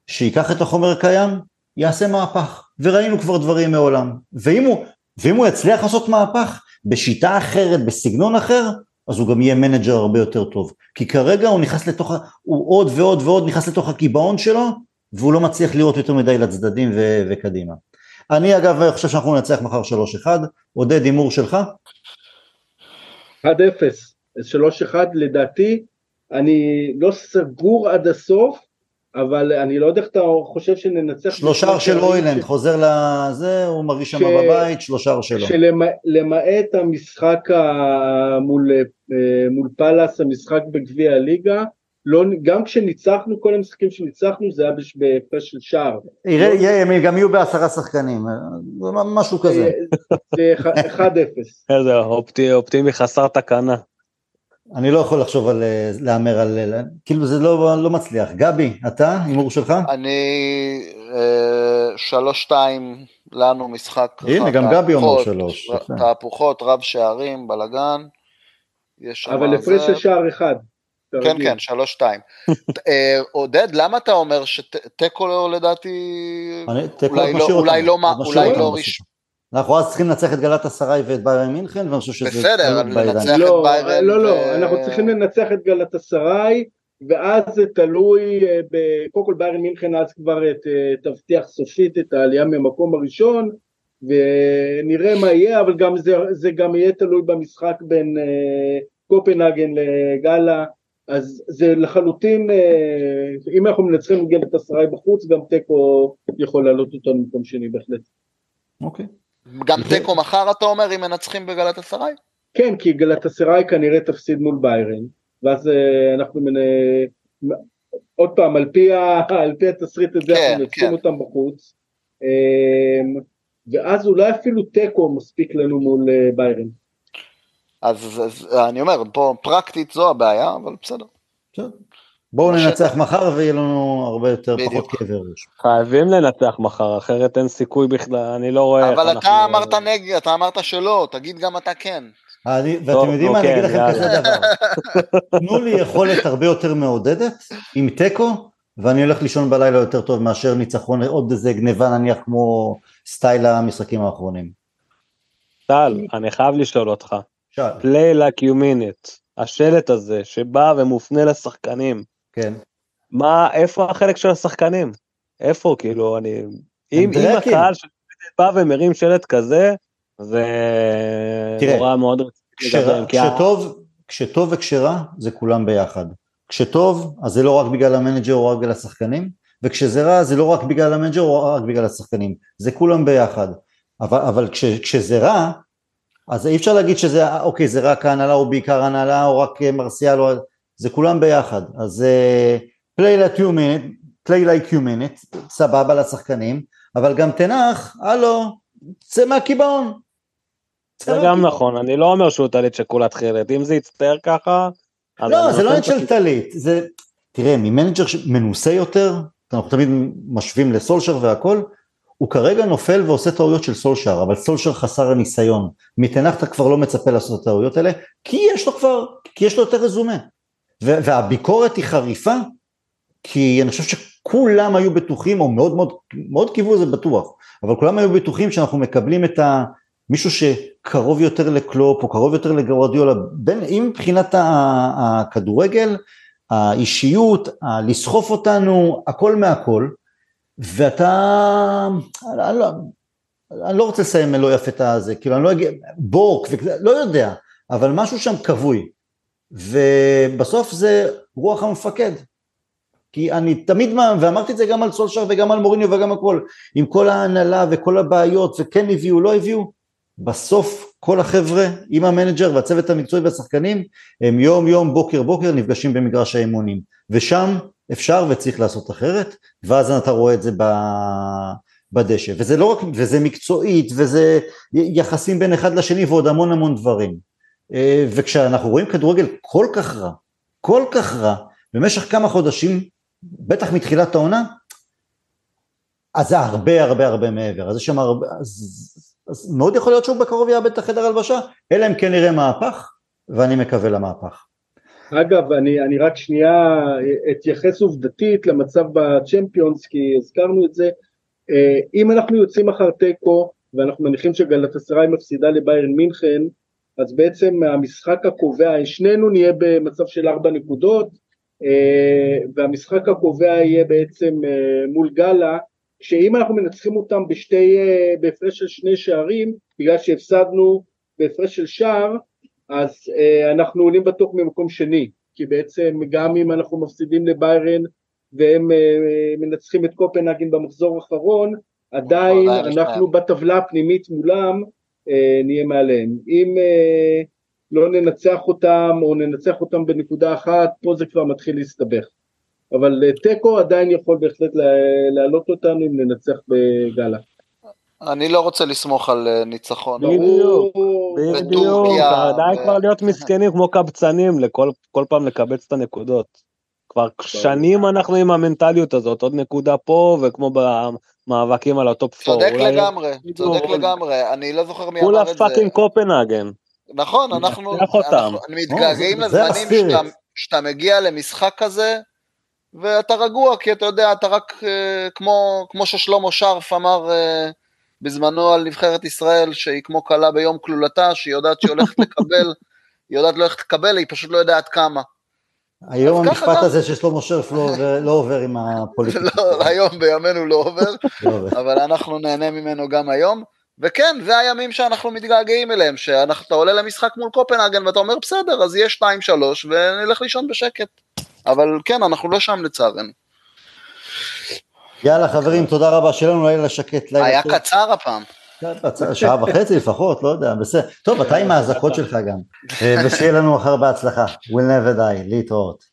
שייקח את החומר הקיים, יעשה מהפך, וראינו כבר דברים מעולם, ואם הוא, ואם הוא יצליח לעשות מהפך בשיטה אחרת, בסגנון אחר, אז הוא גם יהיה מנג'ר הרבה יותר טוב. כי כרגע הוא נכנס לתוך, הוא עוד ועוד ועוד נכנס לתוך הקיבעון שלו, והוא לא מצליח לראות יותר מדי לצדדים ו- וקדימה. אני אגב חושב שאנחנו ננצח מחר 3-1, עודד הימור שלך? 1-0, 3-1 לדעתי, אני לא סגור עד הסוף, אבל אני לא יודע איך אתה חושב שננצח... שלושה של אוילנד, חוזר לזה, הוא מרגיש שם בבית, שלושה שלו. שלמעט המשחק מול, אה, מול פאלאס, המשחק בגביע הליגה, לא, גם כשניצחנו, כל המשחקים שניצחנו זה היה בהפרש של שער. יראה, הם גם יהיו בעשרה שחקנים, משהו כזה. זה 1-0. איזה אופטימי חסר תקנה. אני לא יכול לחשוב על להמר על, כאילו זה לא, לא מצליח. גבי, אתה, הימור שלך? אני אה, שלוש שתיים לנו משחק. הנה, גם גבי אומר שלוש. תהפוכות, רב שערים, בלאגן. אבל הפרש של שער אחד. כן, כן, שלוש שתיים. אה, עודד, למה אתה אומר שתיקו לדעתי, אולי לא, אולי לא, אולי לא רשמי. אנחנו אז צריכים לנצח את גלת אסריי ואת ביירן מינכן, ואני חושב שזה... בסדר, לנצח לא, את ביירן... לא, לא, אנחנו צריכים לנצח את גלת אסריי, ואז זה תלוי, אה, קודם כל ביירן מינכן אז כבר אה, תבטיח סופית את העלייה מהמקום הראשון, ונראה מה יהיה, אבל גם זה, זה גם יהיה תלוי במשחק בין קופנהגן לגאלה, אז זה לחלוטין, אה, אם אנחנו מנצחים את אסריי בחוץ, גם תיקו יכול לעלות אותנו במקום שני בהחלט. אוקיי. גם תיקו מחר אתה אומר אם מנצחים בגלת אסריי? כן, כי גלת אסריי כנראה תפסיד מול ביירן, ואז אה, אנחנו מנ... עוד פעם, על פי, ה... על פי התסריט הזה כן, אנחנו נצחים כן. אותם בחוץ, אה, ואז אולי אפילו תיקו מספיק לנו מול ביירן. אז, אז אני אומר, פה פרקטית זו הבעיה, אבל בסדר. בואו ננצח מחר ויהיה לנו הרבה יותר בדיוק. פחות כאבי ראש. חייבים לנצח מחר, אחרת אין סיכוי בכלל, אני לא רואה אבל אתה אמרת נגד, אתה אמרת שלא, תגיד גם אתה כן. אני, ואתם יודעים מה, אני אגיד לכם כזה דבר. תנו לי יכולת הרבה יותר מעודדת עם תיקו, ואני הולך לישון בלילה יותר טוב מאשר ניצחון עוד איזה גניבה נניח כמו סטייל המשחקים האחרונים. טל, אני חייב לשאול אותך. play like you mean it, השלט הזה שבא ומופנה לשחקנים. כן. מה, איפה החלק של השחקנים? איפה, כאילו, אני... אם, אם הקהל שבא ומרים שלט כזה, זה נורא מאוד רציני. כשטוב, כשטוב וכשרע, זה כולם ביחד. כשטוב, אז זה לא רק בגלל המנג'ר או רק בגלל השחקנים, וכשזה רע, זה לא רק בגלל המנג'ר או רק בגלל השחקנים, זה כולם ביחד. אבל, אבל כש, כשזה רע, אז אי אפשר להגיד שזה, אוקיי, זה רק ההנהלה או בעיקר ההנהלה או רק מרסיאל, או, זה כולם ביחד. אז uh, play like you mean it, play like you mean it, סבבה לשחקנים, אבל גם תנח, הלו, צא מהקיבעון. זה גם נכון, אני לא אומר שהוא טלית שכולה תחילת, אם זה יצטער ככה... לא, זה לא עניין של טלית, זה, תראה, ממנג'ר מנוסה יותר, אנחנו תמיד משווים לסולשר והכל, הוא כרגע נופל ועושה טעויות של סולשר, אבל סולשר חסר הניסיון. מתנח אתה כבר לא מצפה לעשות את הטעויות האלה, כי יש לו כבר, כי יש לו יותר רזומה. והביקורת היא חריפה, כי אני חושב שכולם היו בטוחים, או מאוד מאוד, מאוד קיוו זה בטוח, אבל כולם היו בטוחים שאנחנו מקבלים את ה... מישהו שקרוב יותר לקלופ או קרוב יותר לגורדיולה, בין אם מבחינת הכדורגל, האישיות, לסחוף אותנו, הכל מהכל, ואתה, אני לא, אני לא רוצה לסיים לא יפה את הזה, כאילו אני לא אגיד, בורק, לא יודע, אבל משהו שם כבוי, ובסוף זה רוח המפקד, כי אני תמיד, ואמרתי את זה גם על סולשר וגם על מוריניו וגם הכל, עם כל ההנהלה וכל הבעיות וכן הביאו, לא הביאו, בסוף כל החבר'ה עם המנג'ר והצוות המקצועי והשחקנים הם יום יום בוקר בוקר נפגשים במגרש האימונים ושם אפשר וצריך לעשות אחרת, ואז אתה רואה את זה בדשא. וזה לא רק, וזה מקצועית, וזה יחסים בין אחד לשני ועוד המון המון דברים. אה, וכשאנחנו רואים כדורגל כל כך רע, כל כך רע, במשך כמה חודשים, בטח מתחילת העונה, אז זה הרבה הרבה הרבה מעבר, אז יש שם הרבה, אז, אז מאוד יכול להיות שהוא בקרוב יאבד את החדר הלבשה, אלא אם כן נראה מהפך, ואני מקווה למהפך. אגב, אני, אני רק שנייה אתייחס עובדתית למצב בצ'מפיונס, כי הזכרנו את זה. אה, אם אנחנו יוצאים אחר תיקו, ואנחנו מניחים שגלתסראי מפסידה לביירן מינכן, אז בעצם המשחק הקובע, שנינו נהיה במצב של ארבע נקודות, אה, והמשחק הקובע יהיה בעצם אה, מול גאלה, שאם אנחנו מנצחים אותם בשתי, בהפרש של שני שערים, בגלל שהפסדנו בהפרש של שער, אז אה, אנחנו עולים בטוח ממקום שני, כי בעצם גם אם אנחנו מפסידים לביירן והם מנצחים את קופנהגן במחזור האחרון, עדיין אנחנו בטבלה הפנימית מולם נהיה מעליהם. אם לא ננצח אותם או ננצח אותם בנקודה אחת, פה זה כבר מתחיל להסתבך. אבל תיקו עדיין יכול בהחלט להעלות אותנו אם ננצח בגאלה. אני לא רוצה לסמוך על אה, ניצחון. בדיוק, בדיוק, די כבר להיות מסכנים כמו קבצנים, כל פעם לקבץ את הנקודות. כבר שנים אנחנו עם המנטליות הזאת, עוד נקודה פה, וכמו במאבקים על ה top four. צודק לגמרי, צודק לגמרי, אני לא זוכר מי אמר את זה. כולה fucking קופנהגן. נכון, אנחנו מתגעגעים לזמנים שאתה מגיע למשחק כזה, ואתה רגוע, כי אתה יודע, אתה רק, אה, כמו ששלמה שרף אמר, אה, בזמנו על נבחרת ישראל, שהיא כמו כלה ביום כלולתה, שהיא יודעת שהיא הולכת לקבל, היא יודעת לא הולכת לקבל, היא פשוט לא יודעת כמה. היום המשפט הזה של שלמה שרף לא, לא עובר עם הפוליטיקה. לא, היום בימינו לא עובר, לא אבל אנחנו נהנה ממנו גם היום. וכן, זה הימים שאנחנו מתגעגעים אליהם, שאתה עולה למשחק מול קופנהגן ואתה אומר בסדר, אז יהיה 2-3 ונלך לישון בשקט. אבל כן, אנחנו לא שם לצערנו. יאללה חברים, תודה רבה, שיהיה לנו לילה שקט. היה קצר הפעם. שעה וחצי לפחות, לא יודע, בסדר. טוב, אתה עם האזעקות שלך גם. ושיהיה לנו מחר בהצלחה. We'll never die, להתראות.